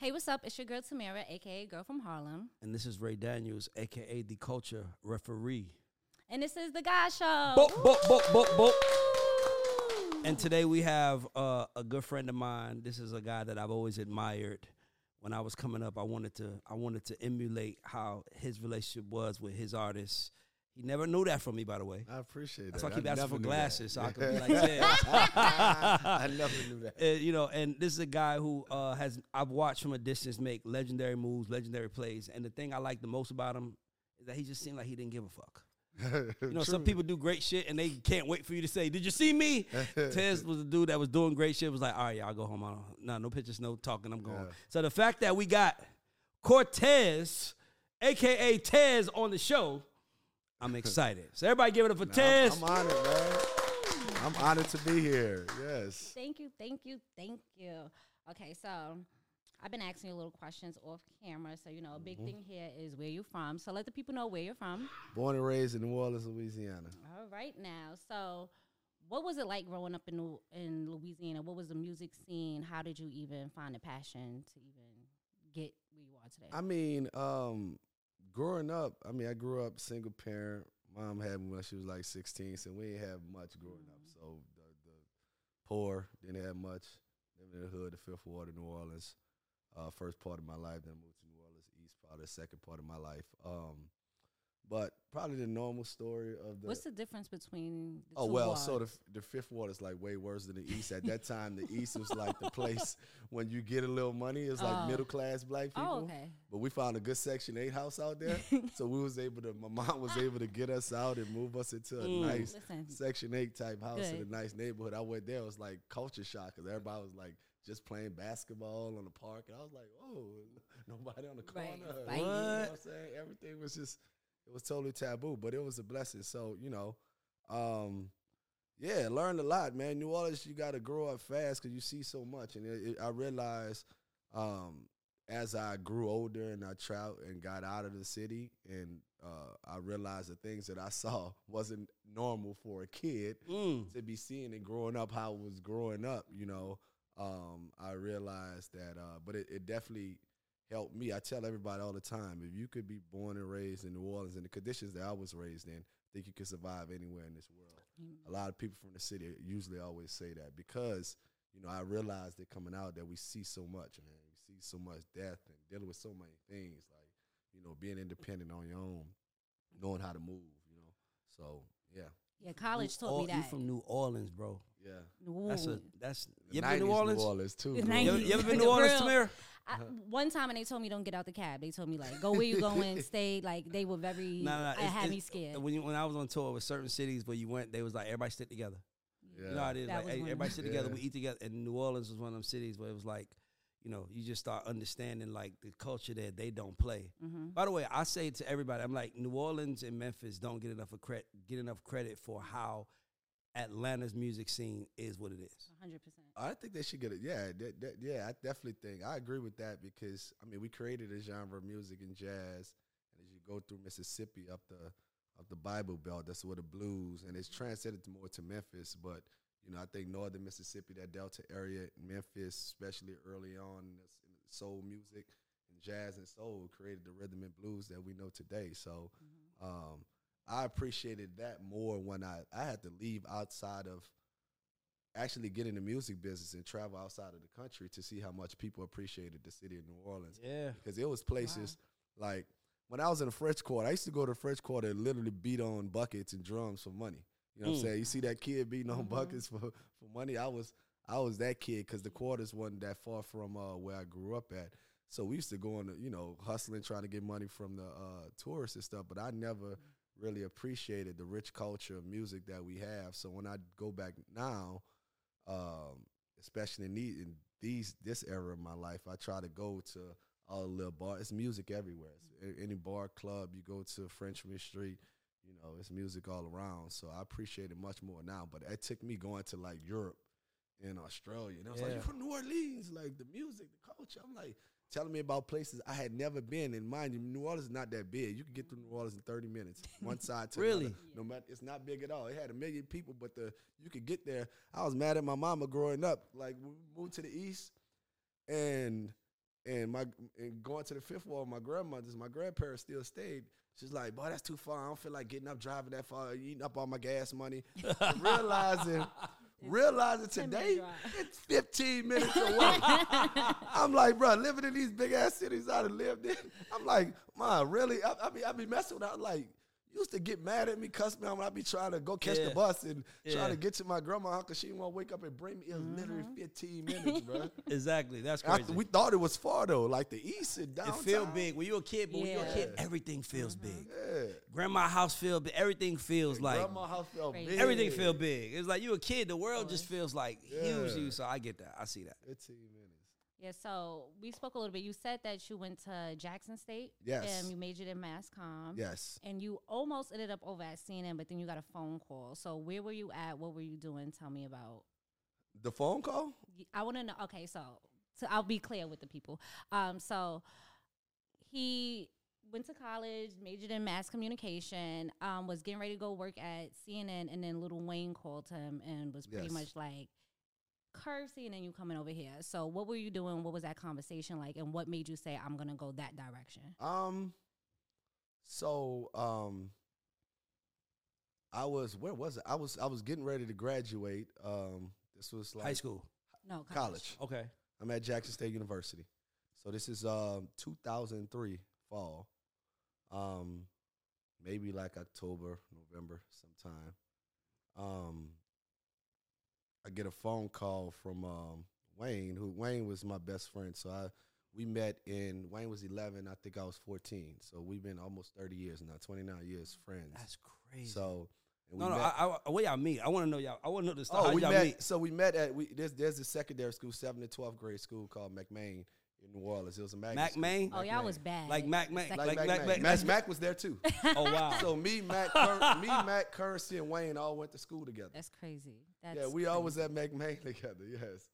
Hey, what's up? It's your girl Tamara, aka Girl from Harlem. And this is Ray Daniels, aka the culture referee. And this is the Gauds Show. Boop, boop, boop, boop, boop. And today we have uh, a good friend of mine. This is a guy that I've always admired. When I was coming up, I wanted to I wanted to emulate how his relationship was with his artists. He never knew that from me, by the way. I appreciate That's that. why I keep asking never for that. glasses so I can be like, yeah. I never knew that. Uh, you know, and this is a guy who uh, has I've watched from a distance make legendary moves, legendary plays. And the thing I like the most about him is that he just seemed like he didn't give a fuck. You know, some people do great shit and they can't wait for you to say, "Did you see me?" Tez was the dude that was doing great shit. Was like, "All right, y'all go home. I don't, no, no pictures, no talking. I'm going." Yeah. So the fact that we got Cortez, aka Tez, on the show, I'm excited. So everybody, give it up for Nah, Tez. I'm, I'm honored, man. I'm honored to be here. Yes. Thank you, thank you, thank you. Okay, so I've been asking you little questions off camera. So, you know, a big Mm-hmm. thing here is where you're from. So let the people know where you're from. Born and raised in New Orleans, Louisiana. All right now. So what was it like growing up in Lu- in Louisiana? What was the music scene? How did you even find the passion to even get where you are today? I mean, um, growing up, I mean, I grew up single parent. Mom had me when she was like 16, so we didn't have much growing up. So the, the poor didn't have much. Living in the hood, the Fifth Ward of New Orleans. Uh, first part of my life, then moved to New Orleans East, probably the second part of my life. Um, but probably the normal story of the. What's the difference between the Oh well, so the the fifth ward is like way worse than the east. At that time, the east was like the place when you get a little money. It's like Oh. middle class black people. Oh, okay. But we found a good Section Eight house out there, so we was able to. My mom was able to get us out and move us into a Mm. nice Listen. Section Eight type house in a nice neighborhood. I went there, it was like culture shock because everybody was like just playing basketball on the park, and I was like, oh, nobody on the corner. Right, You know what I'm saying? Everything was just it was totally taboo, but it was a blessing. So you know, um, yeah, learned a lot, man. New Orleans, you got to grow up fast because you see so much, and it, it, I realized um, as I grew older and I traveled and got out of the city, and uh, I realized the things that I saw wasn't normal for a kid Mm. to be seeing and growing up how it was growing up, you know, um, I realized that, uh, but it, it definitely helped me. I tell everybody all the time, if you could be born and raised in New Orleans in the conditions that I was raised in, I think you could survive anywhere in this world. A lot of people from the city usually always say that because, you know, I realized that coming out that we see so much, man. We see so much death and dealing with so many things, like, you know, being independent on your own, knowing how to move, you know. So, yeah. Yeah, college New taught Or- me that. You from New Orleans, bro? Yeah. That's a that's. You ever been to New Orleans? New Orleans too. You ever, you ever been New Orleans, Tamir? I, one time and they told me don't get out the cab. They told me like go where you going, stay. Like they were very. No, no, no. it had it's- me scared. When you, when I was on tour with certain cities where you went, they was like everybody stick together. Yeah. You know how it is. That Like hey, everybody them. sit together, Yeah. we eat together. And New Orleans was one of them cities where it was like, you know, you just start understanding like the culture that they don't play. Mhm. By the way, I say to everybody, I'm like, New Orleans and Memphis don't get enough of credit get enough credit for how Atlanta's music scene is what it is. 100%. I think they should get it. Yeah, that, that, yeah, I definitely think I agree with that because I mean we created a genre of music and jazz, and as you go through Mississippi up the up the Bible Belt, that's where the blues and it's transcended more to Memphis. But you know, I think northern Mississippi, that Delta area, Memphis, especially early on, in the s- in the soul music and jazz and soul created the rhythm and blues that we know today. So. Um, I appreciated that more when I I had to leave outside of actually get in the music business and travel outside of the country to see how much people appreciated the city of New Orleans. Yeah. Because it was places like when I was in the French Quarter, I used to go to the French Quarter and literally beat on buckets and drums for money. You know what Mm. I'm saying? You see that kid beating on buckets for, for money. I was I was that kid because the quarters wasn't that far from uh, where I grew up at. So we used to go on, the, you know, hustling, trying to get money from the uh, tourists and stuff. But I never really appreciated the rich culture of music that we have. So when I go back now, um, especially in these, in these this era of my life, I try to go to all the little bars. It's music everywhere. It's any bar, club you go to, Frenchmen Street, you know, it's music all around. So I appreciate it much more now. But it took me going to like Europe and Australia. And I was like, Yeah. "You from New Orleans? Like the music, the culture." I'm like telling me about places I had never been. And mind you, New Orleans is not that big. You can get to New Orleans in 30 minutes, one side to Really? another. No matter, it's not big at all. It had a million people, but the you could get there. I was mad at my mama growing up. Like we moved to the east, and and my and going to the fifth wall, my grandmother's, my grandparents still stayed. She's like, boy, that's too far. I don't feel like getting up, driving that far, eating up all my gas money. Realizing, realizing today, it's 15 minutes away. I'm like, bro, living in these big ass cities I done lived in. I'm like, man, really? I, I be I be messing with. I like used to get mad at me, cuss me out when I be trying to go catch Yeah. the bus and Yeah. trying to get to my grandma house because she didn't want to wake up and bring me. It was mm-hmm. literally 15 minutes, bro. Exactly. That's crazy. After we thought it was far though, like the east and Down. it downtown. feel big when you're a kid, but when you're a kid, everything feels mm-hmm. big. Yeah. Grandma house feel big. Everything feels like grandma house felt Crazy. big. everything feel big. It's like you a kid. The world just feels like huge to you. So I get that. I see that. 15 minutes. Yeah, so we spoke a little bit. You said that you went to Jackson State. Yes. And you majored in mass comm. Yes. And you almost ended up over at CNN, but then you got a phone call. So where were you at? What were you doing? Tell me about. The phone call? I want to know. Okay, so so I'll be clear with the people. Um, so he went to college, majored in mass communication, um, was getting ready to go work at CNN, and then Lil Wayne called him and was pretty Yes. much like, "Curve then you coming over here." So what were you doing? What was that conversation like? And what made you say, "I'm gonna go that direction"? Um. So um. I was where was it? I was I was getting ready to graduate. Um. This was like High school. No, college. Okay. I'm at Jackson State University. So this is um 2003 fall. Um maybe like October, November sometime. Um I get a phone call from um Wayne, who Wayne was my best friend. So I we met in Wayne was 11, I think I was 14. So we've been almost 30 years now, 29 years friends. That's crazy. so no, we no. met- I, I, where y'all meet? I want to know y'all. I want to know the story. Oh, How we y'all met. meet? So we met at we there's there's a secondary school, seventh to twelfth grade school called McMain in New Orleans. It was a magnet Mac school. Main? Oh, y'all was bad. Like Mac Mac. Like, Like, Mac, like, Mac. Mac, Mac was there too. Oh wow. so me, Mac, Cur- me, Mac, Curren$y, and Wayne all went to school together. That's crazy. That's yeah, we always crazy. at McMain together. Yes.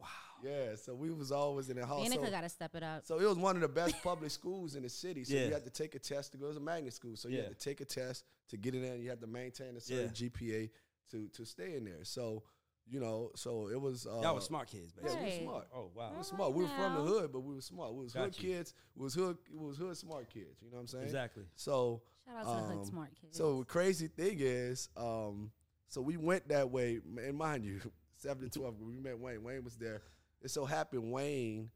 Wow. Yeah, so we was always in the house. Danica So, got to step it up. so it was one of the best public schools in the city. So Yeah. you had to take a test to go. It was a magnet school, so you Yeah. had to take a test to get in there. and You had to maintain a certain GPA to to stay in there. So you know, so it was. Uh, y'all were smart kids, Yeah, we were smart. Oh wow. We All was smart. We were from the hood, but we were smart. We was Got hood you. kids. We was hood. We was hood smart kids. You know what I'm saying? Exactly. So, Shout out to the um, hood smart kids. so the crazy thing is, um, so we went that way, and mind you, seven to twelve. We met Wayne. Wayne was there. It so happened Wayne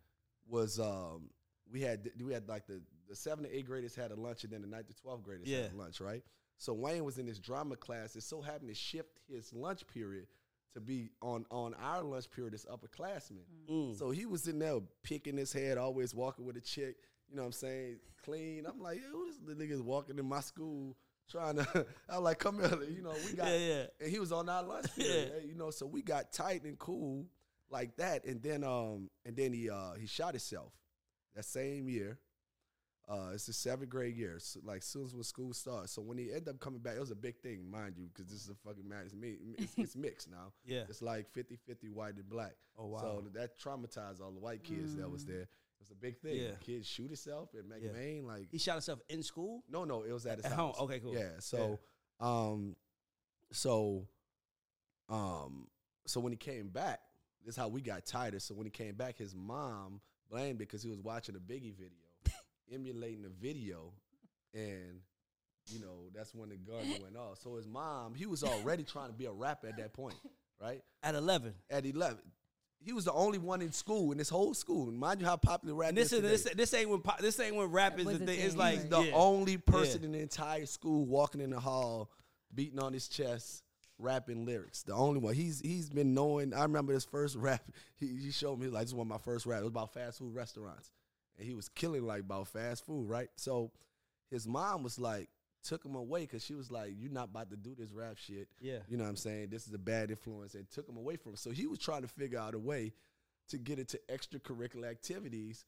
was. Um, we had we had like the the seven to eight graders had a lunch, and then the ninth to twelfth graders Yeah. had lunch, right? So Wayne was in this drama class. It so happened to shift his lunch period to be on on our lunch period as upperclassmen. Mm. So he was in there picking his head, always walking with a chick. You know what I'm saying? Clean. I'm like, yo, this nigga's walking in my school trying to. I'm like, come here. You know, we got. Yeah, yeah. And he was on our lunch period. You know, so we got tight and cool like that. And then, um, and then he uh he shot himself that same year. Uh, it's the seventh grade year, so like soon as when school starts. So when he ended up coming back, it was a big thing, mind you, because this is a fucking man. It's me. It's, it's mixed now. Yeah. It's like 50-50 white and black. Oh, wow. So that traumatized all the white kids that was there. It was a big thing. Yeah. Kids shoot himself at Yeah. McMain. Like He shot himself in school. no, no, it was at his At house. home. Okay, cool. Yeah. So, um, so, um, so when he came back, this is how we got tighter. So when he came back, his mom blamed because he was watching a Biggie video, emulating the video, and you know, that's when the gun went off. So his mom, he was already trying to be a rapper at that point, right? At eleven. At eleven. He was the only one in school in this whole school. Mind you how popular rap And this is is today. this this ain't when pop, this ain't when rap is the a thing. It's like right. the yeah. only person Yeah. in the entire school walking in the hall, beating on his chest, rapping lyrics. The only one. He's he's been knowing. I remember his first rap. He, he showed me like this is one of my first rap. It was about fast food restaurants, and he was killing like about fast food, right? So his mom was like took him away because she was like, "You're not about to do this rap shit." Yeah. You know what I'm saying? This is a bad influence, and took him away from him. So he was trying to figure out a way to get into extracurricular activities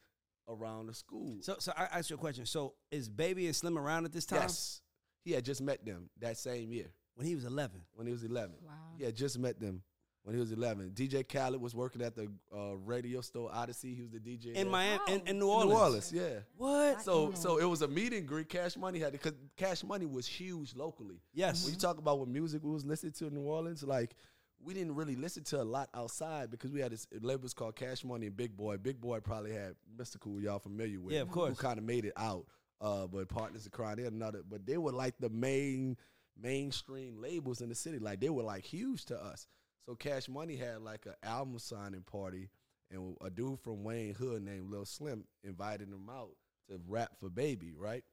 around the school. So so I ask you a question. So is Baby and Slim around at this time? Yes. He had just met them that same year When he was eleven. when he was 11. Wow. He had just met them when he was 11. DJ Khaled was working at the uh, radio store Odyssey. He was the DJ In there. Miami in, in New Orleans. New Orleans, yeah. What? So so it was a meet and greet. Cash Money had it because Cash Money was huge locally. Yes. When you talk about what music we was listening to in New Orleans, like we didn't really listen to a lot outside because we had this labels called Cash Money and Big Boy. Big Boy probably had Mystikal, y'all familiar with. Yeah, of course. Who kind of made it out. Uh, but Partners of Crime, they had another, but they were like the main mainstream labels in the city. Like they were like huge to us. So Cash Money had like an album signing party, and a dude from Wayne Hood named Lil Slim invited him out to rap for Baby, right?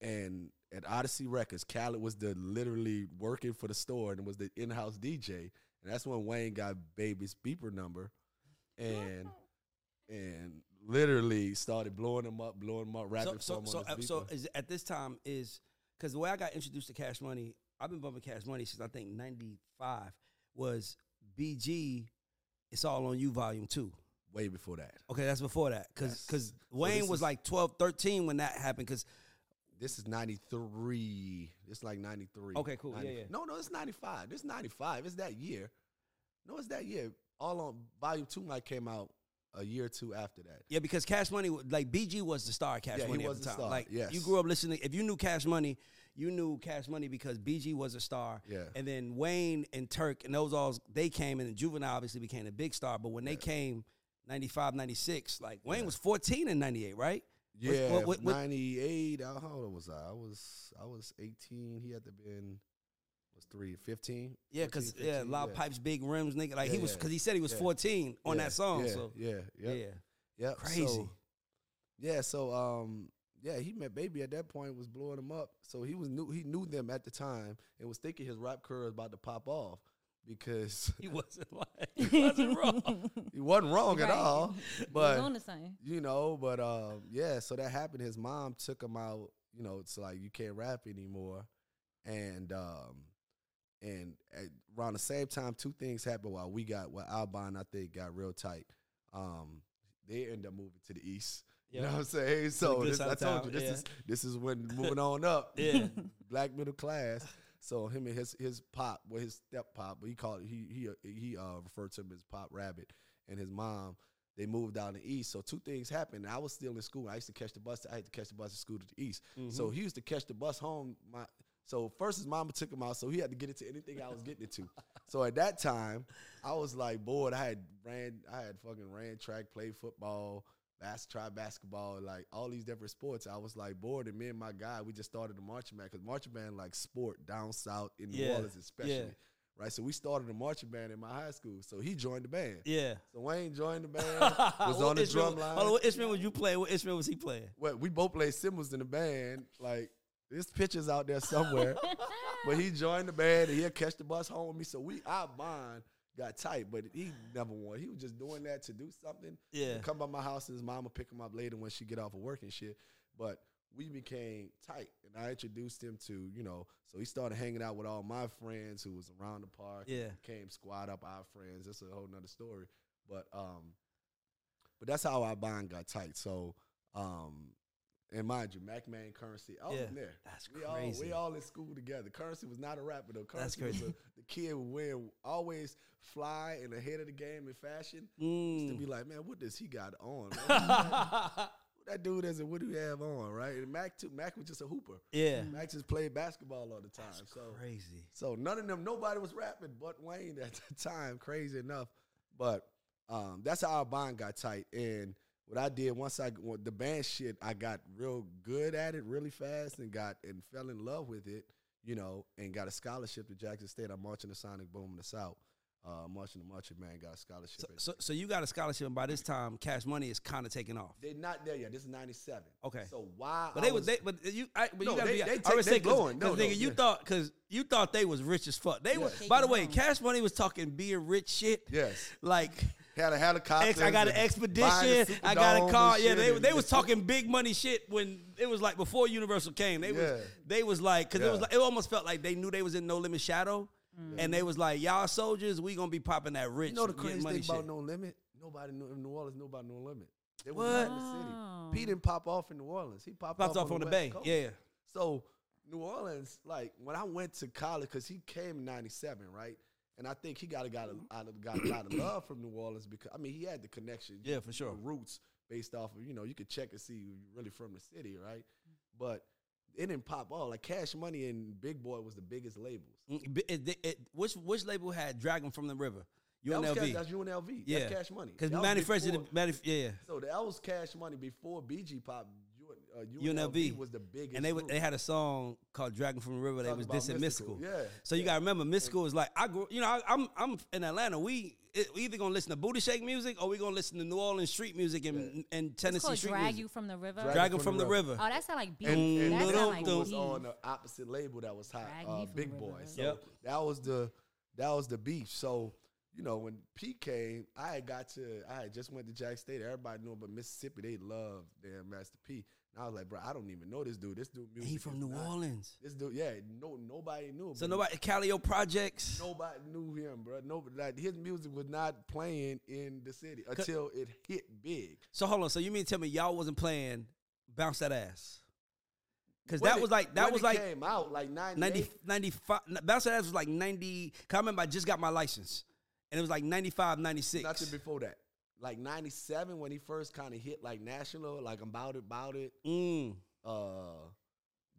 And at Odyssey Records, Khaled was the literally working for the store and was the in-house DJ. And that's when Wayne got Baby's beeper number, and and literally started blowing him up, blowing him up, rapping so for so him so, on his uh, so is at this time is because the way I got introduced to Cash Money, I've been bumping Cash Money since I think '95. Was BG? It's all on you, Volume Two. way before that. Okay, that's before that because because Wayne this was is- like 12, 13 when that happened. Because This is 93. It's like 93. Okay, cool. Yeah, yeah. No, no, it's 95. It's 95. It's that year. No, it's that year. All on Volume 2 might came out a year or two after that. yeah, because Cash Money like BG was the star. of Cash Yeah, he Money was at the the time. star, Like yes. you grew up listening. If you knew Cash Money, you knew Cash Money because BG was a star. Yeah. And then Wayne and Turk and those all they came and then Juvenile obviously became a big star. But when they came 95, 96, like Wayne was 14 in 98, right? Yeah, what- what- what- 98. uh, How old was I? I was I was 18. He had to been was 3 15. Yeah, because 14, yeah, loud yeah. pipes, big rims, nigga. Like he was because he said he was Yeah. 14 on Yeah, that song. Yeah, so yeah, yeah. yeah. Yep. Crazy. So, yeah, so um yeah, he met Baby at that point was blowing him up. So he was new he knew them at the time and was thinking his rap career was about to pop off because He wasn't like he wasn't wrong. he wasn't wrong at Right. all. He was But on the same. you know, but um yeah, so that happened. His mom took him out, you know, it's like you can't rap anymore. And um and at, around the same time, two things happened while we got while Albon, I think, got real tight. Um, they ended up moving to the east. You know what I'm saying? So this, I told you this yeah. is this is when moving on up. Yeah. black middle class. So him and his his pop, well his step pop, but he called it, he he he uh referred to him as Pop Rabbit, and his mom. They moved down the east. So two things happened. I was still in school. I used to catch the bus. I had to catch the bus to school to the east. So he used to catch the bus home. My so first his mama took him out, so he had to get into anything I was getting into. so at that time, I was like bored. I had ran, I had fucking ran track, played football, bas- tried basketball, like all these different sports. I was like bored, and me and my guy, we just started a marching band because marching band like sport down south in New Yeah, Orleans, especially. yeah. Right, so we started a marching band in my high school. So he joined the band. Yeah. So Wayne joined the band, was on the drum line. Hold on, what instrument was you playing? What instrument was he playing? Well, we both played cymbals in the band. Like there's pictures out there somewhere. but he joined the band and he'll catch the bus home with me. So we our bond got tight, but he never won. He was just doing that to do something. Yeah. He'd come by my house and his mama pick him up later when she get off of work and shit. But we became tight and I introduced him to, you know, so he started hanging out with all my friends who was around the park. Yeah. Came squad up our friends. That's a whole nother story. But um but that's how our bond got tight. So, um, and mind you, Mack Maine Curren$y, I was Yeah, there. that's we All, we all in school together. Curren$y was not a rapper though. That's Curren$y was crazy. a, the kid would always fly and ahead of the game in fashion. Used to Mm. be like, man, what does he got on? That dude is and what do you have on, right? And Mac too, Mac was just a hooper. yeah. Mac just played basketball all the time. so Crazy. so none of them, nobody was rapping but Wayne at the time. Crazy enough, but um, that's how our bond got tight. And what I did once I when the band shit, I got real good at it really fast and got and fell in love with it, you know, and got a scholarship to Jackson State. I'm marching the Sonic Boom in the South. Uh, marching the Marching Man got a scholarship. So, so, so you got a scholarship, and by this time, Cash Money is kind of taking off. They're not there yet. This is '97. Okay. So why? But I they was, they, but you, I, but No, you gotta they- be. they I take- always they say, cause, going. No, 'cause no, nigga, you yeah. thought, cause you thought they was rich as fuck. They Yeah. was. By the way. Cash Money was talking being rich shit. Yes. Like, had a helicopter. ex, I got an expedition. I got a car. Yeah, they they was talking big money shit when it was like before Universal came. They Yeah. was they was like, cause it was like it almost felt like they knew they was in No Limit Shadow, mm. and they was like, y'all soldiers, we gonna be popping that rich. You know the getting crazy money thing about shit. No Limit? Nobody knew in New Orleans. Nobody knew No Limit. They was What? not in the Oh. city. P didn't pop off in New Orleans. He popped, Popped off, off on the West Bay. Coast. Yeah. So New Orleans, like when I went to college, because he came in '97, right? And I think he got a got a, out of- got a lot of love from New Orleans because I mean he had the connection, Yeah, for sure. roots based off of you know you could check and see you really from the city, right? But it didn't pop off. Like Cash Money and Big Boy was the biggest labels. Mm, bi- it- it- which which label had Dragon from the River? That was Cash, UNLV. that's UNLV. Yeah. That's Cash Money. Because That Mannie Fresh did Mannie, yeah, So that was Cash Money before BG Pop. U- uh, UNLV UNLV was the biggest. and they wa- group. they had a song called Dragon from the River. They was about dissing Mystikal. Mystikal, yeah, So you yeah. gotta remember, Mystikal is like I grew. You know, I, I'm I'm in Atlanta. We it, we either gonna listen to booty shake music or we gonna listen to New Orleans street music and and Tennessee called street Drag music. You from the River. Drag- Dragon from the river. Oh, that sound like beef. and, and that dum, sound like was beef. on the opposite label that was hot, uh, Big Boy. River. So Yep. that was the that was the beef. So you know when P came, I had got to I had just went to Jack State. Everybody knew, but Mississippi they loved damn Master P. And I was like, bro, I don't even know this dude. This dude music. He from New not- Orleans. This dude, yeah, no nobody knew. So nobody Calliope Projects. Nobody knew him, bro. Nobody like his music was not playing in the city until it hit big. So hold on. So you mean to tell me y'all wasn't playing Bounce That Ass? Because When that it- was like that was it like came out like 98, 90, 95. Bounce That Ass was like 90. Cause I remember I just got my license. And it was like 95, 96. Nothing before that. Like 97 when he first kind of hit like national, like about it, about it. Mm. Uh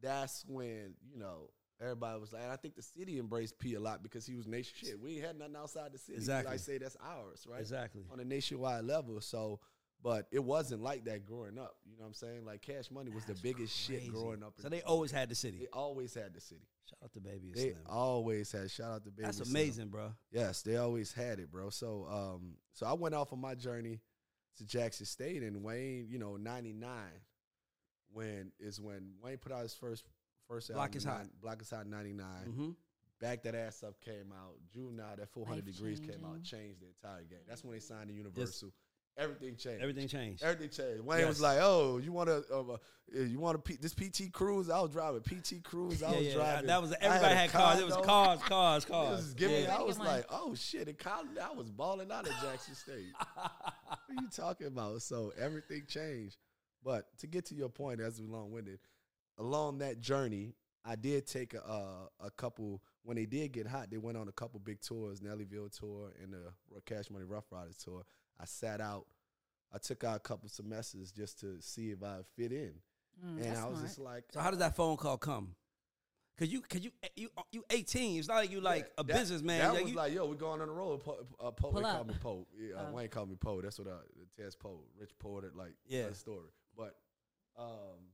that's when, you know, everybody was like, and I think the city embraced P a lot because he was nation shit. We ain't had nothing outside the city. Exactly. I say that's ours, right? Exactly. On a nationwide level. So but it wasn't like that growing up. You know what I'm saying? Like Cash Money was the biggest shit growing up. in So they always had the city. they always had the city. Shout out to Baby They Slim. always had shout out to Baby. That's Slim. amazing, bro. Yes, they always had it, bro. So, um, so I went off on my journey to Jackson State and Wayne, you know, '99, when is when Wayne put out his first first Block album, is Hot. nine- Block is Hot '99. Mm-hmm. Back that ass up came out. June Juvenile, that 400 Life degrees came out, changed the entire game. That's when they signed to Universal. Everything changed. Everything changed. Everything changed. Wayne Yes. was like, "Oh, you want to, uh, uh, you want to P- this PT Cruise? I was driving PT Cruise. I yeah, was yeah. driving. That was everybody a had cars. It was condo. cars, cars, They cars. was giving Yeah. I was Pretty like, oh shit, in college, I was balling out at Jackson State. what are you talking about? So everything changed. But to get to your point, as we long winded, along that journey, I did take a, uh, a couple. When they did get hot, they went on a couple big tours, Nellyville tour and the Cash Money Ruff Ryders tour. I sat out. I took out a couple semesters just to see if I fit in, Mm, and I was smart. just like, So how does that phone call come? Cause you, cause you, you, you 18. It's not like you like a That- businessman. That Like, was you- like, yo, we're going on the road. Po, uh, Poe, Pull they up. call me Poe. Yeah, uh, Oh. Wayne called me Poe. That's what I, Tez Poe, Rich Poe, like, Yeah. the story. But, um,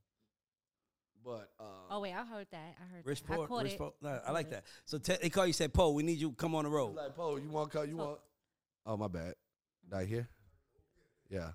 but, um, Oh wait, I heard that. I heard. Rich that. I Poe, caught Rich it. Poe. No, I like that. So te- they call you, said, Poe, we need you. Come on the he road. like, Poe, you want to come? You So- want? Oh, my bad. Right here. Yeah.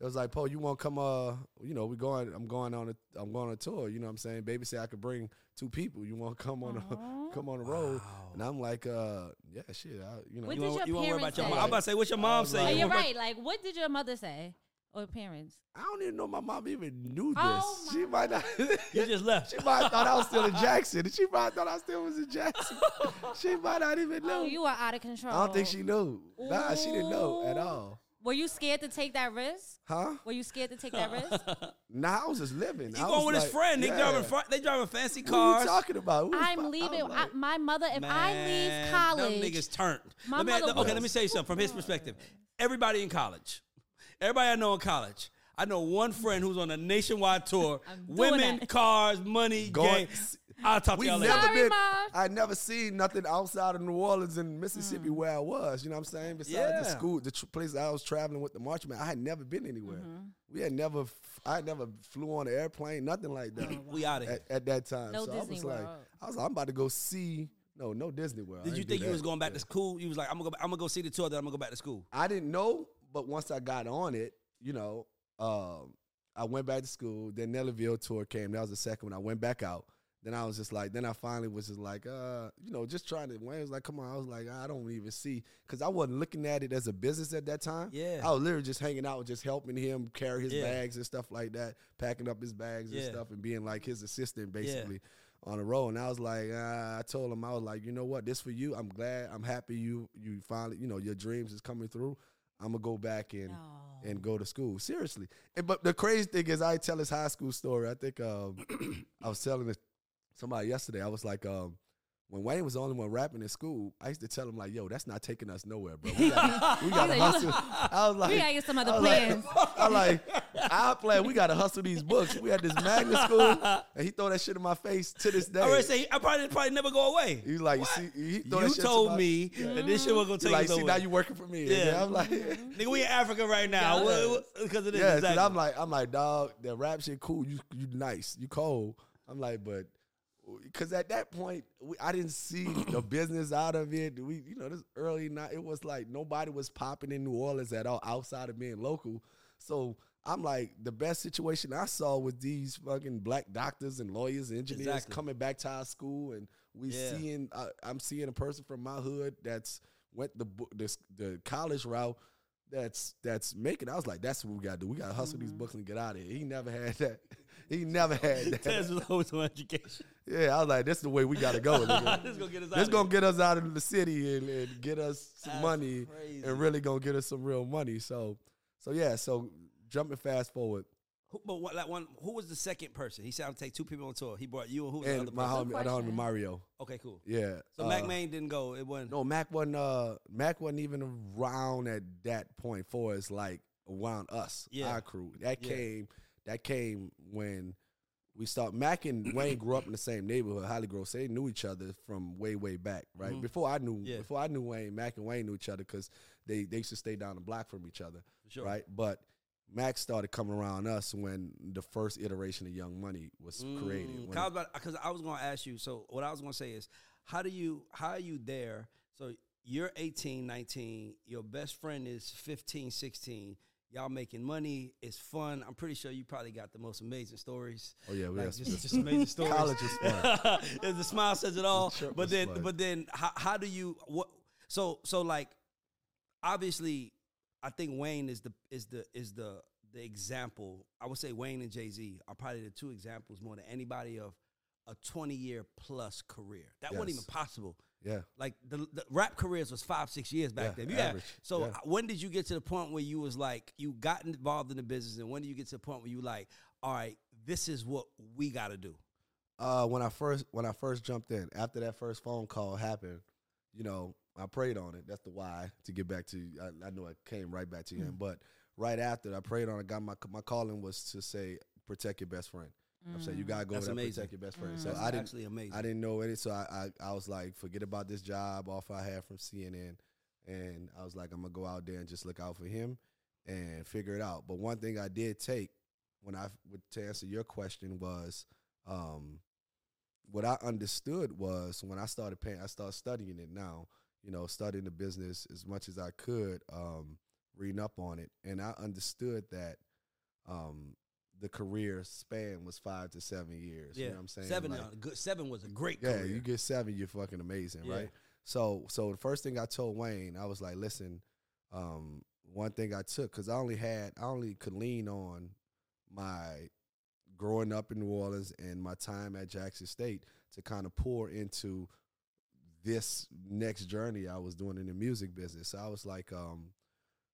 It was like, Poe, you want to come? Uh, you know, we going. I'm going on a. I'm going on a tour. You know what I'm saying? Baby said I could bring two people. You want to come on? A, come on the road? And I'm like, uh, yeah, shit. I, you know, What You did want, your you want to worry parents about your mom? I'm about to say, what's your mom was say? Oh, like- You you're right. Like, what did your mother say or parents? I don't even know my mom even knew this. Oh, she might not. You just left. She might have thought I was still in Jackson. She might have thought I still was in Jackson. she might not even oh, know. Oh, you are out of control. I don't think she knew. Nah, she didn't know at all. Were you scared to take that risk? Huh? Were you scared to take that risk? Nah, I was just living. He I going was with his like, friend. They yeah. driving. Fr- they driving fancy cars. What are you talking about? Who I'm fuck- leaving. I'm I, my mother, if I leave Man, college, them niggas turned. My Let me- mother okay, was- let me say something from his perspective. Everybody in college, everybody I know in college. I know one friend who's on a nationwide tour. Women, that. cars, money, Going- gang. I'll talk to y'all later. never Sorry, been. Mom. I never seen nothing outside of New Orleans and Mississippi hmm. where I was. You know what I'm saying? Besides Yeah. the school, the tr- place I was traveling with the March Man, I had never been anywhere. Mm-hmm. We had never. f- I had never flew on an airplane, nothing like that. We out of here. at, at that time. No so I Disney was like, World. I was like, I'm about to go see. No, no Disney World. Did you think you was going back Yeah. to school? You was like, I'm gonna go. I'm gonna go see the tour. Then I'm gonna go back to school. I didn't know, but once I got on it, you know, um, I went back to school. Then Nellyville tour came. That was the second one. I went back out. Then I was just like, then I finally was just like, uh, you know, just trying to. Wayne was like, come on. I was like, I don't even see, because I wasn't looking at it as a business at that time. Yeah. I was literally just hanging out, just helping him carry his Yeah. bags and stuff like that, packing up his bags and stuff, and being like his assistant basically on the road. And I was like, uh, I told him, I was like, you know what, this for you. I'm glad, I'm happy you you finally, you know, your dreams is coming through. I'm gonna go back and and go to school. Seriously. And, but the crazy thing is, I tell this high school story. I think um, I was telling this somebody yesterday. I was like, um, when Wayne was the only one rapping in school, I used to tell him like, "Yo, that's not taking us nowhere, bro. We got we got to hustle." I was like, We gotta get some other I was like- plans. I'm like, our plan, we gotta hustle these books. We had this magnet school, and he throw that shit in my face to this day. I already say I probably probably never go away. He's like, you see, You that shit to told my- me that this shit was gonna take like, us see, now nowhere. you working for me. Yeah. Yeah, I'm like, Nigga, we in Africa right now. Yeah. What- what- Because of this. yeah, exactly. I'm like, I'm like, dog, the rap shit cool. You, you nice, you cold. I'm like, but because at that point, we, I didn't see the business out of it. We, you know, this early night, it was like nobody was popping in New Orleans at all outside of being local. So I'm like, the best situation I saw was these fucking black doctors and lawyers and engineers Exactly. coming back to our school, and we Yeah. seeing, uh, I'm seeing a person from my hood that's went the bu- the, the college route. That's that's making. I was like, that's what we gotta do. We gotta hustle these books and get out of here. He never had that. He never had that. Tez was always on education. Yeah, I was like, this is the way we gotta go. this gonna get us out. This of gonna get us out of the city and, and get us some That's money crazy. and really gonna get us some real money. So, so yeah. So jumping fast forward, Who, but what, like one, who was the second person? He said, "I'll take two people on tour." He brought you and who was the and other my person? homie, other homie. Mario. Okay, cool. Yeah. So uh, Mack Maine didn't go. It wasn't. No, Mac wasn't. Uh, Mac wasn't even around at that point for us. Like around us, Yeah. our crew. That Yeah. came. That came when we start. Mac and Wayne grew up in the same neighborhood, Hollygrove. So they knew each other from way, way back, right? Mhm. Before I knew, Yeah. before I knew Wayne, Mac and Wayne knew each other because they they used to stay down the block from each other, sure. right? But Mac started coming around us when the first iteration of Young Money was created. Mm, When Cause I was I was gonna ask you. So what I was gonna say is, how do you how are you there? So you're 18, 19. Your best friend is 15, 16. Y'all making money. It's fun. I'm pretty sure you probably got the most amazing stories. oh yeah, we Like had just, just amazing stories. College is fun. The smile says it all. The But then, fun. but then, how, how do you what? So so like, obviously, I think Wayne is the is the is the the example. I would say Wayne and Jay Z are probably the two examples more than anybody of a 20 year plus career. That wasn't even possible. yeah. Like the, the rap careers was five six years back Yeah, then. Had- average. so Yeah. when did you get to the point where you was like you got involved in the business, and when did you get to the point where you like, all right, this is what we got to do? Uh, when I first when I first jumped in, after that first phone call happened, you know, I prayed on it. That's the why to get back to. I, I know I came right back to Mm. him, but right after I prayed on it, got my my calling was to say protect your best friend. I'm saying you gotta go That's there amazing. protect your best friend. Mm. So That's I didn't actually amazing. I didn't know any. So I, I I was like, forget about this job offer I had from CNN, and I was like, I'm gonna go out there and just look out for him and figure it out. But one thing I did take when I would to answer your question was, um, what I understood was when I started paying, I started studying it now. You know, studying the business as much as I could, um, reading up on it, and I understood that. Um, the career span was five to seven years. yeah, You know what I'm saying? seven. Like- uh, good, seven was a great yeah, career. you get seven, you're fucking amazing, Yeah. right? So, so the first thing I told Wayne, I was like, listen, um, one thing I took because I only had, I only could lean on my growing up in New Orleans and my time at Jackson State to kind of pour into this next journey I was doing in the music business. So I was like, um,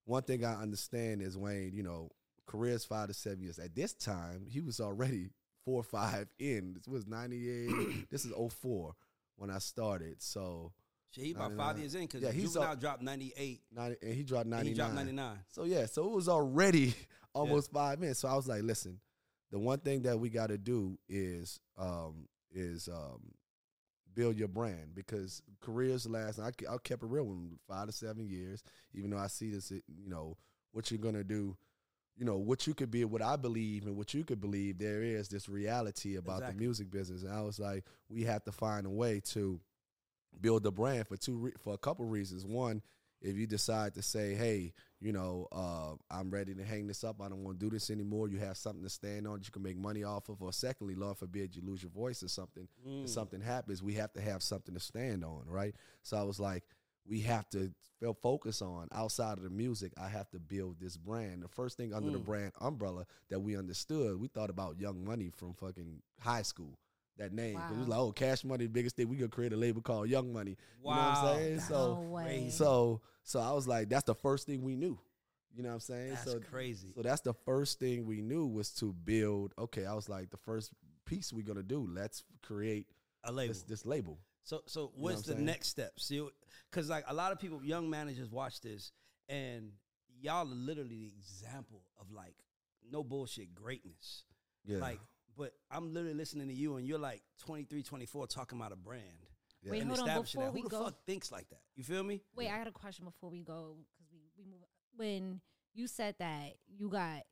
one thing I understand is Wayne, you know, careers five to seven years. At this time, he was already four or five in. This was 98. this is 04 when I started. So, Shit, he about 99. five years in because Yeah, he's Juvenile up- dropped ninety eight. 90, and he dropped and 99. He dropped ninety nine. So, yeah, so it was already almost five minutes. So I was like, listen, the one thing that we got to do is um, is um, build your brand because careers last. I, I kept it real with five to seven years. Even though I see this, you know, what you're gonna do, you know, what you could be, what I believe, and what you could believe. There is this reality about Exactly. the music business, and I was like, we have to find a way to build the brand for two re- for a couple reasons. One, if you decide to say, hey, you know, uh, I'm ready to hang this up. I don't want to do this anymore. You have something to stand on that you can make money off of. Or secondly, Lord forbid you lose your voice or something. If something happens, we have to have something to stand on, right? So I was like, we have to focus on outside of the music. I have to build this brand. The first thing under the brand umbrella that we understood, we thought about Young Money from fucking high school. That name, 'Cause it was like, oh, Cash Money, the biggest thing. We could create a label called Young Money. You know what Wow. I'm saying? So no way. so so I was like, that's the first thing we knew. You know what I'm saying? That's so crazy. So that's the first thing we knew was to build. Okay, I was like, the first piece we're gonna do. Let's create A label. this this label. So so what what's I'm the saying? next step? See, because like a lot of people, young managers watch this, and y'all are literally the example of like no bullshit greatness. Yeah. Like, but I'm literally listening to you, and you're like 23, 24, talking about a brand. Yeah. Wait, and hold on. establishing Before that. we Who the go, fuck thinks like that? You feel me? wait, I got a question before we go because we we move. When you said that you got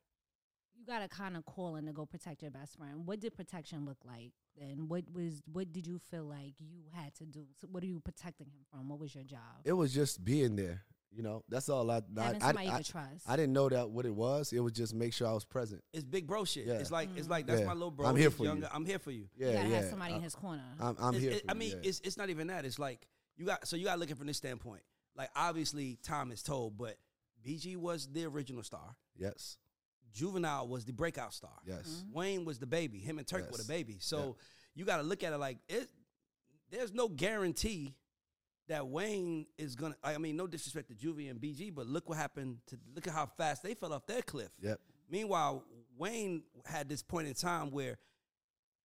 you got a kind of calling to go protect your best friend, what did protection look like? And what was what did you feel like you had to do? So what are you protecting him from? What was your job? It was just being there. You know, that's all I. I, I, you I, trust. I didn't know that what it was. It was just make sure I was present. It's big bro shit. Yeah. It's like it's mm. like that's Yeah. my little bro. I'm here He's for you. younger. I'm here for you. Yeah, you gotta yeah. have somebody I, in his corner. I'm, I'm here. it- for I you, mean, yeah. it's it's not even that. It's like you got so you got looking from this standpoint. Like obviously, time is told, but BG was the original star. yes, Juvenile was the breakout star. yes, mm-hmm. Wayne was the baby. Him and Turk were the baby. So you got to look at it like it. There's no guarantee that Wayne is gonna. I mean, no disrespect to Juvie and BG, but look what happened to. Look at how fast they fell off their cliff. yep, Meanwhile, Wayne had this point in time where,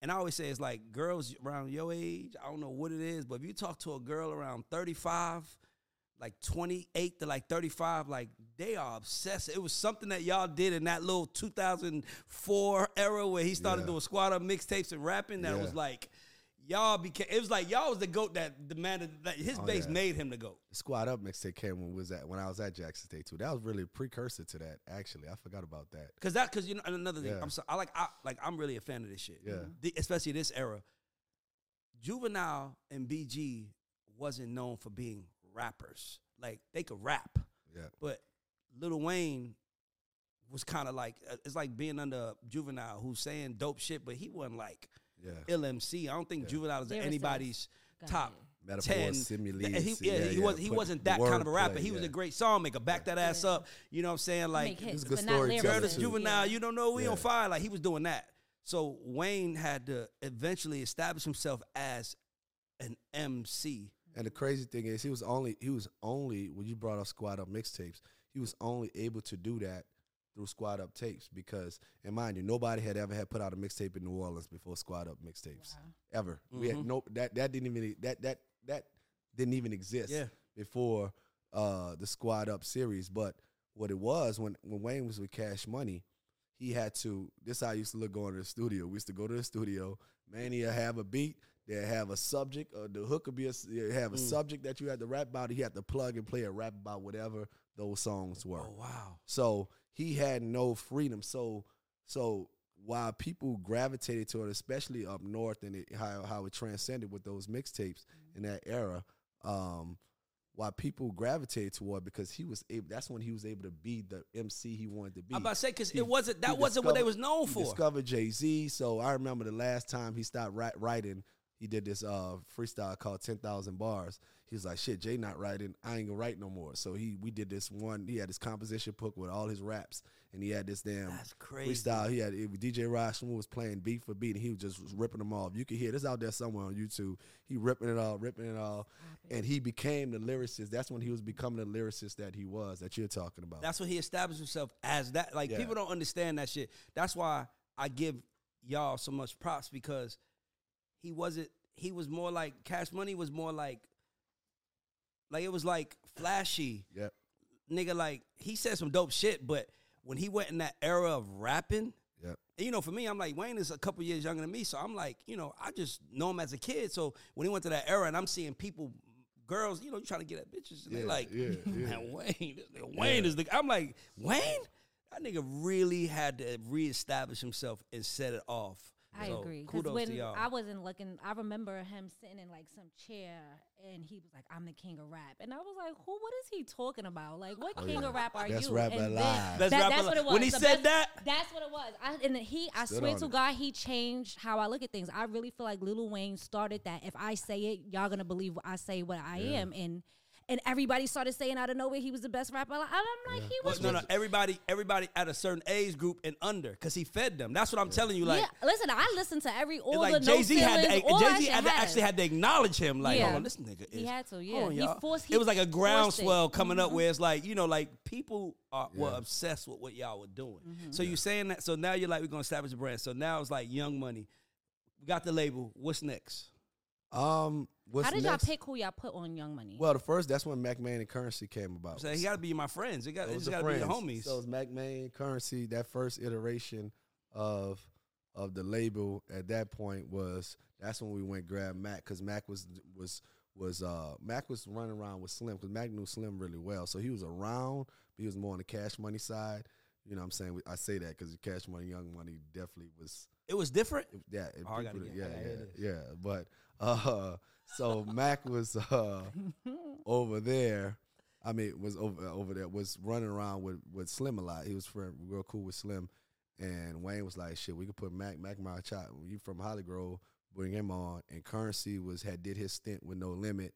and I always say it's like girls around your age. I don't know what it is, but if you talk to a girl around 35, like 28 to like 35, like they are obsessed. It was something that y'all did in that little 2004 era where he started Yeah. doing squad up mixtapes and rapping. That Yeah. was like. Y'all became. It was like y'all was the goat that demanded that his Oh, base yeah. made him the goat. Squad Up mixtape came when was at when I was at Jackson State too. That was really a precursor to that. Actually, I forgot about that. Cause that, cause you know, another thing, Yeah. I'm so, I like, I like, I'm really a fan of this shit. Yeah. The- especially this era. Juvenile and BG wasn't known for being rappers. Like they could rap, Yeah, but Lil Wayne was kind of like uh, it's like being under Juvenile, who's saying dope shit, but he wasn't like yeah. ill MC. I don't think Juvenile is Lyricist. anybody's Got top. it. Metaphors, 10. similes, Th- He, yeah, yeah, he yeah. Was, he wasn't that kind of a wordplay, rapper. He was yeah. a great song maker. Back that ass Yeah. up. You know what I'm saying? Like Make hits, was a good but not storyteller, Girl, lyricist. too. juvenile, you don't know we Yeah. on fire. Like he was doing that. So Wayne had to eventually establish himself as an MC. And the crazy thing is, he was only he was only when you brought up Squad Up mixtapes, he was only able to do that through Squad Up tapes because, and mind you, nobody had ever had put out a mixtape in New Orleans before Squad Up mixtapes ever. We had Mhm. no that that didn't even that that that didn't even exist Yeah. before uh the Squad Up series. But what it was when when Wayne was with Cash Money, he had to. This how I used to look going to the studio. We used to go to the studio. Man, he'll have a beat. They'll have a subject, or the hook would be a have a Mm. subject that you had to rap about. He had to plug and play a rap about whatever those songs were. Oh wow. So he had no freedom. So so while people gravitated to it, especially up north, and it, how how it transcended with those mixtapes in that era, um, why people gravitated toward because he was able. That's when he was able to be the MC he wanted to be. I'm about to say because it wasn't that wasn't what they was known for. discovered Jay Z. So I remember the last time he stopped ri- writing, he did this uh, freestyle called Ten Thousand Bars. He was like, "Shit, Jay not writing. I ain't gonna write no more." So he we did this one. He had this composition book with all his raps, and he had this damn That's crazy. freestyle. He had it, DJ Raj Smoove was playing beat for beat, and he was just ripping them off. You can hear this out there somewhere on YouTube. He ripping it all, ripping it all, and he became the lyricist. That's when he was becoming the lyricist that he was that you're talking about. That's when he established himself as that. Like Yeah. people don't understand that shit. That's why I give y'all so much props because he wasn't. He was more like Cash Money was more like, like it was like flashy. yep. nigga, like he said some dope shit, but when he went in that era of rapping Yep. And, you know, for me, I'm like Wayne is a couple years younger than me, so I'm like, you know, I just know him as a kid. So when he went to that era, and I'm seeing people, girls, you know, trying to get at bitches, and Yeah, they like, yeah, yeah. man, Wayne, this nigga Wayne is the. I'm like, Wayne, that nigga really had to reestablish himself and set it off. I So, agree. Because Kudos when to y'all. I wasn't looking, I remember him sitting in like some chair and he was like, I'm the king of rap. And I was like, who, what is he talking about? Like, what oh, king of rap are Oh, Best you? rap and alive. Best that- rap that's what it was. When he The said best- that- That's what it was. I, and he, I Stood swear to it. God, he changed how I look at things. I really feel like Lil Wayne started that. If I say it, y'all gonna believe I say what I am. And and everybody started saying out of nowhere he was the best rapper. alive. And I'm like, he Well, was no, no, everybody, everybody at a certain age group and under, because he fed them. That's what I'm telling you. Like, yeah, listen, I listened to every all it's the Jay Z had to, Jay Z had to actually had to acknowledge him. Like, Yeah. hold on, this nigga is. He had to, yeah. on, He forced- he it was like a groundswell coming Mm-hmm. up where it's like, you know, like people are, were obsessed with what y'all were doing. Mm-hmm. So you saying that? So now you're like, we're gonna establish a brand. So now it's like Young Money. We got the label. What's next? Um, what's How did next? y'all pick who y'all put on Young Money? Well, the first that's when Mack Maine and Curren$y came about. So he got to be my friends. It got, Those it's got to be your friends. homies. So it's Mack Maine, Curren$y. That first iteration of of the label at that point was that's when we went grab Mac because Mac was was was uh Mac was running around with Slim because Mac knew Slim really well. So he was around, but he was more on the cash money side. You know what I'm saying? I say that because Cash Money, Young Money definitely was it was different. yeah, it, Oh, people- get- yeah, I yeah, yeah. But uh, so Mac was uh over there. I mean, was over over there was running around with with Slim a lot. He was friend, real cool with Slim, and Wayne was like, "Shit, we could put Mac Mac my child. You from Hollygrove? Bring him on." And Curren$y was had did his stint with No Limit,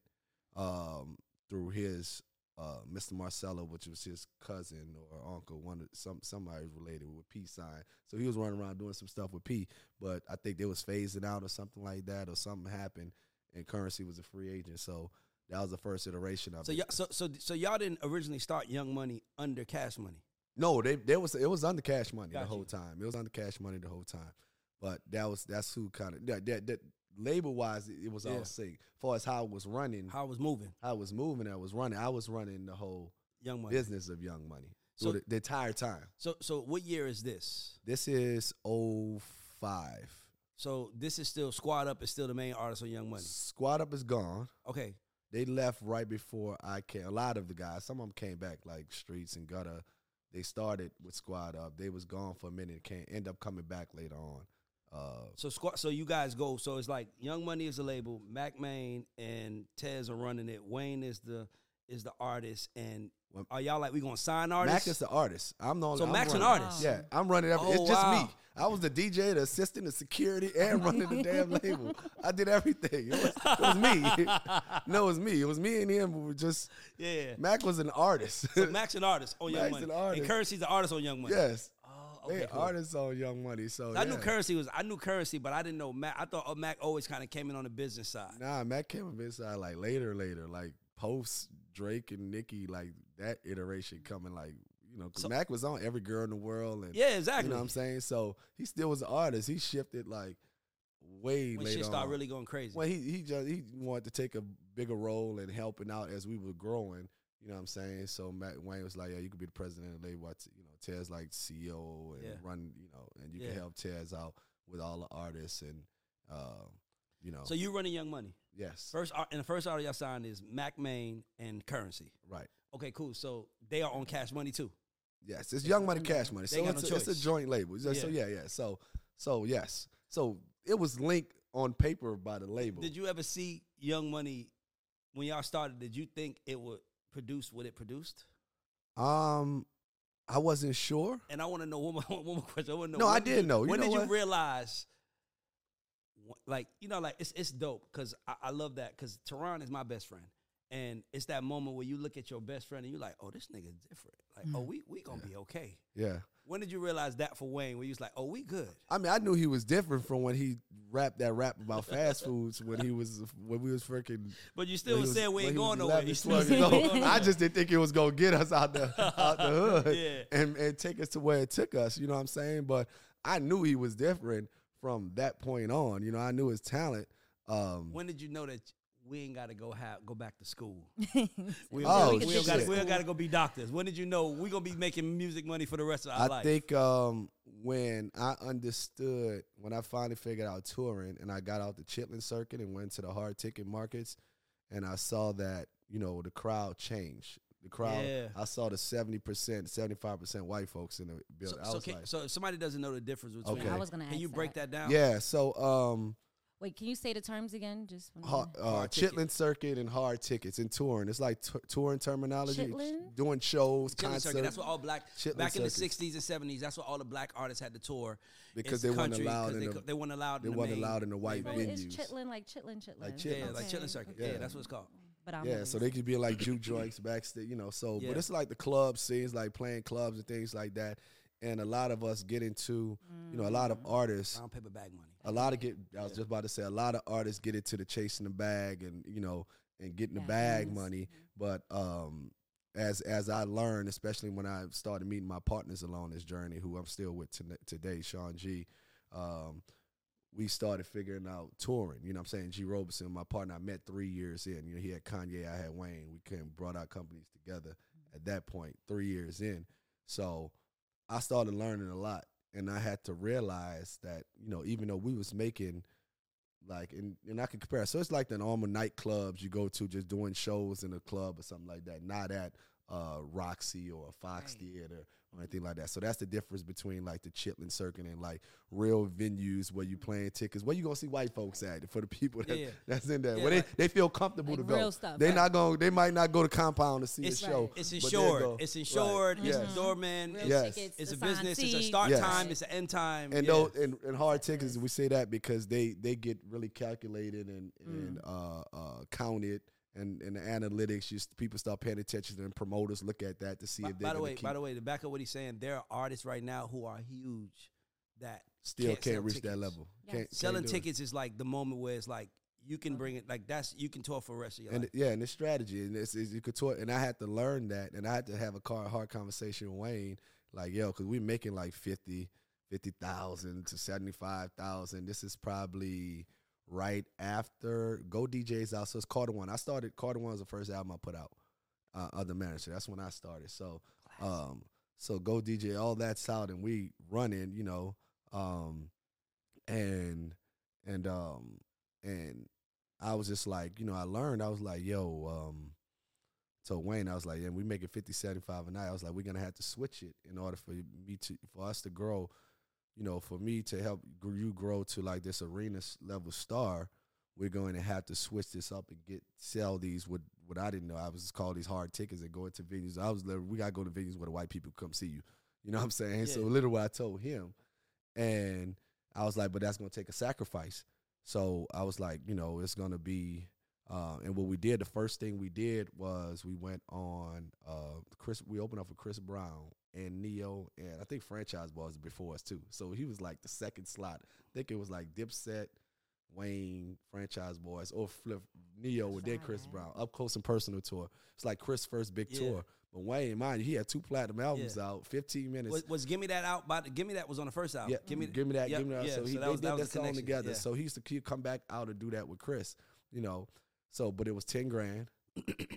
um, through his uh, Mr. Marcello, which was his cousin or uncle, one of some somebody related with P sign. So he was running around doing some stuff with P, but I think they was phasing out or something like that, or something happened, and Curren$y was a free agent. So that was the first iteration of So, it. y'all, so, so, so y'all didn't originally start Young Money under Cash Money. No, they there was it was under cash money Got the whole time. It was under cash money the whole time. But that was that's who kind of that, that, that label wise it, it was Yeah. all sync. As far as how it was running, how, How it was moving, I was moving, I was running. I was running the whole Young Money. business of Young Money. So- So the, the entire time. So, so what year is this? This is 05. So this is still Squad Up is still the main artist on Young Money. Squad Up is gone. Okay, They left right before I came. A lot of the guys, some of them came back, like Streets and Gutter. They started with Squad Up. They was gone for a minute. Can't end up coming back later on. Uh, so Squad. So you guys go. So it's like Young Money is the label. Mack Maine and Tez are running it. Wayne is the is the artist. And are y'all like we gonna sign artists? Mac is the artist. I'm the only. So I'm Mac's an running- artist? Yeah, I'm running everything. Oh, it's just wow. me. I was the DJ, the assistant, the security, and running the damn label. I did everything. It was, it was me. no, it was me. It was me and him. We were just yeah. Mac was an artist. So Mac's an artist on Young Mac's Money. an artist. And Curren$y's an artist on Young Money. yes, Oh, they okay. Cool. artists on Young Money. So I knew. Curren$y was. I knew Curren$y, but I didn't know Mac. I thought uh, Mac always kind of came in on the business side. Nah, Mac came on business side like later, later, like post Drake and Nicki, like that iteration coming, like you know, 'cause So- Mac was on every girl in the world, and Yeah, exactly. you know what I'm saying. So he still was an artist. He shifted like way when later shit started on. really going crazy. Well, he he just he wanted to take a bigger role in helping out as we were growing. You know what I'm saying? So Mac Wayne was like, "Yeah, you could be the president of the label." You Tez like CEO and Yeah. run. You know, and you Yeah. can help Tez out with all the artists and, uh, you know. so you running Young Money. yes, First, art, and the first artist y'all signed is Mack Maine and Curren$y. right. Okay, cool. So they are on Cash Money too. Yes, it's Young Money, Cash Money. They So it's, no a, it's a joint label. So so Yeah. yeah, yeah. So so yes. So it was linked on paper by the label. Did you ever see Young Money when y'all started? Did you think it would produce what it produced? Um, I wasn't sure. And I want to know one more, one more question. I want to know. No, I did you, know. You when know did what? you realize? Like you know, like it's it's dope because I, I love that because Tehran is my best friend, and it's that moment where you look at your best friend and you're like, oh, this nigga's different. Like, oh, mm. we we gonna be okay. Yeah. When did you realize that for Wayne? Where you was like, oh, we good. I mean, I knew he was different from when he rapped that rap about fast foods when he was when we was freaking. But you still when he was saying we ain't going nowhere. 11, You still 12 said years we old. ain't going I just didn't think it was gonna get us out the out the hood Yeah. and and take us to where it took us. You know what I'm saying? But I knew he was different from that point on. You know, I knew his talent. Um, When did you know that we ain't got to go have go back to school? We We Oh, we don't got shit. we don't got to go be doctors. When did you know we gonna be making music money for the rest of our I life? I think um, when I understood, when I finally figured out touring and I got out the Chitlin circuit and went to the hard ticket markets and I saw that, you know, the crowd changed. The crowd, Yeah. I saw the 70%, 75% white folks in the building. I so, can- like, so if somebody doesn't know the difference between, Okay. I was gonna can ask you break that. that down? yeah, so um, Wait, can you say the terms again? Just when hard, uh, Hard. Chitlin circuit and hard tickets and touring. It's like t- touring terminology, Chitlin? doing shows, Chitlin concerts. circuit. That's what all black Chitlin back in the '60s and '70s. That's what all the black artists had to tour Because It's they weren't country, allowed 'cause in they, the- they weren't allowed. they in the weren't main- allowed in the white So main it's chitlin like chitlin chitlin. Like Yeah, chitlin. like Chitlin circuit. Yeah. Yeah. that's what it's called. But I'm Yeah, so they could be like juke joints backstage, you know. So, Yeah. but it's like the club scenes, like playing clubs and things like that. And a lot of us get into, you know, a lot of artists, Brown paper bag money. a lot of get. I was just about to say, a lot of artists get into the chasing the bag and you know, and getting the bag money. But um, as as I learned, especially when I started meeting my partners along this journey, who I'm still with to, today, Sean G. Um, we started figuring out touring. You know what I'm saying? G. Roberson, my partner, I met three years in. You know, he had Kanye, I had Wayne. We came, brought our companies together at that point, three years in. So I started learning a lot. And I had to realize that, you know, even though we was making like and, and I can compare. So it's like the normal nightclubs you go to just doing shows in a club or something like that, not at uh, Roxy or a Fox Right. Theater or anything like that. So that's the difference between like the Chitlin Circuit and like real venues where you playing tickets. Where you gonna see white folks at for the people that, Yeah. that's in there. Yeah, where they, like- they feel comfortable Like to go. stuff, They right. not going they might not go to compound to see It's a show. It's but they'll insured. It's Right. insured. It's Yes. a doorman. Real It's, Yes. tickets, it's a assigned business. It's a start Yes. time. It's an end time. and yeah. those and, and hard tickets we say that because they they get really calculated and and uh, uh, counted and and the analytics just people start paying attention and promoters look at that to see By, if they're by the way, keep, by the way, to back up what he's saying, there are artists right now who are huge that still can't can't, sell reach tickets. that level. Yes. Can't, can't selling tickets is like the moment where it's like you can bring it like that's you can tour for the rest of your and life. yeah, and it's strategy, and it's, it's you could talk, and I had to learn that, and I had to have a car, hard conversation with Wayne, like yo, because we're making like 50, 50,000 to seventy five thousand. This is probably right after Go DJs out, so it's Carter One. I started Carter One was the first album I put out, uh, other manager. That's when I started. So, um, so Go DJ, all that's out, and we running, you know, um, and and um and I was just like, you know, I learned. I was like, yo, um, so Wayne, I was like, yeah, we making 50, 75 a night. I was like, we're gonna have to switch it in order for me to for us to grow. You know, for me to help you grow to like this arena level star, we're going to have to switch this up and get sell these. What what I didn't know, I was just call these hard tickets and go into venues. I was literally, we gotta go to venues where the white people come see you. You know what I'm saying? So literally, I told him, and I was like, but that's gonna take a sacrifice. So I was like, you know, it's gonna be. Uh, and what we did, the first thing we did was we went on uh, Chris. We opened up for Chris Brown and Ne-Yo, and I think Franchise Boyz before us too. So he was like the second slot. I think it was like Dipset, Wayne, Franchise Boyz, or Flip Ne-Yo, and then Chris Brown. Up close and personal tour. It's like Chris' first big Yeah. tour. But Wayne, mind you, he had two platinum albums Yeah. out, 15 minutes. Was, was give me that out? By the, give me that was on the first album. Yeah, give me, give me that, yep, give me that. yeah, so he that they did that was that song together. So he used to come back out and do that with Chris, you know. So, but it was ten grand,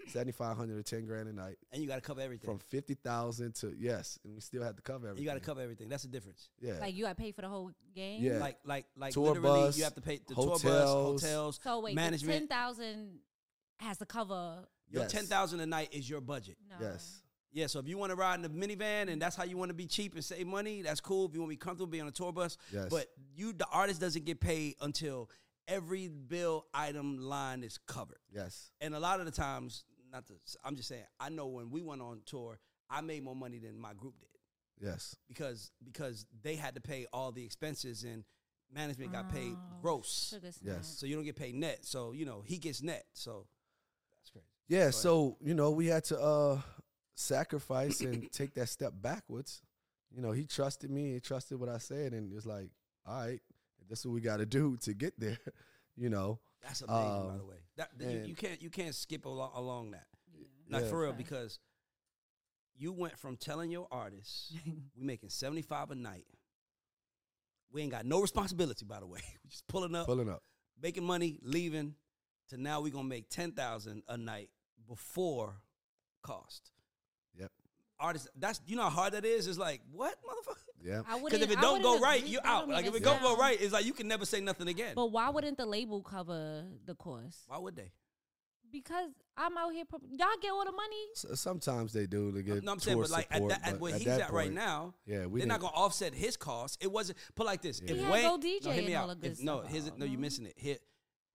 seventy five hundred or ten grand a night, and you got to cover everything. from fifty thousand to yes, and we still had to cover everything. you got to cover everything. That's the difference. yeah, Like you got to pay for the whole game. Yeah. Like like like Tour literally, bus, you have to pay the tour bus, hotels. hotels, So wait, management. ten thousand has to cover. Your Yes. ten thousand a night is your budget. No. yes, Yeah, so if you want to ride in the minivan and that's how you want to be cheap and save money, that's cool. If you want to be comfortable, be on a tour bus. Yes. But you, the artist, doesn't get paid until every bill item line is covered. yes, And a lot of the times, not to, I'm just saying, I know when we went on tour, I made more money than my group did yes, because because they had to pay all the expenses and management got paid Oh, gross. Sugar snap. yes. So you don't get paid net. So you know he gets net. So that's crazy. Yeah, so you know we had to uh sacrifice and take that step backwards. You know, he trusted me, he trusted what I said, and it's like, all right, this is what we got to do to get there. You know, That's amazing, by Um, the way. That, that you, and- you can't you can't skip along, along that. Like Yeah. for real, Right. because you went from telling your artists we making seventy five a night. We ain't got no responsibility, by the way. We just pulling up, pulling up. making money, leaving. To now we gonna make ten thousand a night before cost. Yep. artists. That's you know how hard that is. It's like what motherfucker. Yeah. Because if it don't go right, you're out. Like if it don't go right, it's like you can never say nothing again. But why wouldn't the label cover the cost? Why would they? Because I'm out here. Pro- y'all get all the money. S- sometimes they do to get. No, I'm saying, but like support, at, that, at where at he's that at right now, Yeah, we they're not didn't- gonna offset his costs. It wasn't put like this. Yeah. If He had Wayne, Go no, DJ hear me out. If- no, stuff his, no, you're mhm. missing it. Here,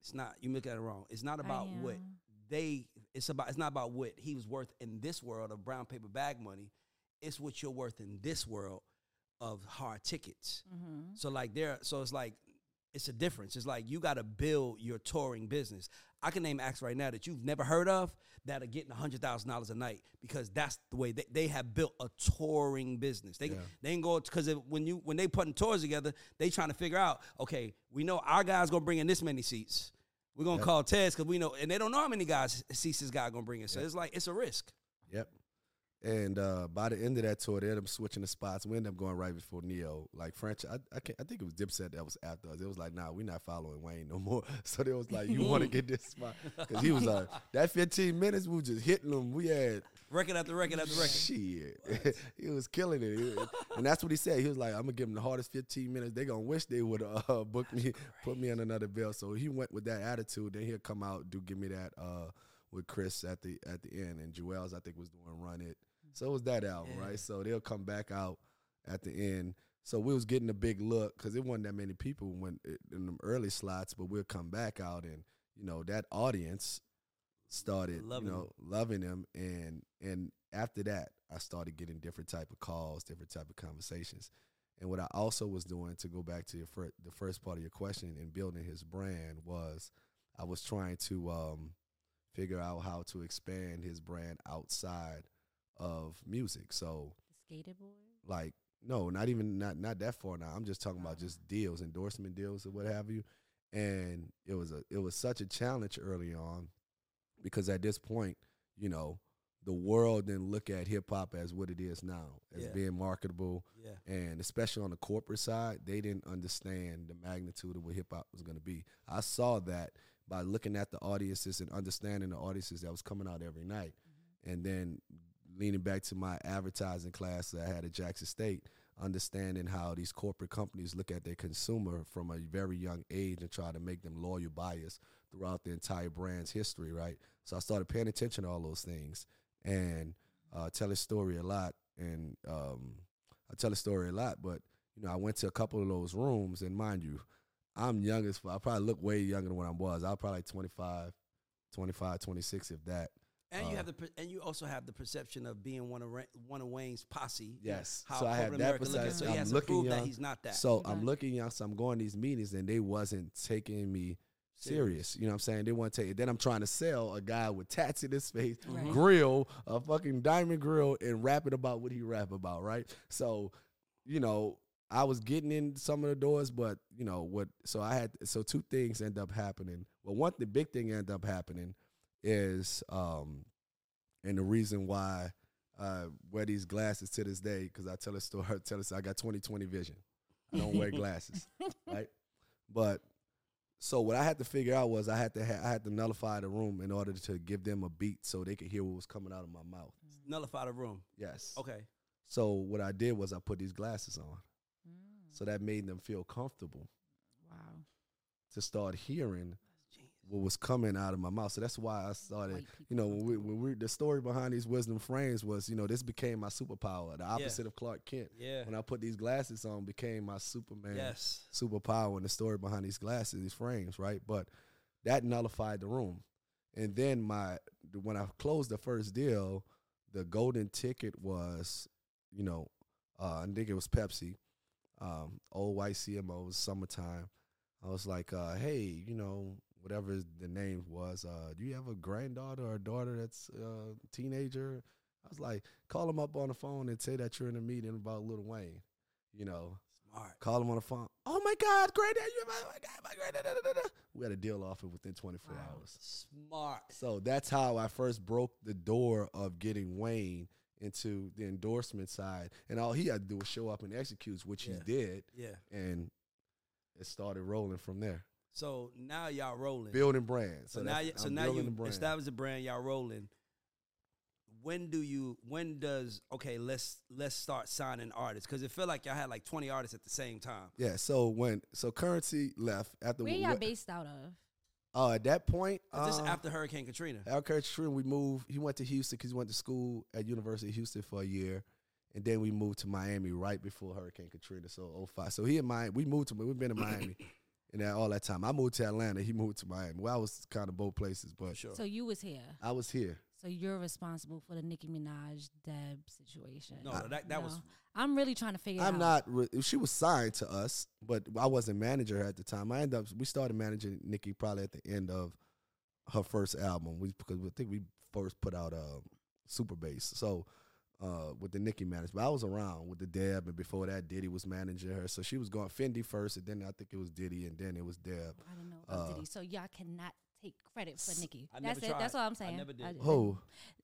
it's not. You look at it wrong. It's not about what they. It's about. It's not about what he was worth in this world of brown paper bag money. It's what you're worth in this world of hard tickets. Mm-hmm. So like there, so it's like it's a difference. It's like you got to build your touring business. I can name acts right now that you've never heard of that are getting hundred thousand dollars a night because that's the way they, they have built a touring business. They Yeah. they ain't go because when you when they putting tours together, they trying to figure out okay, we know our guys gonna bring in this many seats. We're gonna Yep. call Tez because we know, and they don't know how many guys seats this guy gonna bring in. So it's like it's a risk. Yep. And uh, by the end of that tour, they ended up switching the spots. We ended up going right before Ne-Yo. Like French, I I, can't, I think it was Dipset that was after us. It was like, nah, we're not following Wayne no more. So they was like, you want to get this spot because he was like, that 15 minutes. We were just hitting them. We had Record after record after record. shit. he was killing it, and that's what he said. He was like, I'm gonna give them the hardest 15 minutes. They gonna wish they would uh, booked me, put me on another bill. So he went with that attitude. Then he'll come out, do give me that uh, with Chris at the at the end, and Juelz I think was doing Run It. So it was that album, Yeah. right? So they'll come back out at the end. So we was getting a big look because it wasn't that many people when in the early slots, but we'll come back out and you know that audience started Loving you know loving him and and after that I started getting different type of calls, different type of conversations. And what I also was doing to go back to your fir- the first part of your question in building his brand was I was trying to um, figure out how to expand his brand outside of music. So The skater boy. like no, not even not not that far now. I'm just talking about just uh-huh. deals, endorsement deals or what have you. And it was a it was such a challenge early on because at this point, you know, the world didn't look at hip hop as what it is now, as Yeah. being marketable Yeah. and especially on the corporate side, they didn't understand the magnitude of what hip hop was going to be. I saw that by looking at the audiences and understanding the audiences that was coming out every night, mm-hmm. and then leaning back to my advertising class that I had at Jackson State, understanding how these corporate companies look at their consumer from a very young age and try to make them loyal buyers throughout the entire brand's history, right? So I started paying attention to all those things and uh, tell a story a lot. And um, I tell a story a lot, but you know, I went to a couple of those rooms, and mind you, I'm young as fuck. I probably look way younger than what I was. I was probably like 25, 25, 26, if that. And you Uh, have the and you also have the perception of being one of Ra- one of Wayne's posse. Yes. How so I have that America look perception. So he I'm has to looking prove young. that he's not that. So Okay. I'm looking young. So I'm going to these meetings, and they wasn't taking me serious. You know what I'm saying? They want to take it. Then I'm trying to sell a guy with tats in his face, Right. grill, a fucking diamond grill, and rapping about what he rap about, right? So, you know, I was getting in some of the doors, but you know what? So I had so two things end up happening. Well, one the big thing ended up happening is, um, and the reason why I wear these glasses to this day because I tell a story. I tell us I got 20/20 vision. I don't wear glasses, right? But so what I had to figure out was I had to ha- I had to nullify the room in order to give them a beat so they could hear what was coming out of my mouth. Nullify the room. Yes. Okay. So what I did was I put these glasses on, Mm. so that made them feel comfortable Wow. to start hearing what was coming out of my mouth. So that's why I started. White You know, when we, when we the story behind these wisdom frames was, you know, this became my superpower. The opposite of Clark Kent. Yeah. When I put these glasses on, became my Superman Yes. superpower and the story behind these glasses, these frames, right? But that nullified the room. And then my when I closed the first deal, the golden ticket was, you know, uh, I think it was Pepsi, um, old white CMOs, summertime. I was like, uh, hey, you know, whatever the name was, uh, do you have a granddaughter or a daughter that's a teenager? I was like, call them up on the phone and say that you're in a meeting about Little Wayne, you know. Smart. Call him on the phone. Oh my God, granddad, you're my, my God, my granddad. da, da, da, da." We had a deal off it within 24 Wow. hours. Smart. So that's how I first broke the door of getting Wayne into the endorsement side. And all he had to do was show up and execute, which Yeah. he did. Yeah. And it started rolling from there. So now y'all rolling. Building brands. so, now, so I'm now building you the brand. established a brand. Y'all rolling. when do you when does okay let's let's start signing artists because it felt like y'all had like 20 artists at the same time Yeah. So when so curren$y left after Where we- y'all we- based out of? uh, at that point, this is um, after hurricane katrina Al Curtis we moved. He went to Houston because he went to school at University of Houston for a year, and then we moved to Miami right before Hurricane Katrina. So 05. So he in Miami. We moved to. We've been in Miami, and that all that time. I moved to Atlanta. He moved to Miami. Well, I was kind of both places, but sure So you was here. I was here. So you're responsible for the Nicki Minaj Deb situation. no that, that was I'm really trying to figure it out. I'm out. not. Re- she was signed to us, but I wasn't manager at the time. I ended up. We started managing Nicki probably at the end of her first album. We because we think we first put out um, Super Bass. So uh, with the Nicki management, but I was around with the Deb, and before that, Diddy was managing her. So she was going Fendi first, and then I think it was Diddy, and then it was Deb. I don't know about Uh, Diddy. So y'all cannot take credit for Nicki. I That's never it. That's tried. all I'm I saying. never did. Who?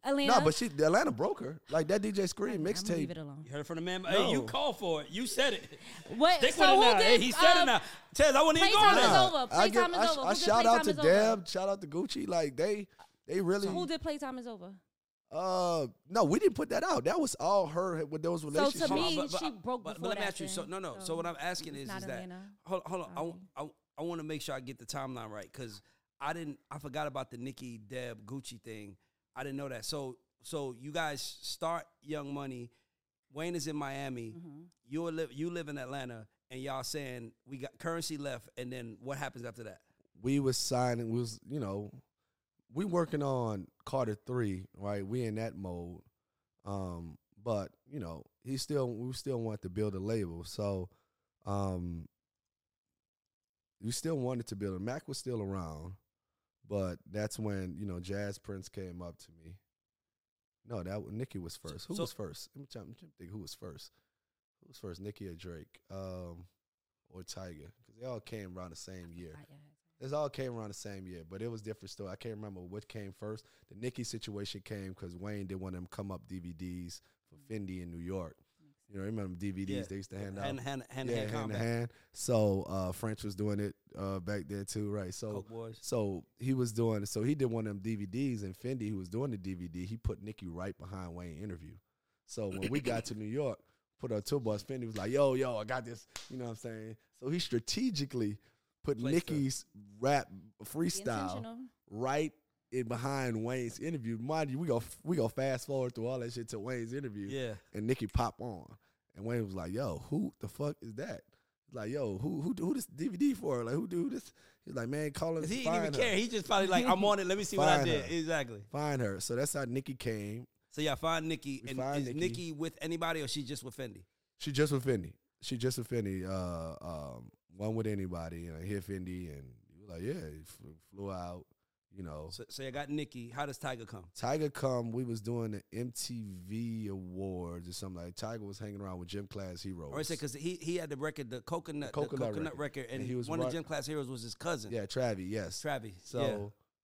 Atlanta. No, but she the Atlanta broke her. Like that DJ Scream I'm leave mixtape. it alone. you heard it from the man hey you called for it you said it What? Stick so with it who now. did, hey, he said uh, it now Tez, I wasn't even Playtime going is there. over. I, Playtime give, is I, over. I Who shout out to is over? Deb. Shout out to Gucci. Like they, they really. So who did Playtime is over? Uh, no, we didn't put that out. That was all her with those relationships. So relationships. to me, but- but- she broke but, but let me ask you so no no so, what i'm asking is is that Atlanta. hold, hold on Sorry. I, I, I want to make sure i get the timeline right because i didn't i forgot about the nicki deb gucci thing i didn't know that so so you guys start young money wayne is in miami Mm-hmm. you live you live in atlanta and y'all saying we got curren$y left and then what happens after that we was signing. We was you know, we working on Carter three. Right, we in that mode. Um, but you know, he still we still want to build a label. So, um, we still wanted to build. it. Mac was still around, but that's when you know Jas Prince came up to me. No, that was, Nicki was first. Who so- was first? Let me, try, let me think. Who was first? Who was first? Nicki or Drake? Um, or Tyga? Because they all came around the same year. This all came around the same year, but it was different story. I can't remember what came first. The Nicki situation came because Wayne did one of them come up DVDs for Fendi in New York. You know, remember them DVDs Yeah. they used to hand out? hand hand hand, yeah, hand, hand to hand. So uh, French was doing it uh, back there too, right? So Coke boys so he was doing so he did one of them DVDs and Fendi who was doing the DVD, he put Nicki right behind Wayne interview. So when we got to New York, put our tour bus, Fendi was like, yo, yo, I got this. You know what I'm saying? So he strategically put Placed her. Nicki's rap freestyle right in behind Wayne's interview. Mind you, we go we go fast forward through all that shit to Wayne's interview. yeah And Nicki pop on. And Wayne was like, yo, who the fuck is that? He's like, yo, who who who this DVD for? Like, who do this? He's like, man, call him. 'Cause he didn't even her. care he just probably like i'm on it let me see what i did her. exactly Find her. So that's how Nicki came. so y'all find nicki We and find is Nicki. nikki with anybody or she just with fendi She just with Fendi. She just with Fendi. Uh, um, one with anybody. And I hear Fendi, and he was like, yeah, he f- flew out. You know, So, so you got Nicki. How does Tyga come? Tyga come. We was doing the MTV Awards or something like. Tyga was hanging around with Gym Class Heroes. Or I say because he he had the record, the coconut, The the Coconut coconut, record. record, and, And he was one of rock- gym class heroes was his cousin. yeah, Travie. Yes, Travie. So yeah.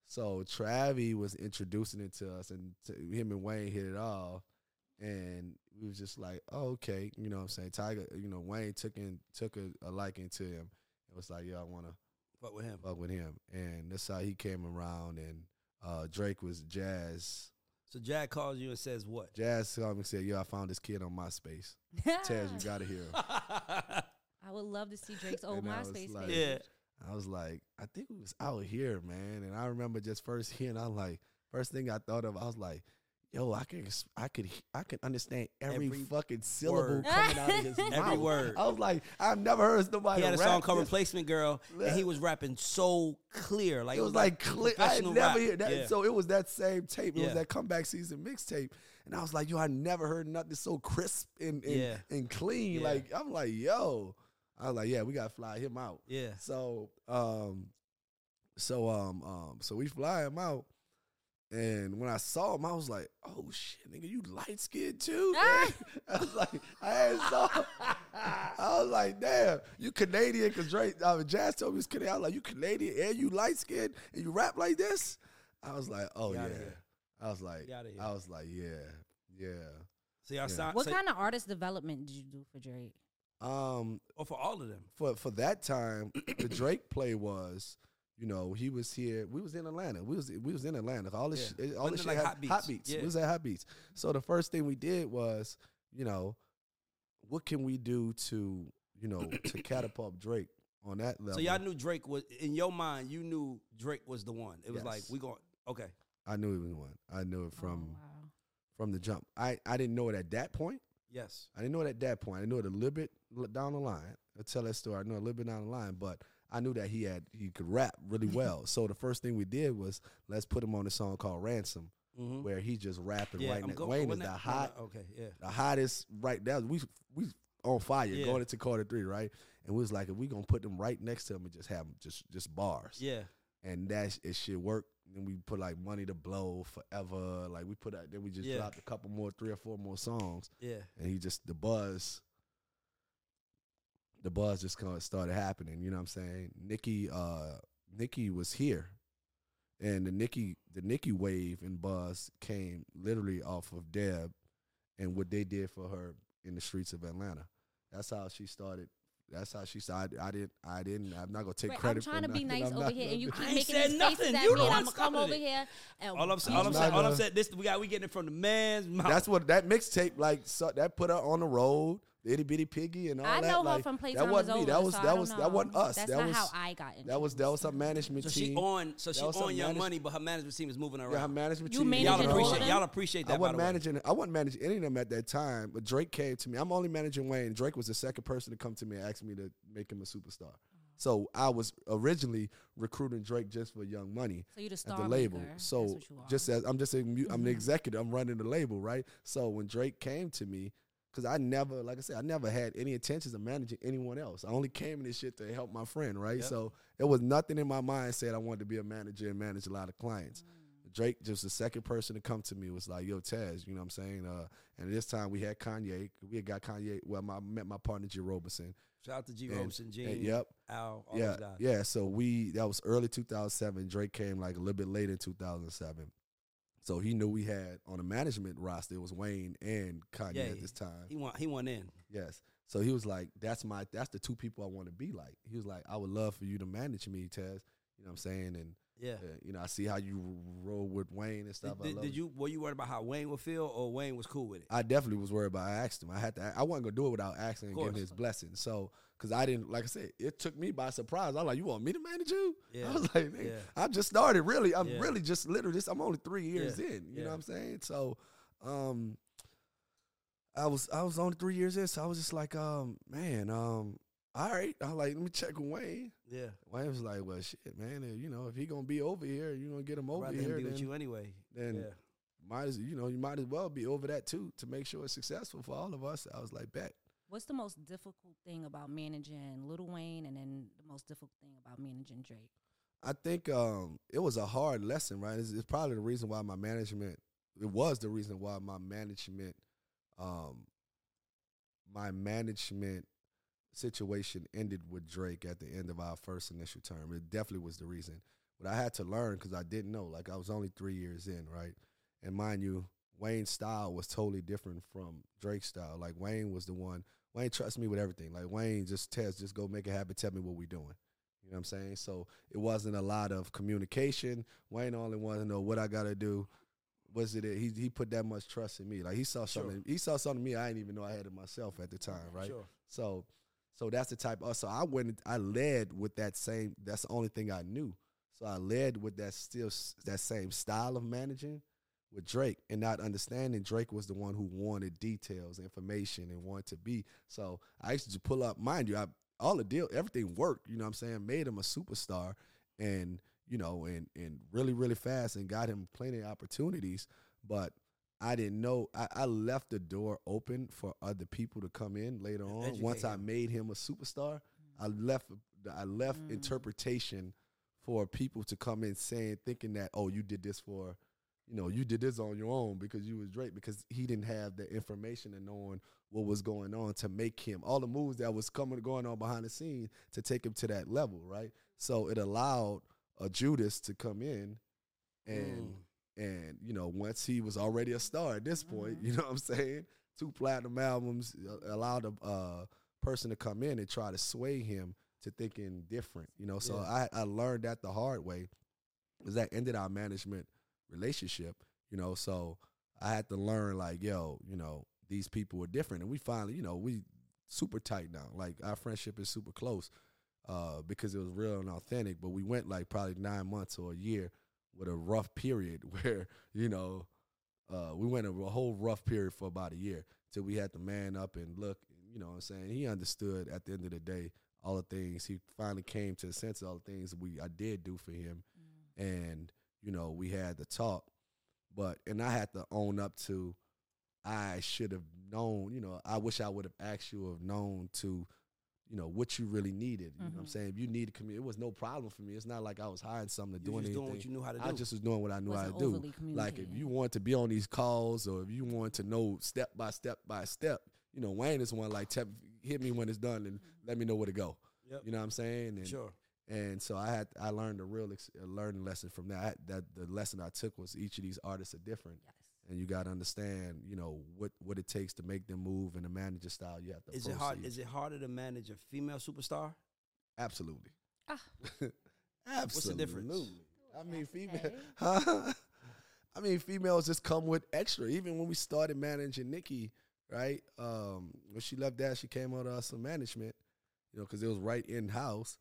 so Travie was introducing it to us, and him and Wayne hit it off, and we was just like, oh, okay, you know what I'm saying. Tyga, you know, Wayne took in took a, a liking to him. It was like, yo, I want to fuck with him. fuck with him, and that's how he came around. And uh, Drake was Jas. So Jack calls you and says what? Jas called me and said, yo, I found this kid on MySpace. Tez, you gotta hear him. I would love to see Drake's old And I was MySpace like- page. yeah. I was like, I think it was out here, man. And I remember just first hearing, I was like, first thing I thought of, I was like, yo, I ex- I could, I can understand every, Every fucking syllable word. coming out of his mouth. Every word. I was like, I've never heard somebody. He had a song called this. "Replacement Girl," and he was rapping so clear, like It was like clear. I had never rap. heard that. Yeah. So it was that same tape. It Yeah. was that comeback season mixtape. And I was like, yo, I never heard nothing so crisp and and, and clean. Like I'm like, yo. I was like, yeah, we gotta fly him out. yeah. So um so um um so we fly him out. And when I saw him, I was like, "Oh shit, nigga, you light skinned too?" man?" I was like, I had saw. I was like, "Damn, you Canadian?" Because Drake, uh, Jas told me he was Canadian. I was like, "You Canadian and you light skinned and you rap like this?" I was like, "Oh Get yeah." I was like, Get outta here. I was like, "Yeah, yeah." So y'all Yeah. signed. What so- kind of artist development did you do for Drake? Um, Or for all of them? for for that time, the Drake play was You know, he was here. We was in Atlanta. We was we was in Atlanta. All this Yeah. shit, all Wasn't this shit like had- Hot Beats? Yeah. We was at Hot Beats. So the first thing we did was, you know, what can we do to, you know, to catapult Drake on that level? So y'all knew Drake was in your mind. You knew Drake was the one. It was like we going okay. I knew he was the one. I knew it from oh, wow. from the jump. I I didn't know it at that point. Yes. I didn't know it at that point. I knew it a little bit down the line. I'll tell that story. I knew a little bit down the line, but I knew that he had he could rap really well. so the first thing we did was let's put him on a song called Ransom, Mm-hmm. where he just rapping Yeah, right I'm next. go- Wayne is the hot, Okay, yeah. the hottest right now. We we on fire Yeah. going into Carter three, right? And we was like, if we gonna put them right next to him and just have 'em just just bars, Yeah. and that it should work. Then we put like money to blow forever. Like we put out, then we just Yeah. dropped a couple more, three or four more songs Yeah. and he just the buzz the buzz just kind of started happening you know what i'm saying nikki uh nikki was here and the nikki the nikki wave and buzz came literally off of deb and what they did for her in the streets of atlanta that's how she started that's how she started i didn't i didn't i'm not gonna take Wait, I'm credit trying for to be nice over here, and you keep making said these nothing. faces at You me, the and I'm gonna come over it. here. And All I'm saying, all I'm I'm saying, all I'm saying, this we got we getting it from the man's mouth. that's what that mixtape like so, that put her on the road the itty bitty piggy and all I that know her like, from that Playtime wasn't me that was so I that don't was that wasn't us That's that not was how I got into that was that was her management so team she on, so she That was on some Young manage- Money, but her management team is moving around. Yeah, her management You team. managing y'all appreciate them? y'all appreciate that. I by wasn't the way. managing. I wasn't managing any of them at that time. But Drake came to me. I'm only managing Wayne. Drake was the second person to come to me and ask me to make him a superstar. So I was originally recruiting Drake just for Young Money So you the at star the label. maker. So what you are. Mm-hmm. just as I'm just a, mu- I'm the executive. I'm running the label, right? So when Drake came to me, because I never, like I said, I never had any intentions of managing anyone else. I only came in this shit to help my friend, right? Yep. So it was nothing in my mind said I wanted to be a manager and manage a lot of clients. Mm. Drake, just the second person to come to me, was like, "Yo, Tez," you know what I'm saying? Uh, and this time we had Kanye. We had got Kanye. Well, my, I met my partner G Roberson. Shout out to G And- Roberson, Gene, and yep. Al, all yeah, yeah. So we that was early 2007. Drake came like a little bit later in 2007. So he knew we had on the management roster it was Wayne and Kanye Yeah, at this time. He went, he went in. Yes. So he was like, "That's my that's the two people I want to be like." He was like, "I would love for you to manage me, Tez." You know what I'm saying? And Yeah. uh, you know, I see how you roll with Wayne and stuff. Did, did, you were you worried about how Wayne would feel, or Wayne was cool with it? I definitely was worried about. I asked him. I had to. I wasn't gonna do it without asking and giving his blessing. So, because I didn't, like I said, it took me by surprise. I was like, "You want me to manage you?" Yeah. I was like, "Nigga, Yeah. "I just started. Really, I'm Yeah. really just literally. This, I'm only three years Yeah. in. You know what I'm saying? So, um, I was I was only three years in. So I was just like, um, man, um, all right. I was like, let me check with Wayne. Yeah. Wayne was like, well, shit, man. uh, You know, if he gonna be over here, you gonna get him over rather here. be with you anyway. then yeah. might as you know you might as well be over that too to make sure it's successful for all of us. I was like, bet. What's the most difficult thing about managing Little Wayne, and then the most difficult thing about managing Drake? I think um, it was a hard lesson, right? It's, it's probably the reason why my management. It was the reason why my management, um, my management situation ended with Drake at the end of our first initial term. It definitely was the reason. But I had to learn because I didn't know. Like I was only three years in, right? And mind you, Wayne's style was totally different from Drake's style. Like Wayne was the one. Wayne trusts me with everything. Like Wayne just tells, just go make it happen. Tell me what we're doing. You know what I'm saying? So it wasn't a lot of communication. Wayne only wanted to know what I gotta do. Was it? He he put that much trust in me. Like he saw Sure. something. He saw something in me I didn't even know I had it myself at the time. Right. Sure. So, so that's the type. Of, so I went. I led with that same. That's the only thing I knew. So I led with that still that same style of managing with Drake, and not understanding Drake was the one who wanted details, information, and wanted to be. So I used to pull up. Mind you, I all the deal, everything worked. You know what I'm saying? Made him a superstar, and you know, and and really really fast, and got him plenty of opportunities. But I didn't know. I, I left the door open for other people to come in later on. educate Once I made him a superstar, I mm-hmm. left. I left mm. interpretation for people to come in saying, thinking that, oh, you did this for, you know, you did this on your own because you was Drake because he didn't have the information and knowing what was going on to make him all the moves that was coming going on behind the scenes to take him to that level, right? So it allowed a Judas to come in and and you know once he was already a star at this point, you know what I'm saying? Two platinum albums uh, allowed a uh, person to come in and try to sway him to thinking different. You know, so Yeah. I I learned that the hard way. Is that ended our management relationship? You know, so I had to learn like, yo, you know, these people are different, and we finally, you know, we super tight now. Like our friendship is super close uh, because it was real and authentic. But we went like probably nine months or a year with a rough period where you know uh, we went a, a whole rough period for about a year till we had to man up and look. You know what I'm saying? He understood at the end of the day all the things. He finally came to the sense of all the things we I did do for him, and you know we had the talk. But and I had to own up to I should have known. You know, I wish I would have asked you have known to you know what you really needed. You know what I'm Mhm. saying? If you needed community, it was no problem for me. It's not like I was hiding something to You doing just anything. doing what you knew how to do. I just was doing what I knew how Wasn't to do. Like if you want to be on these calls or if you want to know step by step by step, you know, Wayne is one like tep, hit me when it's done and let me know where to go. Yep. You know what I'm saying? And sure. And so I had I learned a real ex- a learning lesson from that. I, that the lesson I took was each of these artists are different, Yes. and you got to understand, you know, what what it takes to make them move and the manager style. You have to. Is it hard? proceed. Is it harder to manage a female superstar? Absolutely. Ah. Absolutely. What's the difference? I mean, female. Huh? I mean, females just come with extra. Even when we started managing Nicki, right? Um, when she left that, she came out to us some management, you know, because it was right in house.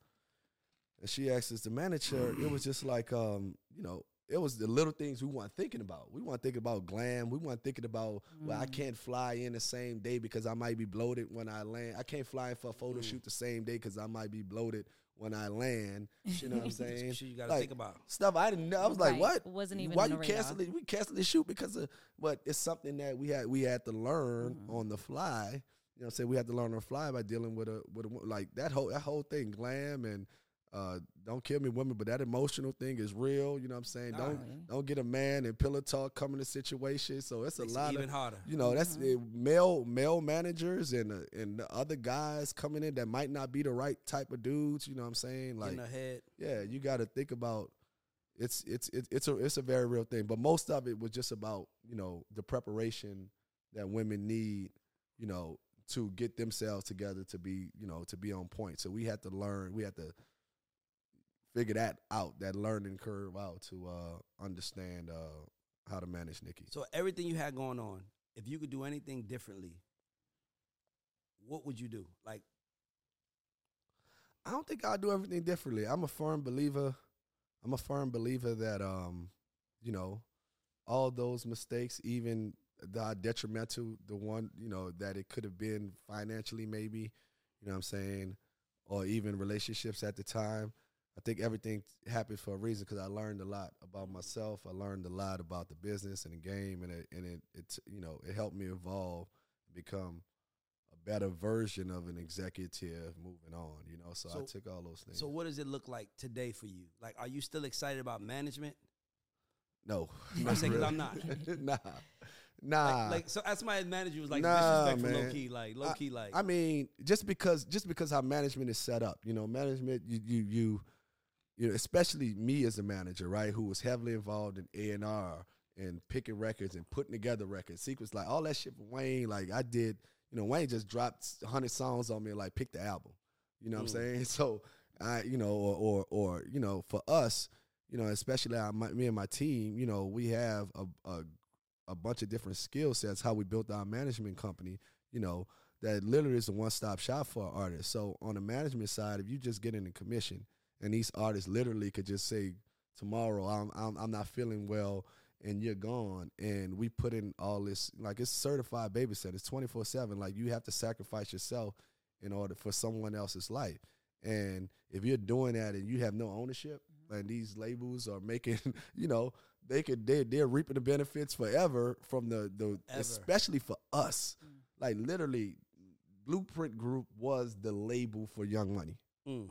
And she asked us to manage her. It was just like, um, you know, it was the little things we weren't thinking about. We weren't thinking about glam. We weren't thinking about, well, I can't fly in the same day because I might be bloated when I land. I can't fly in for a photo shoot the same day because I might be bloated when I land. You know what I'm saying? Shit you got to Like, think about. stuff I didn't know. I was like, what? Wasn't even Why you the radar. cancel it? We canceled the shoot because of but it's something that we had we had to learn Mm-hmm. on the fly. You know what I'm saying? We had to learn on the fly by dealing with a with a like that whole that whole thing, glam and uh don't kill me women, but that emotional thing is real. You know what I'm saying? Don't Right. don't get a man and pillow talk coming to situation. So it's a Makes it lot even of harder. you know, that's Mm-hmm. uh, male male managers and uh, and the other guys coming in that might not be the right type of dudes. You know what I'm saying? Like in the head. yeah, you got to think about it's it's it's it's a it's a very real thing. But most of it was just about you know the preparation that women need, you know, to get themselves together to be you know to be on point. So we had to learn. We had to figure that out, that learning curve out to uh, understand uh, how to manage Nicki. So everything you had going on, if you could do anything differently, what would you do? Like, I don't think I'll do everything differently. I'm a firm believer. I'm a firm believer that um, you know, all those mistakes, even the detrimental, the one, you know, that it could have been financially maybe, you know what I'm saying, or even relationships at the time. I think everything happened for a reason because I learned a lot about myself. I learned a lot about the business and the game, and it and it, it you know it helped me evolve, become a better version of an executive moving on. You know, so, I took all those things. so what does it look like today for you? Like, are you still excited about management? no, You know what I'm saying? 'Cause I'm not. nah, nah. Like, like, so that's my manager was like Nah, disrespectful, man. low key, like low key, like. I mean, just because just because how management is set up, you know, management you you you you know, especially me as a manager, right, who was heavily involved in A and R and picking records and putting together records, sequence, like all that shit for Wayne. Like I did, you know, Wayne just dropped hundred songs on me, and, like pick the album. You know what Mm. I'm saying? So I, you know, or or, or you know, for us, you know, especially our, my, me and my team, you know, we have a, a a bunch of different skill sets. How we built our management company, you know, that literally is a one stop shop for our artists. So on the management side, if you just get in the commission, and these artists literally could just say tomorrow, I'm I'm, I'm not feeling well. And you're gone, and we put in all this like it's certified babysitter It's twenty four seven. Like you have to sacrifice yourself in order for someone else's life. And if you're doing that and you have no ownership, and these labels are making, you know, they could they they're reaping the benefits forever from the the Ever. especially for us. Like literally, Blueprint Group was the label for Young Money. Mm.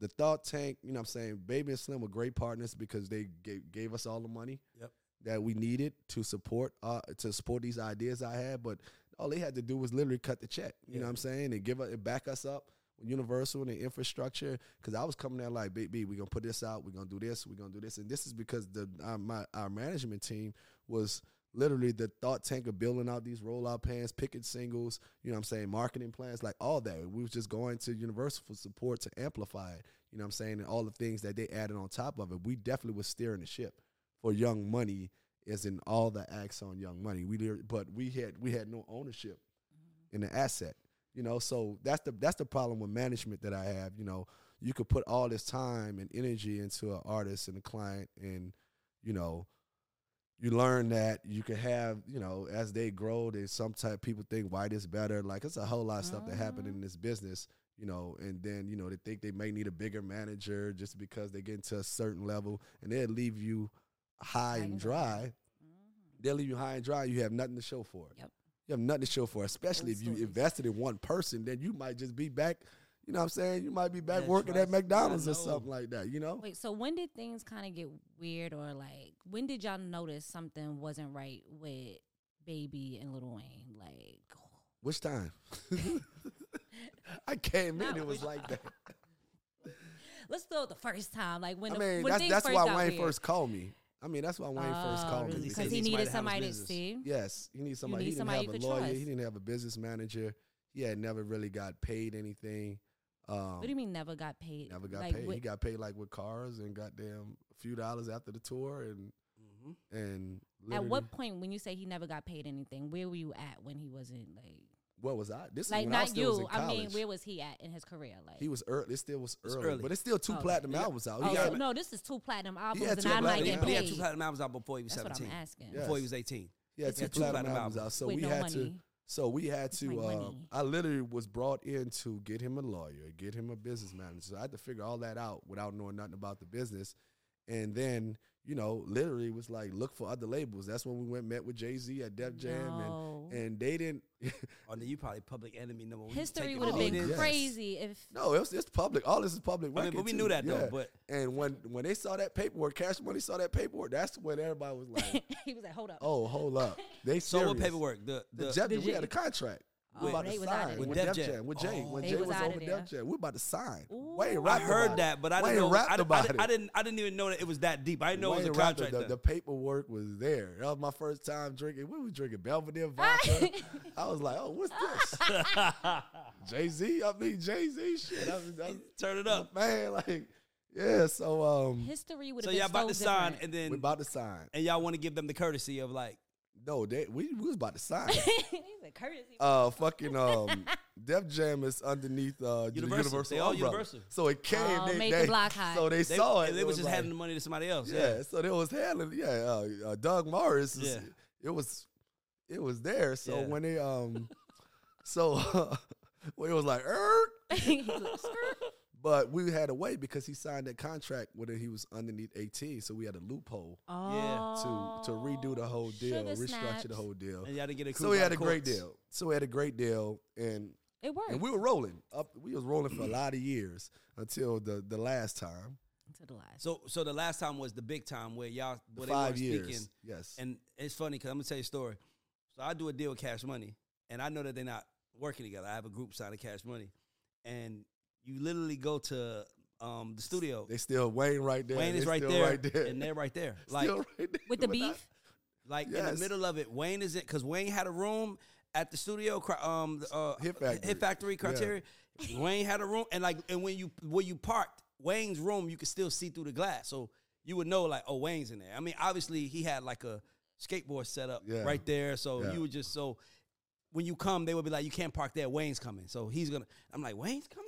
The Thought Tank, you know what I'm saying? Baby and Slim were great partners because they gave, gave us all the money Yep. that we needed to support uh to support these ideas I had, but all they had to do was literally cut the check. You know what I'm saying? And give us back us up with Universal and the infrastructure. Because I was coming there like, baby, we're gonna put this out, we're gonna do this, we're gonna do this, and this is because the our, my our management team was literally the thought tank of building out these rollout plans, picking singles, you know what I'm saying, marketing plans, like all that. We was just going to Universal for support to amplify it, you know what I'm saying, and all the things that they added on top of it. We definitely was steering the ship for Young Money, as in all the acts on Young Money. We but we had we had no ownership mm-hmm. in the asset. You know, so that's the that's the problem with management that I have. You know, you could put all this time and energy into an artist and a client, and you know, you learn that you can have, you know, as they grow, there's some type people think white is better. Like it's a whole lot of stuff that happen uh-huh. in this business, you know, and then, you know, they think they may need a bigger manager just because they get into a certain level and they'll leave you high and dry. Mm-hmm. They'll leave you high and dry. You have nothing to show for it. Yep. You have nothing to show for, it, especially if you stories. invested in one person, then you might just be back, you know what I'm saying? You might be back Yeah, working trust- at McDonald's or something like that, you know? Wait, so when did things kind of get weird, or like when did y'all notice something wasn't right with Baby and Lil Wayne? Like, Which time? I came in, Not it was like that. let's go with the first time. Like when I the, mean, when that's that's first why Wayne weird. first called me. I mean, that's why Wayne first Oh, called me. really? Because because he he needed somebody somebody to to handle his see. Yes, he needed somebody. need he didn't somebody have a lawyer. trust. He didn't have a business manager. He had never really got paid anything. Um, What do you mean never got paid? Never got like, paid. what- he got paid like with cars and got goddamn a few dollars after the tour and and at what point when you say he never got paid anything? Where were you at when he wasn't like what was I? This like is when I not still was in you? I mean, where was he at in his career? Like he was early. It still was early, early. but it's still two Oh, platinum yeah. albums out. Oh, so, got, no, this is two platinum albums, had and two I'm not platinum getting But he had two platinum albums out before he was That's what I'm asking. Yeah. Before he was 18. Yeah, had two two platinum platinum albums out. So With we no had to. So we had to. Uh. I literally was brought in to get him a lawyer, get him a business manager. So I had to figure all that out without knowing nothing about the business. And then, you know, literally was like, look for other labels. That's when we went met with Jay Z at Def Jam, No. and and they didn't. Oh, then you probably public enemy number one. You History would have been yes. crazy if no, it was it's public. All this is public. I mean, but we too. knew that though. But and when when they saw that paperwork, Cash Money saw that paperwork. That's when everybody was like, he was like, "Hold up." "Oh, hold up, they so serious." what paperwork? The The, the, Def- Did we had a contract. We Oh, about to sign there. with With Def Def Jam. Jam. With Jay. when They Jay was was, over there. Def Jam, we're about to sign. Ooh. Wayne I rapped heard about that, but I didn't know. rapped I, about I, it. I didn't. I didn't even know that it was that deep. I didn't know Wayne it was a rapped contract. The, the paperwork was there. That was my first time drinking. We was drinking Belvedere vodka. I was like, "Oh, what's this?" Jay Z. I mean, Jay Z shit. I was, I Turn it up. man. Like, yeah. So, um, History would So been y'all about so to sign, and then we about to sign. and y'all want to give them the courtesy of like, No, they we, we was about to sign. He's like, courtesy. uh fucking um Def Jam is underneath uh the Universal. Universal. They all umbrella. Universal. So it came Oh, they, make the block hot. So they, they, saw it. They it was just like- handing the money to somebody else. Yeah, so they was handling yeah, uh, uh, Doug Morris is, Yeah. it was it was there. So Yeah. when they um so when it was like er He was like, "Skirt." but we had to wait because he signed that contract when he was underneath 18, so we had a loophole oh, to to redo the whole deal, sugar restructure snaps. the whole deal. And y'all didn't get a So we had a great deal. So we had a great deal and It worked. and we were rolling up. We was rolling for a lot of years until the the last time, to the last. So so the last time was the big time where y'all the where they five weren't years. speaking. Yes, And it's funny because I'm gonna tell you a story. So I do a deal with Cash Money, and I know that they're not working together. I have a group signed to Cash Money, and you literally go to um, the studio. they still Wayne right there. Wayne is right still there, right there, and they're right there. Like still right there. With the beef? like in the middle of it. Wayne is it because Wayne had a room at the studio. Um, uh, Hit Factory. Hit Factory Criteria. Wayne had a room, and like, and when you where you parked Wayne's room, you could still see through the glass, so you would know like, oh, Wayne's in there. I mean, obviously he had like a skateboard set up Yeah. right there, so Yeah. you would just so when you come, they would be like, you can't park there. Wayne's coming, so he's gonna. I'm like, Wayne's coming.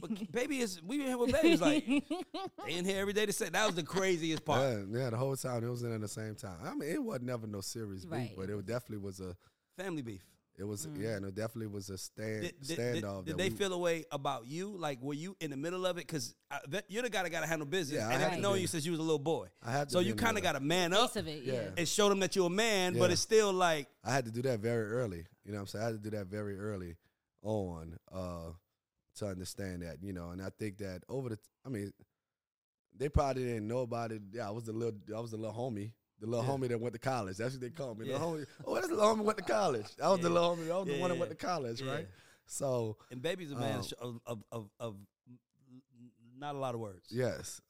But baby is we been here with babies like they in here every day to say that was the craziest part. Yeah, yeah, the whole time it was in at the same time. I mean, it was never no serious Right. beef, but it definitely was a. Family beef. It was Mm. yeah, and it definitely was a stand Did, did, did, standoff. did that they we- feel a way about you? Like, were you in the middle of it? Because you're the guy that got to handle business. Yeah, I and had I've to known you since you was a little boy. I had to So you kind of got to man up of it, Yeah. yeah. and show them that you're a man, but it's still like, I had to do that very early. You know what I'm saying? I had to do that very early on uh, to understand that, you know, and I think that over the I mean, they probably didn't know about it. Yeah, I was the little I was the little homie. The little Yeah. homie that went to college. That's what they call me. Yeah. Little homie. Oh, that's the little homie went to college. I was the little homie. I was the Yeah, one that yeah. went to college, Yeah. right? So and baby's a man Um, of, of, of, of not a lot of words. Yes.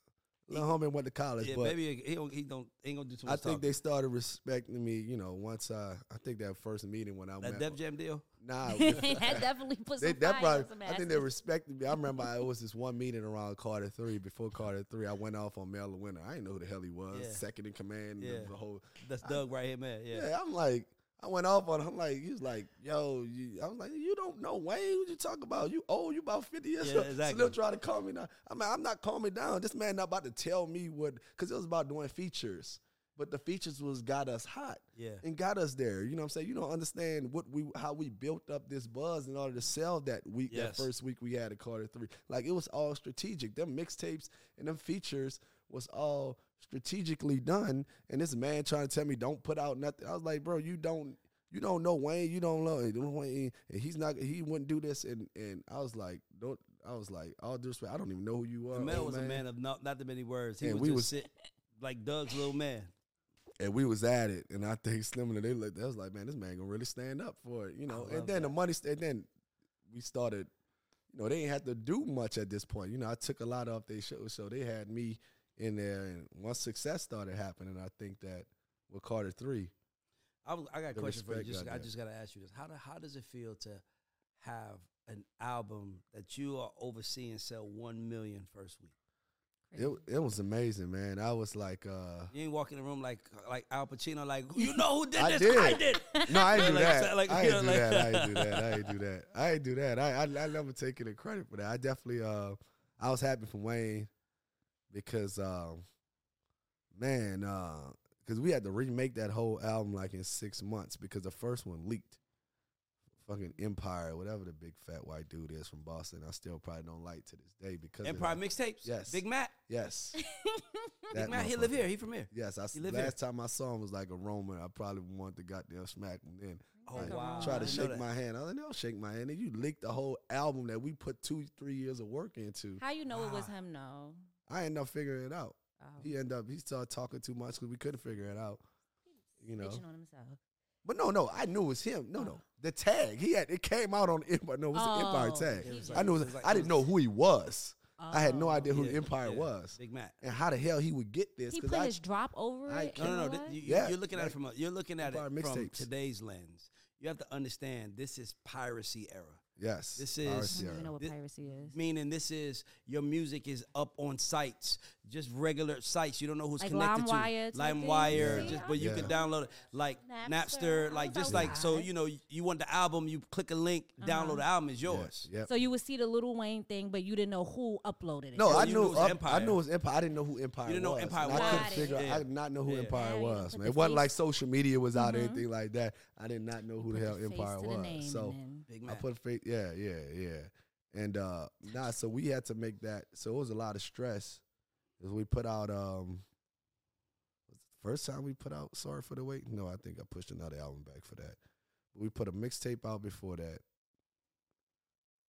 Little homie went to college, Yeah, but maybe he don't, he don't ain't gonna do too much. I think talking. they started respecting me. You know, once I I think that first meeting when I went that met Def Jam deal. nah, that definitely put some they that probably on some I think they respected me. I remember I, it was this one meeting around Carter three before Carter three. I went off on Mel Lewinter. I didn't know who the hell he was. Yeah. Second in command. Yeah. The, the whole That's Doug right here, man. Yeah. yeah. I'm like. I went off on him. Like, he was like, yo, you, I was like, you don't know Wayne. What you talk about? You old, you about 50 years Yeah, old. exactly. So they'll try to calm me down. I'm like, I'm not calming down. This man not about to tell me what, because it was about doing features. But the features was got us hot Yeah. and got us there. You know what I'm saying? You don't understand what we how we built up this buzz in order to sell that week, Yes. that first week we had at Carter Three. Like it was all strategic. Them mixtapes and them features was all strategically done. And this man trying to tell me don't put out nothing. I was like, bro, you don't you don't know Wayne. You don't know Wayne. And he's not. He wouldn't do this. And and I was like, don't. I was like, all due respect, I don't even know who you are. Mel old was a man of not, not that many words. He And would we just was- sit like Doug's little man. and we was at it, and I think Slim and they looked. I was like, man, this man gonna really stand up for it, you know. And then the money, and then we started. You know, they ain't had to do much at this point. You know, I took a lot off their show, so they had me in there. And once success started happening, I think that with Carter three, I, was, I got a question for you. Just, I just got to ask you this: How do, how does it feel to have an album that you are overseeing sell one million first week? it it was amazing, man. I was like, uh You ain't walk in the room like like Al Pacino, like you know who did I this? did. I did. no, I ain't do Like, that. like, I know, do like- that. I ain't do that. I ain't do that. I ain't do that. I I, I never take any credit for that. I definitely uh I was happy for Wayne because um man uh because we had to remake that whole album like in six months because the first one leaked. Fucking Empire, whatever the big fat white dude is from Boston, I still probably don't like to this day because Empire mixtapes. Yes. Big Matt. Yes, Big Matt. He live here. He from here. Yes, I, He live here. last time I saw him was like a Roman. I probably wanted to goddamn smack him then. Oh Like, wow. Try to didn't shake my hand. I was like, don't shake my hand. And you leaked the whole album that we put two, three years of work into. How you know it was him? No. I ended up figuring it out. Oh. He ended up, he started talking too much because we couldn't figure it out. You know. On himself. But no, no, I knew it was him. No, no. Oh. The tag. He had it came out on Empire. No, it was the Empire Oh, tag. It was I knew it it was, was like- I didn't know who he was. I had no Oh. idea who Yeah, the Empire yeah. was. Big Matt. And how the hell he would get this. He 'cause put I, his drop over I it. No, no, no. and? You, Yeah, you're looking at it from a, you're looking at it from mixtapes. today's lens. You have to understand this is piracy era. Yes. This is- I don't even know what piracy is. Meaning this is your music is up on sites, just regular sites. You don't know who's Like connected LimeWire to type thing? LimeWire, Yeah. just but you Yeah. can download it like Napster. Napster, like just like so you know you want the album, you click a link, Uh-huh. download the album is yours. Yep. So you would see the Lil Wayne thing, but you didn't know who uploaded it. No, Oh, I knew. knew it was up- I knew it was Empire. I didn't know who Empire You didn't know was. Empire And I couldn't it. figure. Yeah. I did not know who Yeah. Empire Yeah, was. Man. It wasn't like social media was out or Mhm. anything like that. I did not know who the hell Empire was. So and then- Big I man. put faith. Yeah, yeah, yeah. And uh nah, so we had to make that. So it was a lot of stress. As we put out um. First time we put out "Sorry for the Wait." No, I think I pushed another album back for that. We put a mixtape out before that.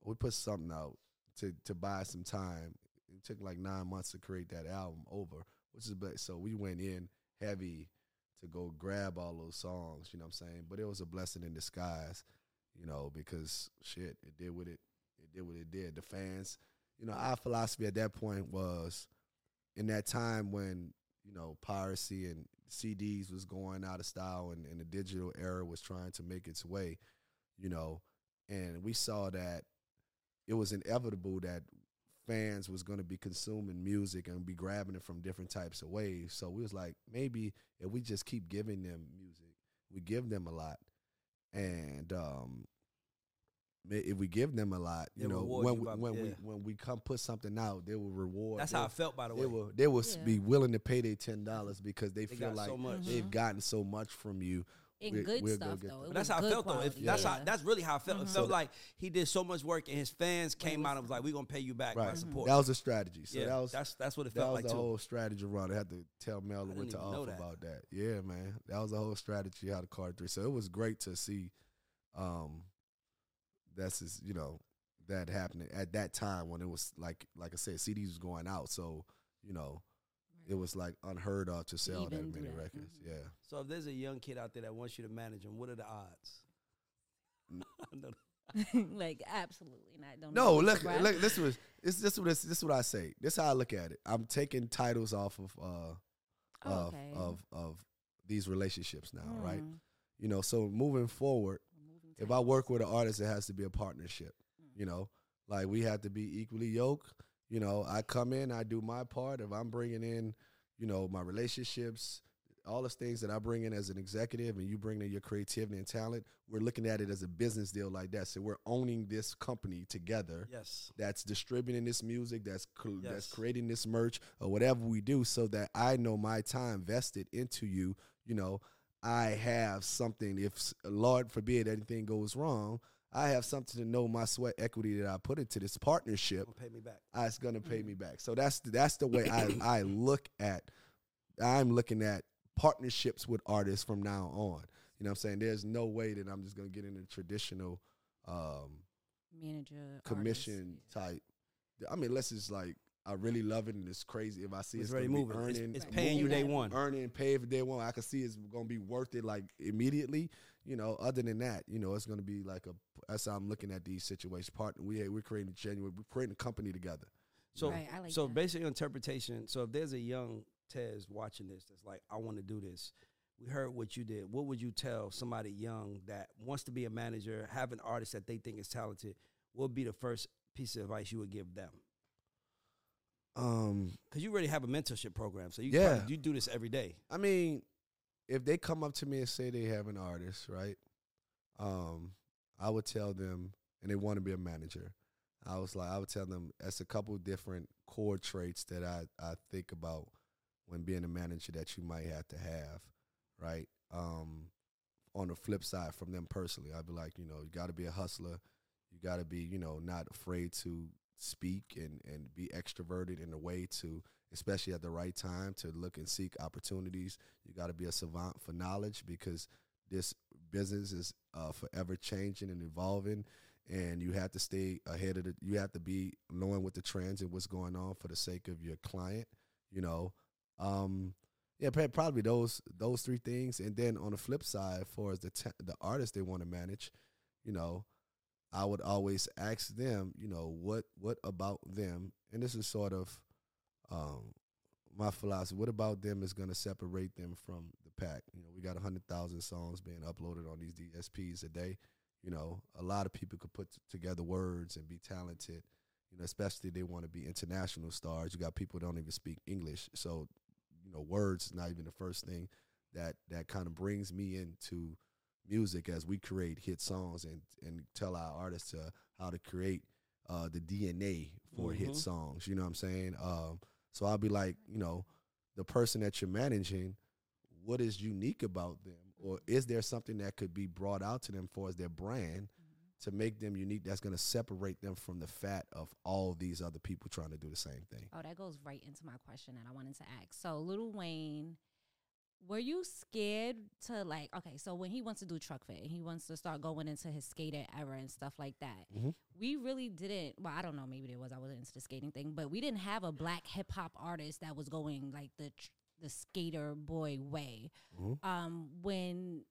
We put something out to to buy some time. It took like nine months to create that album over, which is but so we went in heavy to go grab all those songs. You know what I'm saying? But it was a blessing in disguise, you know, because shit, it did what it it did what it did. The fans, you know, our philosophy at that point was in that time when you know piracy and CDs was going out of style and, and the digital era was trying to make its way, you know, and we saw that it was inevitable that fans was going to be consuming music and be grabbing it from different types of ways. So we was like, maybe if we just keep giving them music, we give them a lot, and um, if we give them a lot, you They'll know, reward when you we, by- when we yeah. when we come put something out, they will reward. That's they how I felt by the They way. will they will Yeah. be willing to pay their ten dollars because they, They feel got like so much. they've Mhm. gotten so much from you. in we- good we'll go stuff get though. that. It But that's how I good felt though. If quality, that's how yeah. that's really how I felt. It Mhm. felt So- like he did so much work and his fans came out and was like, "We're gonna pay you back by Right. support." That was a strategy. So yeah, that was that's that's what it felt like. that felt was like the too. whole strategy run. I had to tell Mel didn't went to even know off that. about that. Yeah, man, that was the whole strategy how to Carter three. So it was great to see. Um, that's just, you know that happening at that time when it was like like I said, CDs was going out. So you know, it was like unheard of to sell that even do many that, records. mhm. Yeah. So if there's a young kid out there that wants you to manage him, what are the odds? N- No. like absolutely not. Don't No, look, look. This was this this what this, this is what I say. This is how I look at it. I'm taking titles off of uh Oh, of, okay. of of these relationships now, right? Mm. You know, so moving forward, Moving if I work with an artist, it has to be a partnership. Mm. You know, like we have to be equally yoked. You know, I come in, I do my part. If I'm bringing in, you know, my relationships, all the things that I bring in as an executive, and you bring in your creativity and talent, we're looking at it as a business deal like that. So we're owning this company together Yes. that's distributing this music, that's cr- that's creating this merch or whatever we do, so that I know my time vested into you. You know, I have something. If Lord forbid anything goes wrong, I have something to know my sweat equity that I put into this partnership. Don't pay me back. uh, It's gonna pay me back. So that's that's the way I I look at. I'm looking at partnerships with artists from now on. You know what I'm saying? There's no way that I'm just gonna get into traditional um, manager commission artist. type. I mean, unless it's like I really love it and it's crazy. If I see It's it's, already gonna moving. be It's- it's Right. paying you day one. earning, and pay for day one. I can see it's gonna be worth it like immediately. You know, other than that, you know, it's gonna be like a. That's how I'm looking at these situations. Partner, we we're creating a genuine, we're creating a company together. So, Right, I like so that. basic interpretation. So, if there's a young Tez watching this that's like, I want to do this. We heard what you did. What would you tell somebody young that wants to be a manager, have an artist that they think is talented? What would be the first piece of advice you would give them? Um, Because you already have a mentorship program, so you Yeah. probably, you do this every day. I mean, if they come up to me and say they have an artist, right? Um, I would tell them, and they want to be a manager. I was like, I would tell them that's a couple different core traits that I, I think about when being a manager that you might have to have, right? Um, on the flip side, from them personally, I'd be like, you know, you got to be a hustler. You got to be, you know, not afraid to speak and, and be extroverted in a way to, especially at the right time, to look and seek opportunities. You got to be a savant for knowledge because this business is uh, forever changing and evolving, and you have to stay ahead of the. You have to be knowing what the trends and what's going on for the sake of your client. You know, um, yeah, probably those those three things, and then on the flip side, for as the ta- the artist they want to manage, you know, I would always ask them, you know, what what about them, and this is sort of um, my philosophy. What about them is going to separate them from the pack? You know, we got hundred thousand songs being uploaded on these DSPs a day. You know, a lot of people could put together words and be talented. You know, especially they want to be international stars. You got people don't even speak English, so you know, words is not even the first thing that that kind of brings me into music as we create hit songs and and tell our artists uh, how to create uh, the DNA for hit Mhm. songs. You know what I'm saying? Um, so I'll be like, you know, the person that you're managing, what is unique about them, or is there something that could be brought out to them for as their brand? To make them unique, that's going to separate them from the fat of all these other people trying to do the same thing. Oh, that goes right into my question that I wanted to ask. So, Lil Wayne, were you scared to like? Okay, so when he wants to do Trukfit, he wants to start going into his skater era and stuff like that. Mhm. We really didn't. Well, I don't know. Maybe there was. I wasn't into the skating thing, but we didn't have a black hip hop artist that was going like the the skater boy way. Mhm. Um, when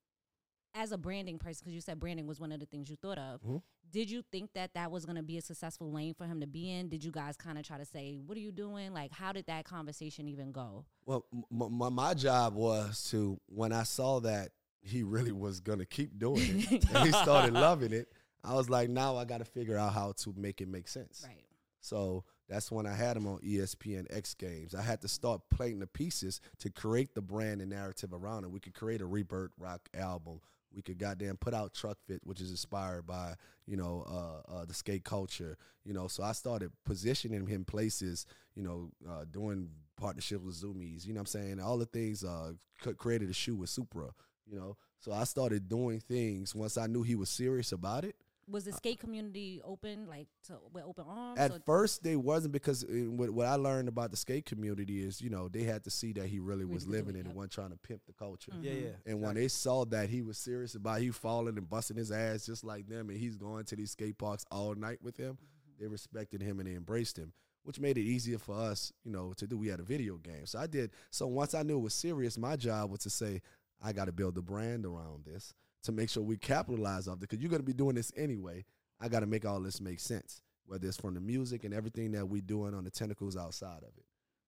as a branding person, because you said branding was one of the things you thought of, Mhm. did you think that that was going to be a successful lane for him to be in? Did you guys kind of try to say, "What are you doing?" Like, how did that conversation even go? Well, m- m- my, my job was to when I saw that he really was gonna keep doing it, and he started loving it. I was like, now I got to figure out how to make it make sense. Right. So that's when I had him on ESPN X Games. I had to start playing the pieces to create the brand and narrative around it. We could create a Rebirth rock album. We could goddamn put out Trukfit, which is inspired by you know uh, uh, the skate culture. You know, so I started positioning him places. You know, uh, doing partnerships with Zumiez. You know what I'm saying? All the things. Uh, created a shoe with Supra. You know, so I started doing things once I knew he was serious about it. Was the skate community open, like to with open arms? At or- first, they wasn't because what, what I learned about the skate community is, you know, they had to see that he really was Really living do it, it and yep. wasn't trying to pimp the culture. Yeah, yeah. And when they saw that he was serious about he falling and busting his ass just like them, and he's going to these skate parks all night with him, mm-hmm. they respected him and they embraced him, which made it easier for us, you know, to do. We had a video game, so I did. So once I knew it was serious, my job was to say, I got to build a brand around this to make sure we capitalize off it because you're going to be doing this anyway. I got to make all this make sense, whether it's from the music and everything that we're doing on the tentacles outside of it.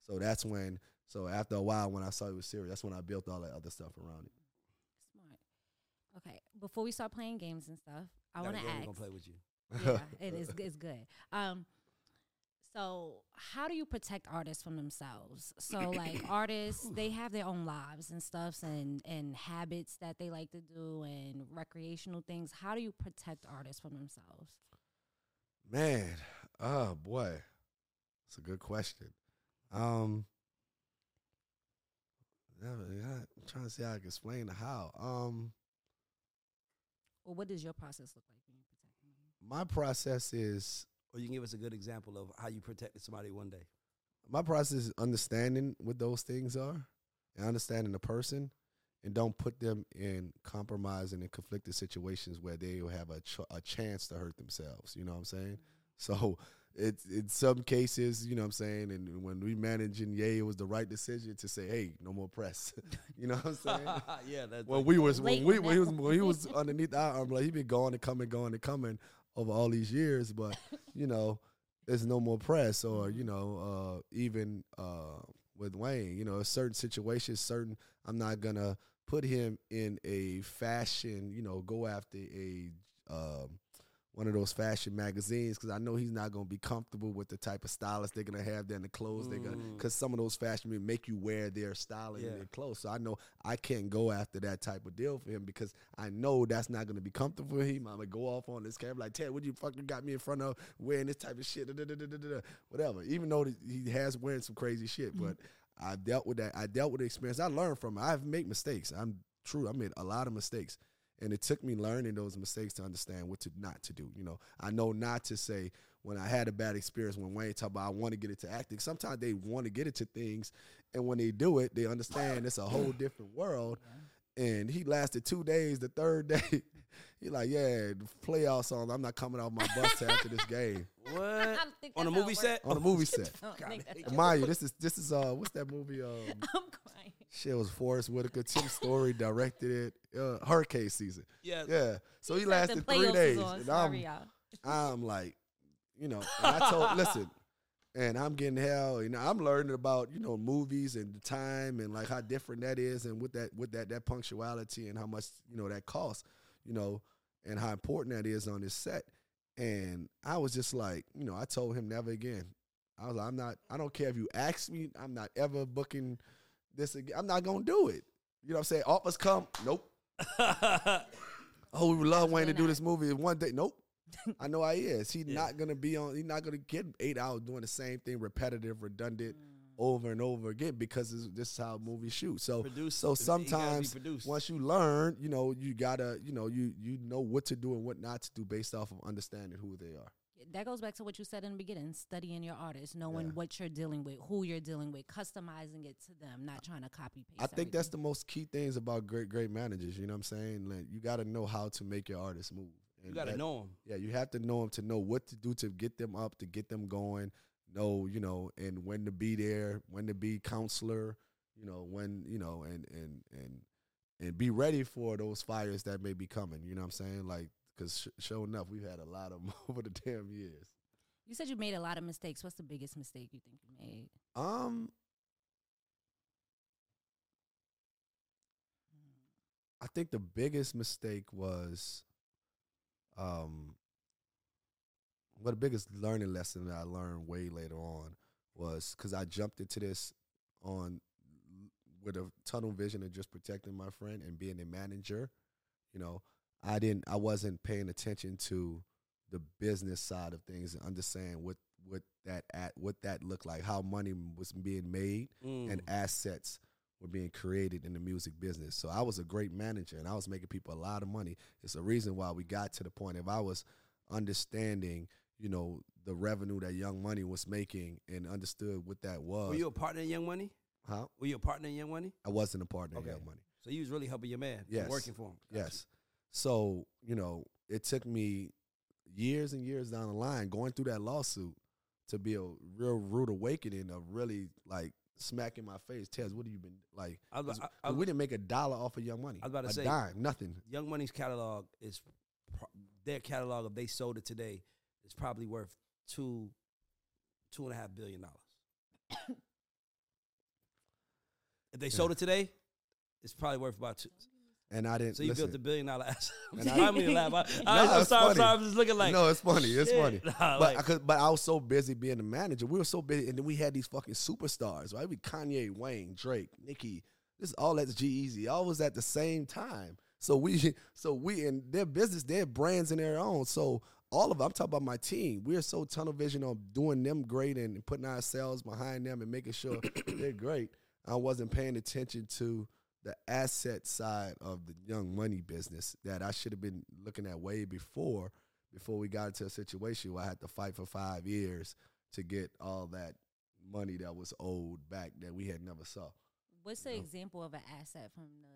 So that's when. So after a while, when I saw it was serious, that's when I built all that other stuff around it. Smart. Okay, before we start playing games and stuff, I want to game we ask. gonna play with you. yeah, it is. It's good. Um, so how do you protect artists from themselves? So like artists, they have their own lives and stuffs and and habits that they like to do and recreational things. How do you protect artists from themselves? Man, oh boy, that's a good question. Um, I'm trying to see how I can explain how. Um, Or what does your process look like when you protect them? my process is Or you can give us a good example of how you protected somebody one day. my process is understanding what those things are and understanding the person and don't put them in compromising and conflicted situations where they will have a, ch- a chance to hurt themselves. You know what I'm saying? Mm-hmm. So it's in some cases, you know what I'm saying, and when we managed in Yay, it was the right decision to say, hey, no more press. you know what I'm saying? yeah, that's when we was when we Blatant when he was that when he was underneath our umbrella, he been going and coming, going and coming over all these years. But you know, there's no more press, or you know, uh, even uh, with Wayne, you know, certain situations, certain. I'm not gonna put him in a fashion, you know, go after a. Um, one of those fashion magazines because I know he's not gonna be comfortable with the type of stylist they're gonna have there and the clothes they're gonna Mm. because some of those fashion men make you wear their style and their clothes. So I know I can't go after that type of deal for him because I know that's not gonna be comfortable for him. I'm gonna go off on this camera like Ted, what you fucking got me in front of wearing this type of shit, da, da, da, whatever. Even though he has wearing some crazy shit, but I dealt with that. I dealt with the experience. I learned from it. I've made mistakes. I'm true. I made a lot of mistakes. And it took me learning those mistakes to understand what to not to do. You know, I know not to say when I had a bad experience when Wayne talked about I want to get into acting. Sometimes they want to get into things, and when they do it, they understand it's a whole different world. And he lasted two days. The third day, he like, yeah, the playoff song. I'm not coming off my bus after this game what I don't think on a that's how it movie set. on a movie set. I don't think that's how it Mind you, this is this is uh, what's that movie? Um, I'm crying. Shit was Forest Whitaker. Tim Story directed it. Uh, hurricane season. Yeah, Yeah. So he said the lasted three days. And Sorry, I'm. I'm like, you know, and I told, listen, and I'm getting hell. You know, I'm learning about you know movies and the time and like how different that is, and with that with that that punctuality and how much you know that costs, you know, and how important that is on this set. And I was just like, you know, I told him never again. I was like, I'm not. I don't care if you ask me. I'm not ever booking this again. I'm not gonna do it. You know what I'm saying? Offers come. Nope. Oh, we would love Wayne to do this movie one day. Nope. I know I is. He's not gonna be on. He's not gonna get eight hours doing the same thing, repetitive, redundant, mm. over and over again because this, this is how movies shoot. So, Produce- so you gotta be sometimes once you learn, you know, you gotta, you know, you you know what to do and what not to do based off of understanding who they are. That goes back to what you said in the beginning studying your artist knowing Yeah. what you're dealing with who you're dealing with customizing it to them not trying to copy paste I think that's the most key things about great great managers. You know what I'm saying? Like you got to know how to make your artist move. you got to know them. Yeah, you have to know them to know what to do to get them up, to get them going. Know, you know, and when to be there, when to be counselor, you know, when, you know, and and and and be ready for those fires that may be coming. You know what I'm saying? Like, because sh- sure enough, we've had a lot of 'em over the damn years. you said you made a lot of mistakes what's the biggest mistake you think you made Um, I think the biggest mistake was, um, well, the biggest learning lesson that I learned way later on was because I jumped into this on with a tunnel vision of just protecting my friend and being a manager. You know, I didn't, I wasn't paying attention to the business side of things and understand what what that at what that looked like, how money was being made Mm. and assets were being created in the music business. So I was a great manager and I was making people a lot of money. It's a reason why we got to the point if I was understanding, you know, the revenue that Young Money was making and understood what that was. Were you a partner in Young Money? huh? Were you a partner in Young Money? I wasn't a partner Okay. in Young Money. So you was really helping your man. Yes. working for him. Gotcha. Yes. So, you know, it took me years and years down the line going through that lawsuit to be a real rude awakening of really like smacking my face. Tez, what have you been like? I I- I- we didn't make a dollar off of Young Money. I was about to a say- dime, nothing. Young Money's catalog is their catalog, if they sold it today, is probably worth two, two and a half billion dollars. if they sold it today, it's probably worth about two. And I didn't. So you listen, built a billion dollar asset. And I, I- mean, laugh. I, No, I, sorry, I'm funny. sorry. I'm just looking like. no, it's funny. It's shit. funny. Nah, but like- I could, but I was so busy being the manager. We were so busy, and then we had these fucking superstars, right? We Kanye, Wayne, Drake, Nicki. This all that's G Easy. All was at the same time. So we, so we, and their business, their brands in their own. So all of, I'm talking about my team. We're so tunnel vision on doing them great and putting ourselves behind them and making sure they're great. I wasn't paying attention to the asset side of the young money business that I should have been looking at way before before we got into a situation where I had to fight for five years to get all that money that was owed back that we had never saw. What's the example of an asset from the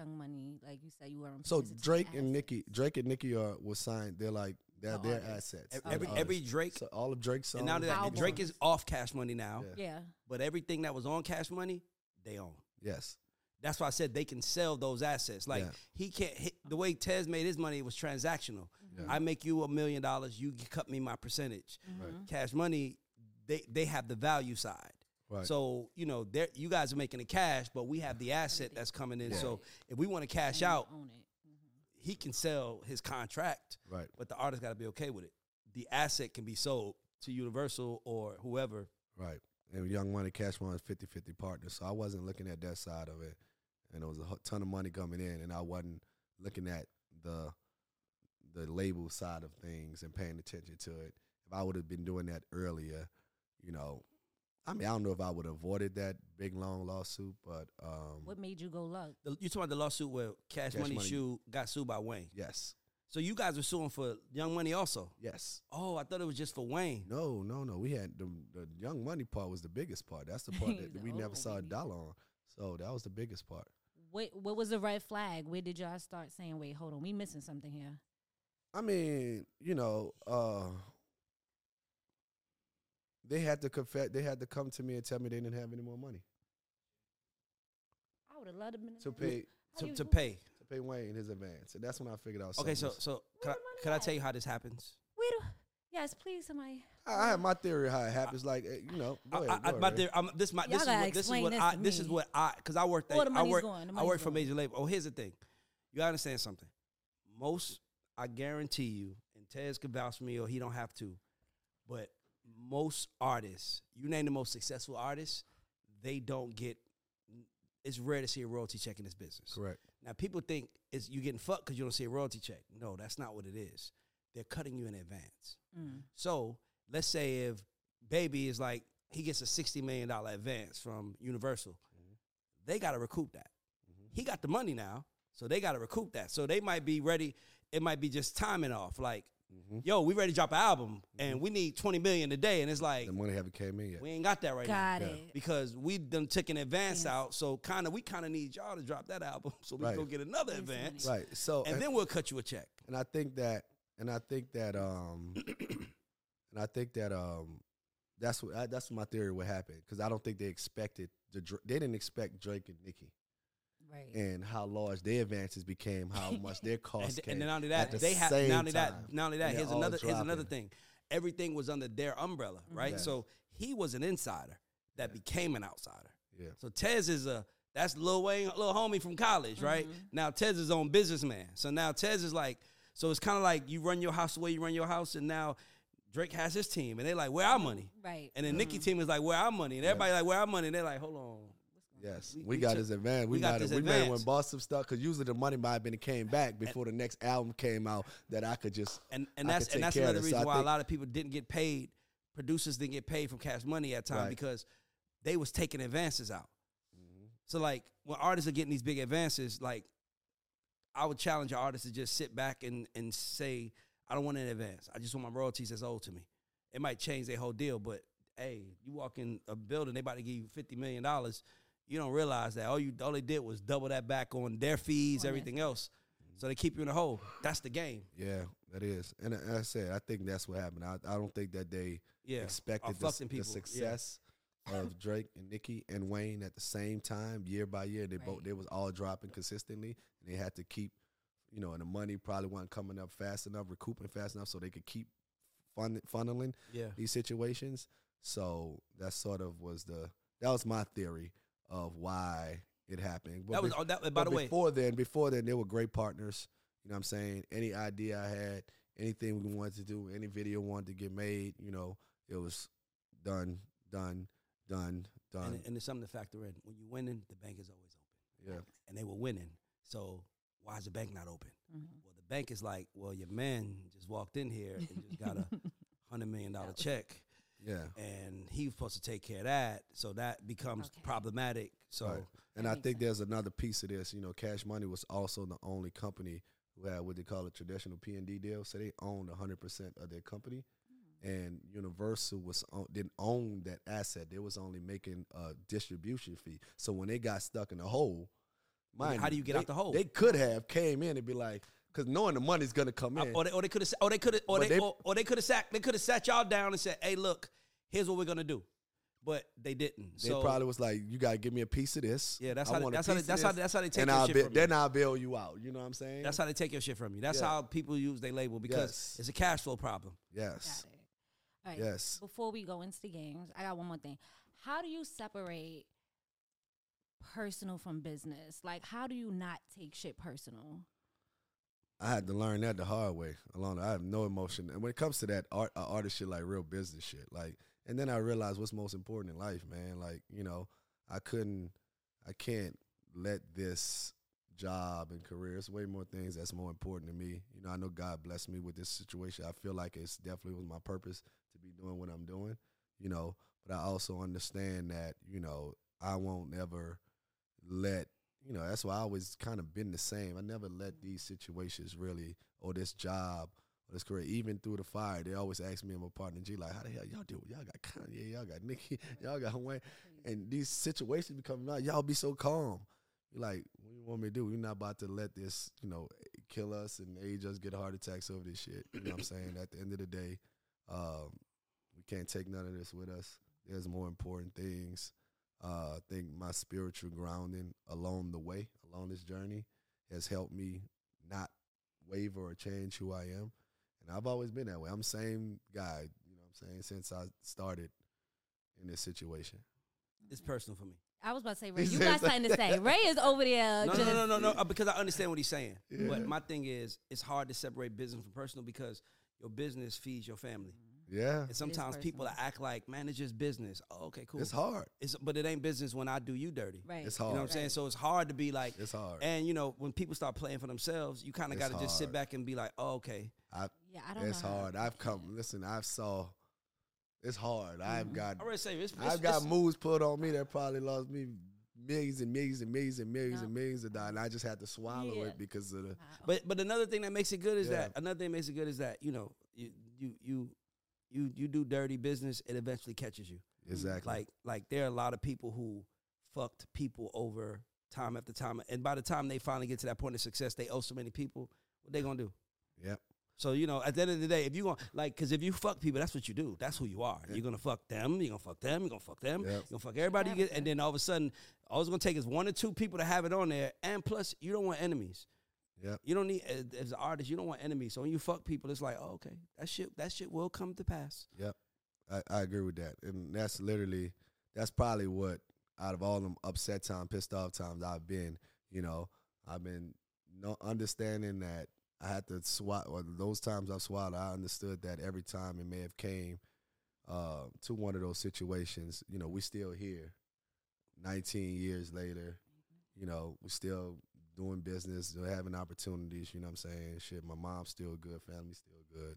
Young Money? Like you said, you were on. So paying attention to Drake and assets. Nicki, Drake and Nicki are was signed. They're like they're The their artists. assets. Every- They're every every Drake, So all of Drake's songs. and now that Albums. Drake is off Cash Money now, Yeah. Yeah. but everything that was on Cash Money, they own. yes, That's why I said they can sell those assets. Like Yeah. he can't hit the way Tez made his money was transactional. Yeah. I make you a million dollars, you cut me my percentage. Mm-hmm. Right. Cash money, they they have the value side. right. So you know, they're- you guys are making the cash, but we have the asset that's coming in. Yeah. So if we want to cash out, Own it. Mm-hmm. he can sell his contract, right. but the artist got to be okay with it. The asset can be sold to Universal or whoever. Right. And Young Money, Cash Money, 50 50 partners. So I wasn't looking at that side of it. And there was a ton of money coming in, and I wasn't looking at the the label side of things and paying attention to it. If I would have been doing that earlier, you know, I mean, I don't know if I would have avoided that big long lawsuit, but um, What made you go luck? You talking about the lawsuit where Cash, Cash Money, Money. Shoe got sued by Wayne. yes, So you guys were suing for Young Money also. yes. Oh, I thought it was just for Wayne. No, no, no. We had the the Young Money part was the biggest part. That's the part that, He's we like, never "Oh, saw a dollar on. So that was the biggest part. What What was the red flag? Where did y'all start saying, "Wait, hold on, we missing something here"? I mean, you know, uh, they had to confess. They had to come to me and tell me they didn't have any more money I would have loved to been to pay To, you to pay. To pay Wayne in his advance, and that's when I figured out. Okay, so was- so could I, Where the money could I tell you how this happens? We do. Yes, please, somebody. I, I have my theory how it happens. Like eh, you know, go ahead, I, go my theory- I'm, this my this is what this is what this I this is what I because I worked Where at, the I work going, the I work for major label. Oh, here's the thing, you gotta understand something. Most I guarantee you, and Tez could vouch for me, or he don't have to, but most artists, you name the most successful artists, they don't get. It's rare to see a royalty check in this business. Correct. Now people think it's you getting fucked because you don't see a royalty check. No, that's not what it is. They're cutting you in advance. Mm. So let's say if Baby is like he gets a sixty million dollar advance from Universal, they got to recoup that. He got the money now, so they got to recoup that. So they might be ready. It might be just timing off. Like, yo, we ready to drop an album and we need twenty million today, and it's like The money haven't came in yet. we ain't got that right now Got it. because we done took an advance Yes. out. So kind of we kind of need y'all to drop that album so we Right. can go get another Yes, advance, Right. So and then we'll cut you a check. and I think that, and I think that, um, and I think that, um, that's what I, that's my theory. What happened? Because I don't think they expected the they didn't expect Drake and Nicki Right. and how large their advances became, how much their And, costs came. and then not only that, the they have same not only that, time. not only that. Here's they're all another. Here's another thing. Everything was under their umbrella, mm-hmm. right? Yes. So he was an insider that became an outsider. Yeah. So Tez is a that's Lil Wayne, little homie from college, right? Mm-hmm. Now Tez is on businessman. So now Tez is like, so it's kind of like you run your house the way you run your house, and now Drake has his team, and they're like, where our money? Right. And then Nicki mm-hmm. team is like, where our money? And everybody like, where our money? And they're like, hold on. Yes, We- we, we got took- his advantage. we We, got have, we have advance. bought some stuff because usually the money might have been came back before the next album came out that I could just And and I that's and that's another. So reason I why a lot of people didn't get paid. Producers didn't get paid from Cash Money at time Right. because they was taking advances out. Mm-hmm. So like when artists are getting these big advances, like I would challenge an artist to just sit back and and say, I don't want an advance. I just want my royalties that's owed to me. It might change their whole deal, but hey, you walk in a building, they about to give you fifty million dollars. You don't realize that all you all they did was double that back on their fees, On their everything else. So they keep you in the hole. That's the game. yeah, that is. And as I said, I think that's what happened. I, I don't think that they Yeah, expected the, the people. Yeah. success of Drake and Nicki and Wayne at the same time, year by year. They both they was all dropping consistently, and they had to keep you know, and the money probably wasn't coming up fast enough, recouping fast enough, so they could keep fun, funneling Yeah. these situations. So that sort of was the that was my theory of why it happened. But That was bef- that. By but the way, before then, before then, they were great partners. You know what I'm saying? Any idea I had, anything we wanted to do, any video wanted to get made, you know, it was done, done, done, done. and, and it's something to factor in. When you're winning, the bank is always open. yeah. and they were winning. So why is the bank not open? Mhm. Well, the bank is like, well, your man just walked in here and just got a hundred million dollar check, Yeah. and he was supposed to take care of that. So that becomes Okay. problematic. So Right. And I makes think there's another piece of this. You know, Cash Money was also the only company who had what they call a traditional P and D deal, so they owned 100 percent of their company. Hmm. And Universal was on, didn't own that asset; they was only making a distribution fee. So when they got stuck in the hole, Well, mind how do you get they, out the hole? They could have came in and be like, because knowing the money's gonna come in. or they or they could have or they could have or they, they- or, or they could have sat they could have sat y'all down and said, hey, look, here's what we're gonna do, but they didn't. they so probably was like, "You gotta give me a piece of this." Yeah, that's I how they- that's how they- that's how- this, that's how they take and your I'll shit bail- from you. Then I'll bail you out. You know what I'm saying? that's how they take your shit from you. That's Yeah. how people use their label because Yes. it's a cash flow problem. yes. Got it. All right. Yes. Before we go into the games, I got one more thing. How do you separate personal from business? Like, how do you not take shit personal? I had to learn that the hard way. Along, I have no emotion, and when it comes to that art, uh, artist shit, like real business shit, like, and then I realized what's most important in life, man. Like, you know, I couldn't, I can't let this job and career. It's way more things that's more important to me. You know, I know God blessed me with this situation. I feel like it's definitely was my purpose to be doing what I'm doing. You know, but I also understand that you know I won't ever let you know that's why I always kind of been the same. I never let these situations really or this job or this career even through the fire. They always ask me and my partner G like, how the hell y'all do? it? Y'all got Kanye, y'all got Nicki, y'all got Wayne, and these situations become out. Y'all be so calm. You're like, what do you want me to do? We're not about to let this, you know, kill us and age us, get heart attacks over this shit. You know what I'm saying? At the end of the day, um, we can't take none of this with us. There's more important things. Uh, I think my spiritual grounding along the way, along this journey, has helped me not waver or change who I am. And I've always been that way. I'm the same guy, you know what I'm saying, since I started in this situation. It's personal for me. I was about to say, Ray, you got something to say. Ray is over there. no, just, no, no, no, no, uh, Because I understand what he's saying. Yeah. But my thing is, it's hard to separate business from personal because your business feeds your family. Yeah. And sometimes people personal. act like, man, it's just business. Oh, okay, cool. It's hard. It's, but it ain't business when I do you dirty. Right. It's hard. You know what I'm saying? So it's hard to be like, It's hard. and you know, when people start playing for themselves, you kind of It's got to just sit back and be like, oh, okay. I, Yeah, I don't it's know. hard. I've come. Listen, I've saw. It's hard. I've mm-hmm. got. I already say it's, it's, I've got it's- moves put on me that probably lost me millions and millions and millions and millions No. and millions of dollars. And I just had to swallow Yeah. it because of the. Wow. But but another thing that makes it good is Yeah. that another thing that makes it good is that you know you you you you you do dirty business, it eventually catches you. Exactly. Like like there are a lot of people who fucked people over time after time, and by the time they finally get to that point of success, they owe so many people. What they gonna do? Yep. So you know, at the end of the day, if you want like, because if you fuck people, that's what you do. That's who you are. You're gonna fuck them. You're gonna fuck them. You're gonna fuck them. Yep. You're gonna fuck everybody. Get, and then all of a sudden, all it's gonna take is one or two people to have it on there. And plus, you don't want enemies. Yep. You don't need as as an artist. You don't want enemies. So when you fuck people, it's like, oh, okay, that shit, that shit will come to pass. Yep. I, I agree with that. And that's literally that's probably what out of all them upset times, pissed off times I've been, you know, I've been no understanding that I had to swat or those times I've swallowed, I understood that every time it may have came uh, to one of those situations, you know, we still here 19 years later, you know, we still doing business, having opportunities, you know what I'm saying? Shit, my mom's still good, family's still good.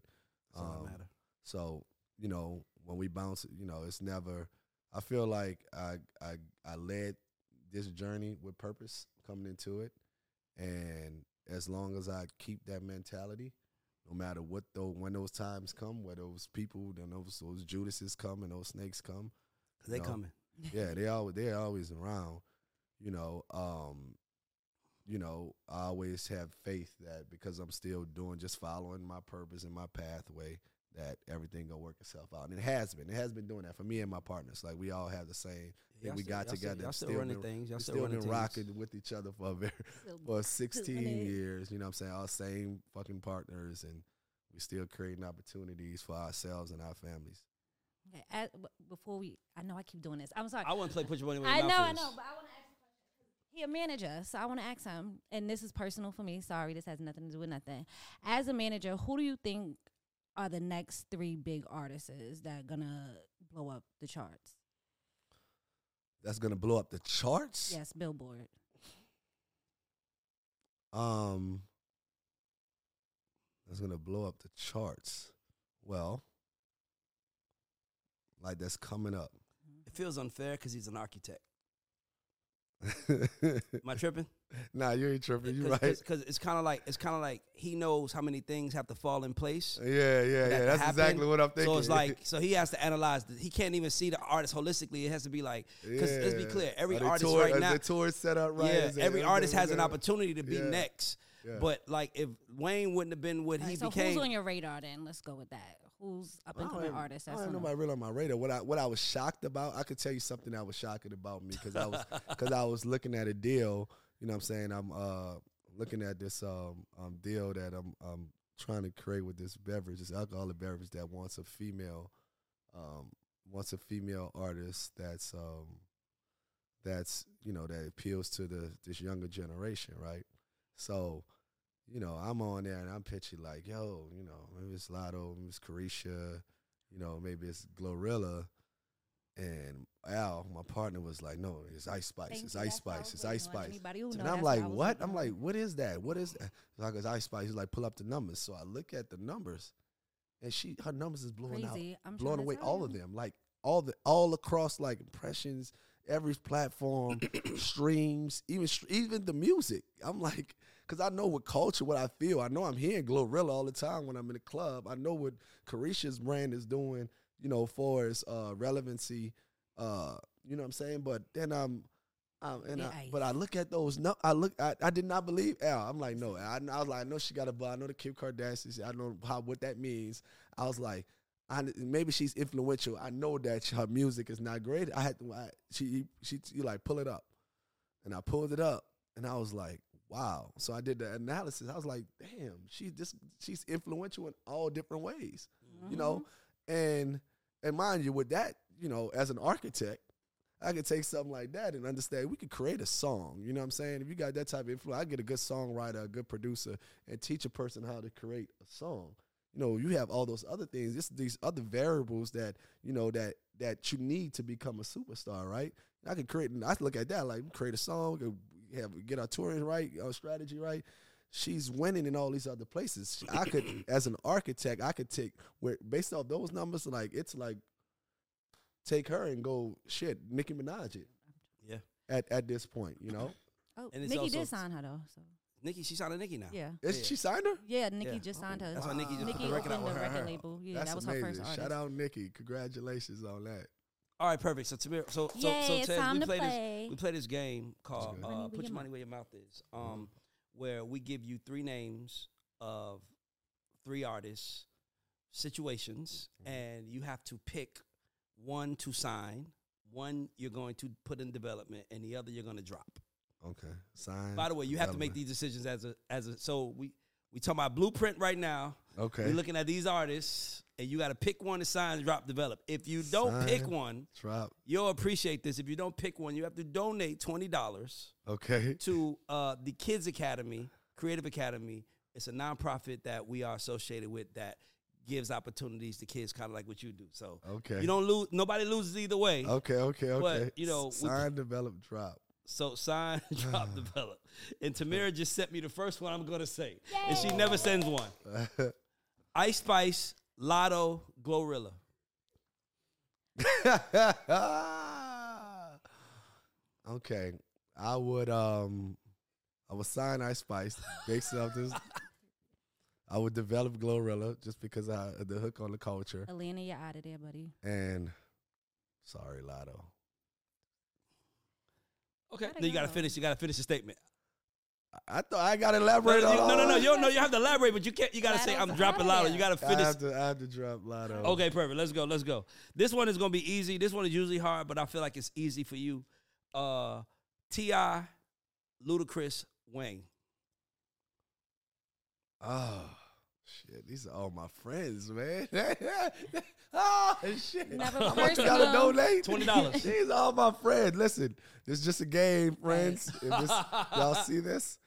That's all Um, that matter. So you know, when we bounce, you know, it's never. I feel like I I I led this journey with purpose coming into it, and as long as I keep that mentality, no matter what though, when those times come, where those people, then those those Judases come and those snakes come, they no. coming. yeah, they always they're always around. You know, um, you know, I always have faith that because I'm still doing just following my purpose and my pathway, that everything gonna work itself out. And it has been. It has been doing that for me and my partners. Like we all have the same thing Y'all we still- got y'all still- together. Y'all still, Still running been- things. Y'all still, still running been things. rocking with each other for a very Still for 16 years. You know what I'm saying? All same fucking partners, and we still creating opportunities for ourselves and our families. Okay, at, before we, I know I keep doing this. I'm sorry. I want to play put your money where I your know, mouth I know, but I want to ask a question. He a manager, so I want to ask him, and this is personal for me. Sorry, this has nothing to do with nothing. As a manager, who do you think are the next three big artists that gonna blow up the charts? That's gonna blow up the charts. Yes, Billboard. Um, that's gonna blow up the charts. Well, like that's coming up. It feels unfair because he's an architect. Am I tripping? nah, you ain't tripping. You right? Because it's kind of like it's kind of like he knows how many things have to fall in place. Yeah, yeah, yeah. That's happen. exactly what I'm thinking. So it's like, so he has to analyze. The, he can't even see the artist holistically. It has to be like, because let's be clear, every Are artist tour- right now, the tour set up right? yeah, it- every artist has an opportunity to be Yeah. next. Yeah. But like, if Wayne wouldn't have been what All he right, so became, who's on your radar then? Let's go with that. Who's up and coming have- artist? I don't on have the- real on my radar. What I what I was shocked about, I could tell you something that was shocking about me because I was because I was looking at a deal. You know, what I'm saying I'm uh looking at this um um deal that I'm um trying to create with this beverage, this alcoholic beverage that wants a female um wants a female artist that's um that's you know that appeals to the this younger generation, right? So you know, I'm on there and I'm pitching like, yo, you know, maybe it's Latto, maybe it's Carisha, you know, maybe it's Glorilla. And Al, my partner, was like, no, it's Ice Spice, Thank it's Ice Spice, it's Ice. Spice. And I'm like, what? I'm like, what is that? What is that? Like, it's Ice Spice. He's like, pull up the numbers. So I look at the numbers, and she, her numbers is blowing Crazy. out, I'm blowing away all of them. Like all the, all across like impressions, every platform, streams, even even the music. I'm like, because I know what culture, what I feel. I know I'm hearing Glorilla all the time when I'm in the club. I know what Carisha's brand is doing, you know, for its uh, relevancy. Uh, you know what I'm saying? But then I'm, um, and Yeah, I, Ice. but I look at those. No, I look. I, I did not believe Al. I'm like, no. I, I was like, I know she got a butt. I know the Kim Kardashians. I know how what that means. I was like, I, maybe she's influential. I know that her music is not great. I had to. I, she she you like pull it up, and I pulled it up, and I was like, wow. So I did the analysis. I was like, damn, she's just She's influential in all different ways. You know, mm-hmm. and and mind you, with that, you know, as an architect. I could take something like that and understand we could create a song. You know what I'm saying? If you got that type of influence, I get a good songwriter, a good producer, and teach a person how to create a song. You know, you have all those other things, just these other variables that you know that that you need to become a superstar, right? I could create. I look at that like create a song, uh, have get our touring right, our strategy right. She's winning in all these other places. I could, as an architect, I could take where based off those numbers, like it's like take her and go shit, Nicki Minaj it yeah, at at this point, you know. Oh, And it's Nicki also- did sign her though. So Nicki, she signed a Nicki now. yeah, Is Yeah. she signed her? yeah. Nicki Yeah. just signed her. That's why Nicki just put Nicki the record out opened the with her. record label. Yeah, That's that was amazing. her first artist. Shout out Nicki. Congratulations on that. All right, perfect. So Tamir, so so Yay, so it's Ted, time we to play play. this we play this game called good. uh, Money where Put your Your mouth- Money Where Your Mouth Is, um, where we give you three names of three artists, situations, and you have to pick one to sign, one you're going to put in development, and the other you're going to drop. Okay. Sign. By the way, you have to make these decisions as a as a. So we we talking about blueprint right now. Okay. We're looking at these artists, and you got to pick one to sign, drop, develop. If you don't pick one, Drop. you'll appreciate this. If you don't pick one, you have to donate twenty dollars Okay. to uh, the Kids Academy, Creative Academy. It's a nonprofit that we are associated with that gives opportunities to kids, kind of like what you do. So Okay. you don't lose. Nobody loses either way. Okay. Okay. Okay. But, you know, we- sign, develop, drop. So sign, drop, develop. And Tamira just sent me the first one I'm gonna say, and she never sends one. Ice Spice, Latto, Glorilla. okay. I would um I would sign Ice Spice based off this. I would develop Glorilla just because I the hook on the culture. Alina, you're out of there, buddy. And sorry, Latto. Okay, then you gotta go. finish. You gotta finish the statement. I thought I got to elaborate no, on you- no, no, no. You don't know. You have to elaborate, but you can't. You got to say, "I'm dropping out Latto." You got to finish. I finish. have to, I have to drop Latto. Okay, perfect. Let's go. Let's go. This one is gonna be easy. This one is usually hard, but I feel like it's easy for you. Uh, T.I., Ludacris, Wayne. Oh shit, these are all my friends, man. oh shit, Never How much you gotta donate? $20. these are all my friends. Listen, this is just a game, friends. If this, y'all see this,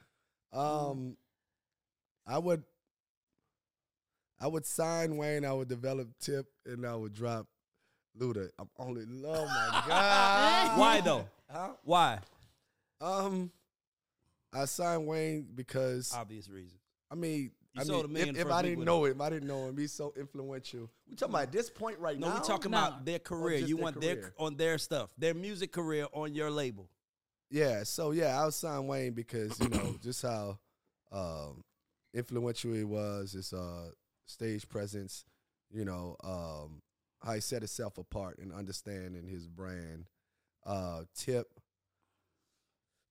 um, I would, I would sign Wayne. I would develop Tip, and I would drop Luda. I'm only, oh my god, Why though? Huh? Why? Um, I signed Wayne because Obvious reason. I mean, You I sold a mean, million if, if I didn't know him, I didn't know him. He's so influential. We talking about this point right No, now. No, we're talking No. about their career. You their want their on their stuff, their music career on your label. Yeah, so yeah, I was signed Wayne because you know just how um, influential he was, his uh, stage presence, you know, um, how he set himself apart and understanding his brand. Uh, tip,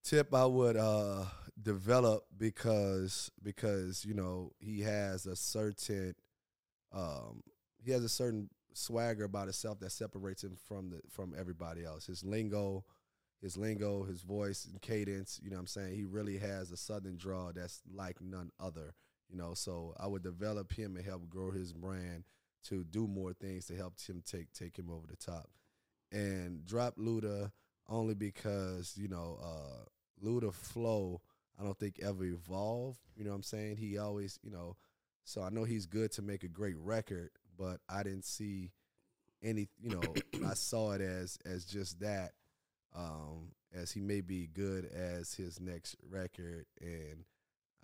tip, I would uh, develop because because you know he has a certain um, he has a certain swagger about himself that separates him from the from everybody else. His lingo, his lingo, his voice and cadence, you know what I'm saying? He really has a southern draw that's like none other, you know. So I would develop him and help grow his brand to do more things to help him take take him over the top. And drop Luda only because, you know, uh Luda flow I don't think ever evolved, you know what I'm saying? He always, you know, so I know he's good to make a great record, but I didn't see any, you know, I saw it as as just that um, as he may be good as his next record, and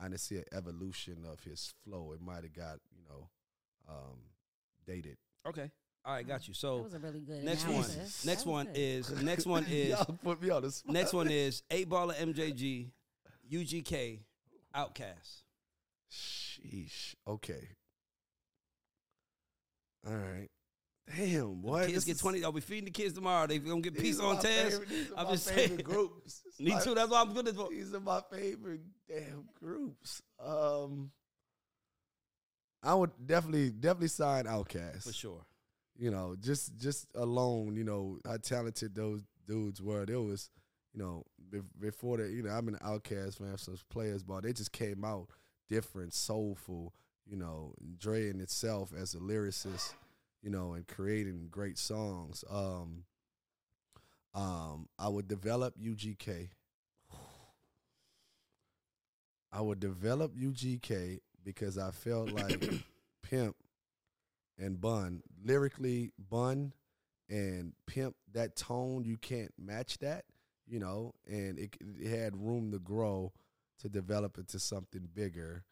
I didn't see an evolution of his flow. It might have got you know um, dated. Okay. All right, got you. That So was a really good next one, analysis. next one good. is next one is Y'all put me on the spot. next one is eight baller MJG, UGK, OutKast. Sheesh. Okay. All right. Damn, boy. Kids this get twenty. I'll be feeding the kids tomorrow. They gonna get these piece are on test. favorite- these are I'm my just saying. groups. Me my- too. That's why I'm good. at- These are my favorite damn groups. Um, I would definitely definitely sign Outkast For sure. You know, just just alone, you know how talented those dudes were. There was, you know, before that, you know, I'm an OutKast fan. Some players, but they just came out different, soulful. You know, Dre in itself as a lyricist, you know, and creating great songs. Um, um, I would develop UGK. I would develop UGK because I felt like Pimp and Bun lyrically Bun and Pimp that tone you can't match that, you know, and it, it had room to grow to develop into something bigger.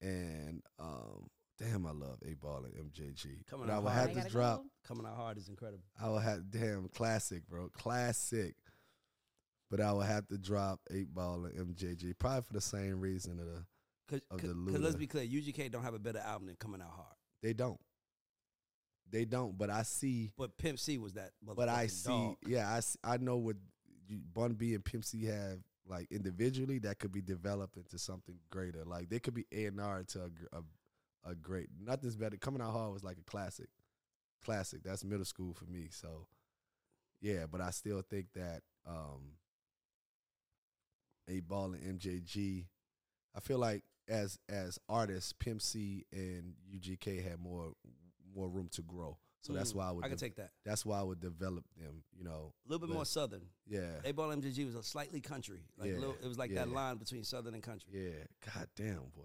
And um, damn, I love 8Ball and MJG. Coming but I out would hard. have to drop. go. Coming out hard is incredible. I would have damn classic, bro, classic. But I would have to drop Eight Ball and MJG probably for the same reason of the Cause, Of 'cause- the 'cause let's be clear, UGK don't have a better album than Coming Out Hard. they don't, they don't. But I see, But Pimp C was that. but I see, dog. yeah, I know what you, Bun B and Pimp C have like individually that could be developed into something greater. Like they could be A and R to a, a a great. Nothing's better. Coming out hard was like a classic, classic. That's middle school for me. So yeah, but I still think that um 8Ball and MJG. I feel like as as artists, Pimp C and UGK had more more room to grow. So that's Mm, why I would. I can de- take that. that's why I would develop them. You know, A little bit but- more southern. Yeah, 8Ball MJG was a slightly country. Like a Yeah, little, it was like that line between southern and country. yeah. God damn, boy.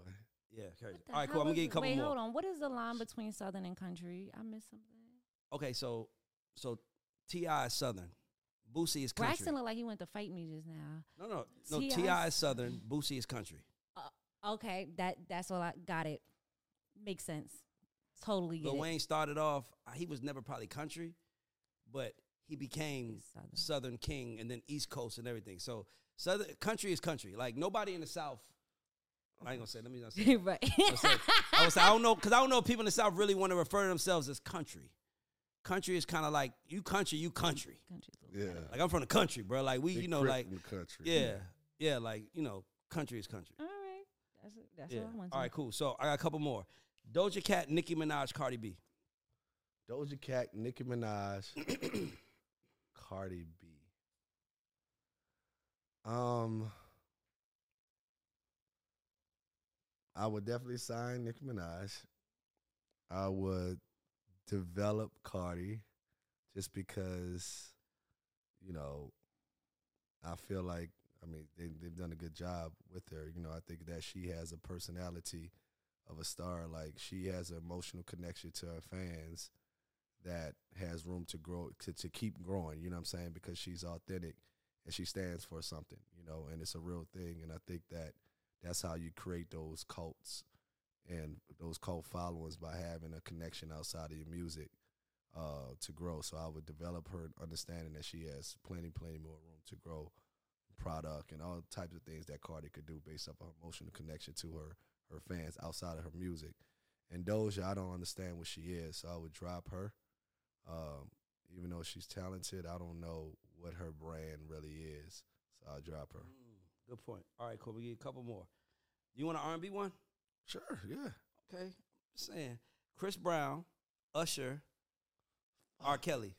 Yeah, crazy. What the All right, cool. I'm gonna is- give you a couple Wait, more. hold on. What is the line between Southern and country? I missed something. Okay, so so T.I. is southern, Boosie is country. Braxton looked like he went to fight me just now. no, no, no. T.I. Ti is southern, Boosie is country. Okay, that that's all I got. It makes sense. Totally get Lil it. Wayne started off. uh, He was never probably country, but he became Southern. Southern King and then East Coast and everything. So Southern country is country. Like nobody in the South. I ain't gonna say. Let me not say. that. right. I say- I would say I don't know because I don't know if people in the South really want to refer to themselves as country. Country is kind of like you country, you country. Country's a little Yeah. better. Like I'm from the country, bro. Like we, Big you know, like the country. yeah, yeah, like you know, country is country. All right. That's that's Yeah. what I want. All right, cool. So I got a couple more. Doja Cat, Nicki Minaj, Cardi B. Doja Cat, Nicki Minaj, Cardi B. Um, I would definitely sign Nicki Minaj. I would develop Cardi just because, you know, I feel like I mean they they've done a good job with her. You know, I think that she has a personality of a star. Like she has an emotional connection to her fans that has room to grow to, to keep growing, you know what I'm saying? Because she's authentic and she stands for something, you know, and it's a real thing. And I think that that's how you create those cults and those cult followings by having a connection outside of your music uh, to grow. So I would develop her understanding that she has plenty, plenty more room to grow product and all types of things that Cardi could do based off her emotional connection to her her fans outside of her music. And Doja, I don't understand what she is, so I would drop her. Um, even though she's talented, I don't know what her brand really is, so I'll drop her. Good point. All right, cool. We get a couple more. You want an R&B one? Sure, yeah. Okay. Just saying. Chris Brown, Usher, R. Kelly.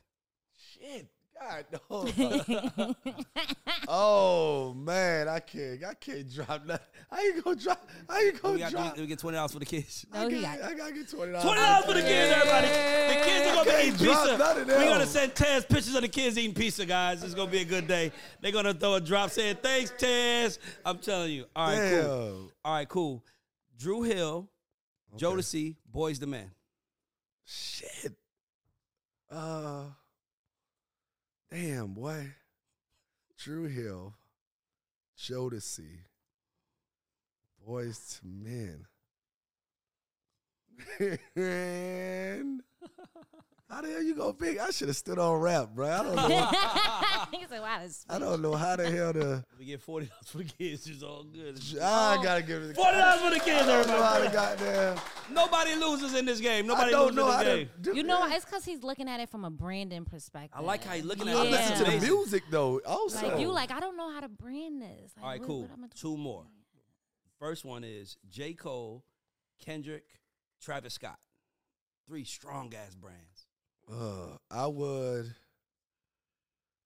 Shit, God no. oh man, I can't, I can't drop that. How you gonna drop? How you We gonna got drop? we get twenty dollars for the kids. No, I, got, got- I gotta get twenty dollars. Twenty dollars for the kids, everybody. The kids are gonna be eating drop pizza. none of We're gonna send Tez pictures of the kids eating pizza, guys. It's gonna be a good day. They're gonna throw a drop saying thanks, Tez. I'm telling you. All right, cool. All right, cool. Dru Hill, Okay. Jodeci, Boyz II Men. Shit. Uh. Damn, boy. Dru Hill, Jodeci, Boyz II Men. Man. How the hell you gonna pick? I should have stood on rap, bro. I don't know. He's like, wow, this I don't know how the hell to. We get forty dollars for the kids. It's all good. I oh. gotta give it. Forty dollars for the kids, I don't know how to everybody. goddamn. Nobody loses in this game. Nobody I don't loses know in how this to. game. do You know, that. it's because he's looking at it from a branding perspective. I like how he's looking at I it. listen to the music though. Also, Like you, like I don't know how to brand this. Like, All right, what- cool. what Two more. First one is J. Cole, Kendrick, Travis Scott. Three strong ass brands. Uh, I would.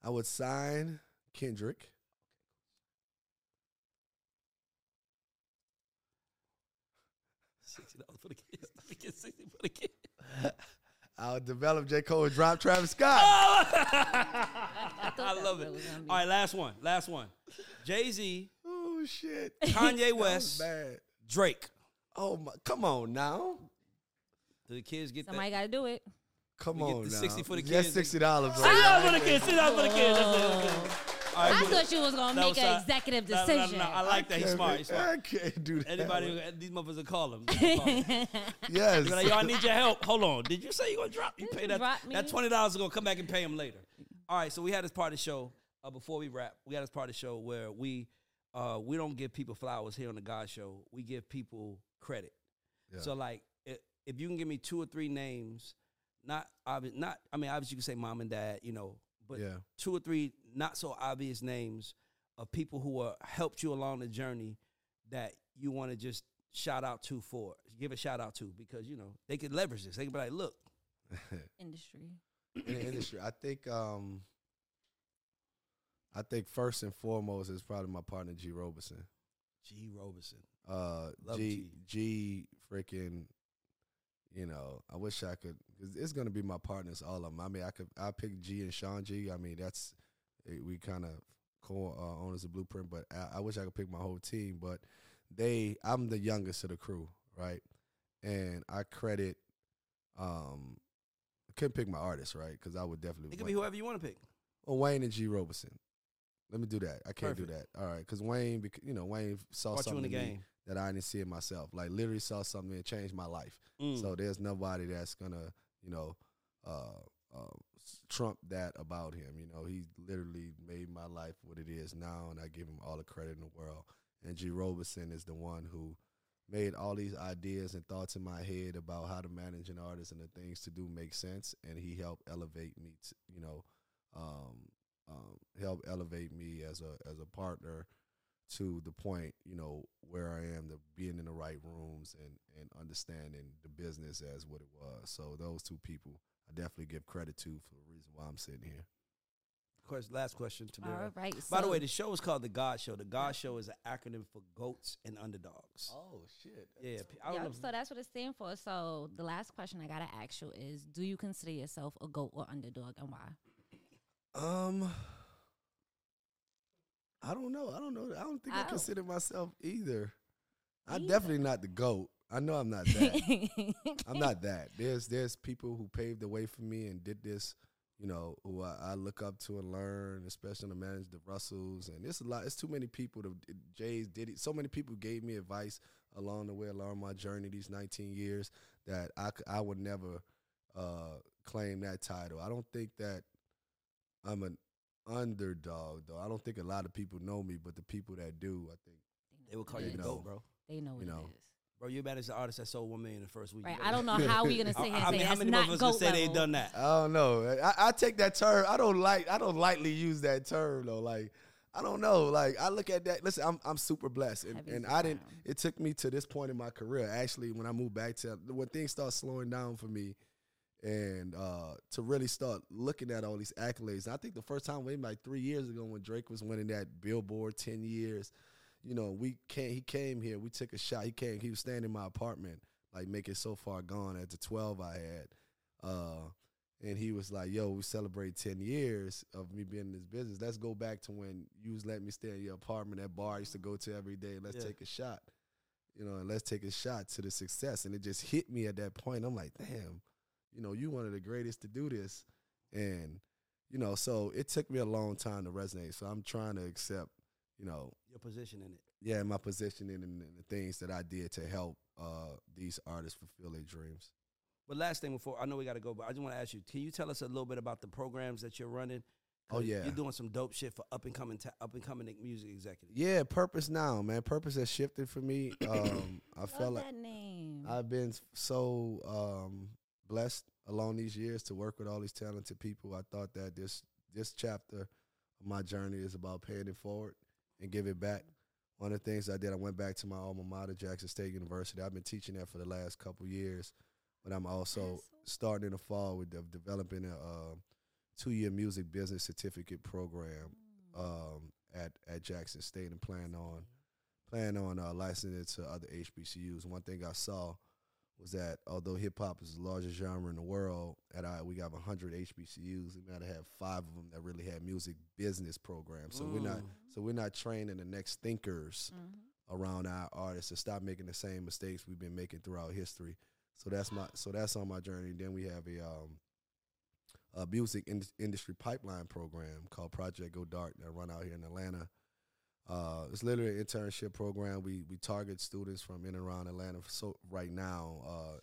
I would sign Kendrick. Sixty dollars for the kids. We get sixty for the kids. I would develop J. Cole and drop Travis Scott. I that's love it. it was gonna be. All right, last one. Last one. Jay Z, Oh shit. Kanye West, bad. Drake. Oh my! Come on now. Do the kids get Somebody that? got to do it. Come We get on the now. 60 for the Yes, kids. sixty dollars. Sixty dollars for the kids. Sixty dollars for the kids. That's it, that's it. All right, I thought you was gonna That make was an a- executive No, no, no, decision. no, I like that. He's smart. He's I can't do that. Anybody, these motherfuckers will call him. Call him. Yes. Be like, yo, I need your help. Hold on. Did you say you gonna drop? You pay that. Drop me. That twenty dollars is gonna come back and pay him later. All right. So we had this part of the show. Uh, before we wrap, we had this part of the show where we uh, we don't give people flowers here on the Gauds Show. We give people credit. Yeah. So like, i- if you can give me two or three names, not obvious, not I mean, obviously you can say mom and dad, you know, but Yeah. two or three not so obvious names of people who uh, helped you along the journey that you want to just shout out to for give a shout out to because you know they could leverage this. They could be like, look, Industry. in the industry. I think um I think first and foremost is probably my partner G Roberson. G. Roberson. Uh Love G G freaking you know, I wish I could cause it's gonna be my partners, all of them. I mean I could I pick G and Sean G. I mean that's eh, we kind of co uh, owners of Blueprint, but I, I wish I could pick my whole team. But they, I'm the youngest of the crew, right? And I credit, um, I couldn't pick my artist, right? Because I would definitely. It could be whoever you want to pick. Well, Wayne and G Roberson. Let me do that. I can't do that. All right, because Wayne, you know, Wayne saw Brought you in something the game. that I didn't see in myself. Like literally saw something that changed my life. Mm. So there's nobody that's gonna, you know, uh, uh, trump that about him. You know, he literally made my life what it is now, and I give him all the credit in the world. And G. Roberson is the one who made all these ideas and thoughts in my head about how to manage an artist and the things to do make sense, and he helped elevate me. To, you know, um, um, help elevate me as a as a partner to the point, you know, where I am, to being in the right rooms and and understanding the business as what it was. So those two people, I definitely give credit to for the reason why I'm sitting here. Question, last question, Tamira. All right. By the way, the show is called The Gauds Show. The Gauds Show is an acronym for goats and underdogs. Oh shit! Yeah, I don't Yep, know. so that's what it stands for. So the last question I gotta ask you is: Do you consider yourself a goat or underdog, and why? Um, I don't know. I don't know. I don't think I, Oh. consider myself either. I'm definitely not the goat. I know I'm not that. I'm not that. There's there's people who paved the way for me and did this, you know, who I, I look up to and learn, especially to manage the Russells. And it's a lot. It's too many people. To, Jays did it. So many people gave me advice along the way, along my journey, these 19 years, that I, I would never uh, claim that title. I don't think that I'm an underdog though. I don't think a lot of people know me, but the people that do, I think. They would call you You the know. goat, bro. They know what You it know. is. Bro, you managed the artist that sold one million in the first week. Right. I don't know how we're gonna I, sit here I say mean, how many not of us goat can say they level. done that? I don't know. I, I take that term. I don't like. I don't lightly use that term though. Like I don't know. Like I look at that. Listen, I'm I'm super blessed, and, and I didn't. It took me to this point in my career. Actually, when I moved back to when things start slowing down for me, and uh, to really start looking at all these accolades. I think the first time, maybe like three years ago, when Drake was winning that Billboard ten years, you know, we came. He came here. We took a shot. He came. He was staying in my apartment, like making so far gone at the twelve I had. Uh, and he was like, "Yo, we celebrate ten years of me being in this business. Let's go back to when you was letting me stay in your apartment, that bar I used to go to every day. Let's Yeah. take a shot, you know, and let's take a shot to the success." And it just hit me at that point. I'm like, "Damn, you know, you one of the greatest to do this," and you know, so it took me a long time to resonate. So I'm trying to accept, you know, Your position in it. yeah, my positioning and, and the things that I did to help uh, these artists fulfill their dreams. But last thing before I know we got to go, but I just want to ask you: Can you tell us a little bit about the programs that you're running? Oh yeah. you're doing some dope shit for up and coming ta- up and coming music executives. Yeah, purpose now, man. Purpose has shifted for me. Um, I Love felt like that name. I've been so um, blessed along these years to work with all these talented people. I thought that this this chapter of my journey is about paying it forward and give it back. One of the things I did, I went back to my alma mater, Jackson State University. I've been teaching there for the last couple years, but I'm also starting in the fall with de- developing a uh, two-year music business certificate program um, at at Jackson State and plan on plan on uh, licensing it to other HBCUs. One thing I saw was that although hip hop is the largest genre in the world, at I we got 100 HBCUs. We might have five of them that really have music business programs. So we're not Mm. so we're not training the next thinkers Mhm. around our artists to stop making the same mistakes we've been making throughout history. So that's my so that's on my journey. Then we have a um a music in- industry pipeline program called Project Go Dark that run out here in Atlanta. Uh, it's literally an internship program. We we target students from in and around Atlanta. So right now, uh,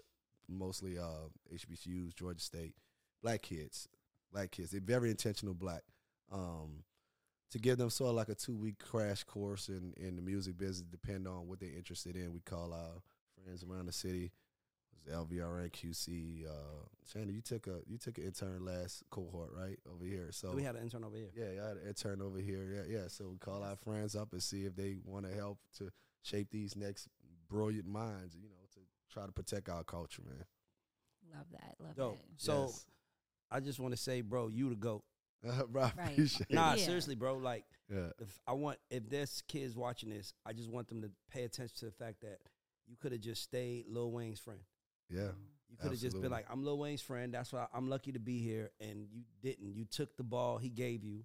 mostly uh, HBCUs, Georgia State, black kids, black kids. They're very intentional black. Um, to give them sort of like a two week crash course in, in the music business, depend on what they're interested in. We call our friends around the city. It was LVRN QC. Uh, Shannon, you took a you took an intern last cohort, right? Over here. So we had an intern over here. yeah, I had an intern over here. Yeah, yeah. So we call our friends up and see if they want to help to shape these next brilliant minds, you know, to try to protect our culture, man. Love that. Love Dope. that. So Yes. I just want to say, bro, you the goat. bro, I Right. appreciate Nah. Yeah. seriously, bro. Like, Yeah. if I want if there's kids watching this, I just want them to pay attention to the fact that you could have just stayed Lil Wayne's friend. Yeah. You could have just been like, I'm Lil Wayne's friend. That's why I'm lucky to be here. And you didn't. You took the ball he gave you.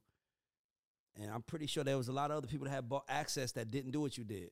And I'm pretty sure there was a lot of other people that had access that didn't do what you did.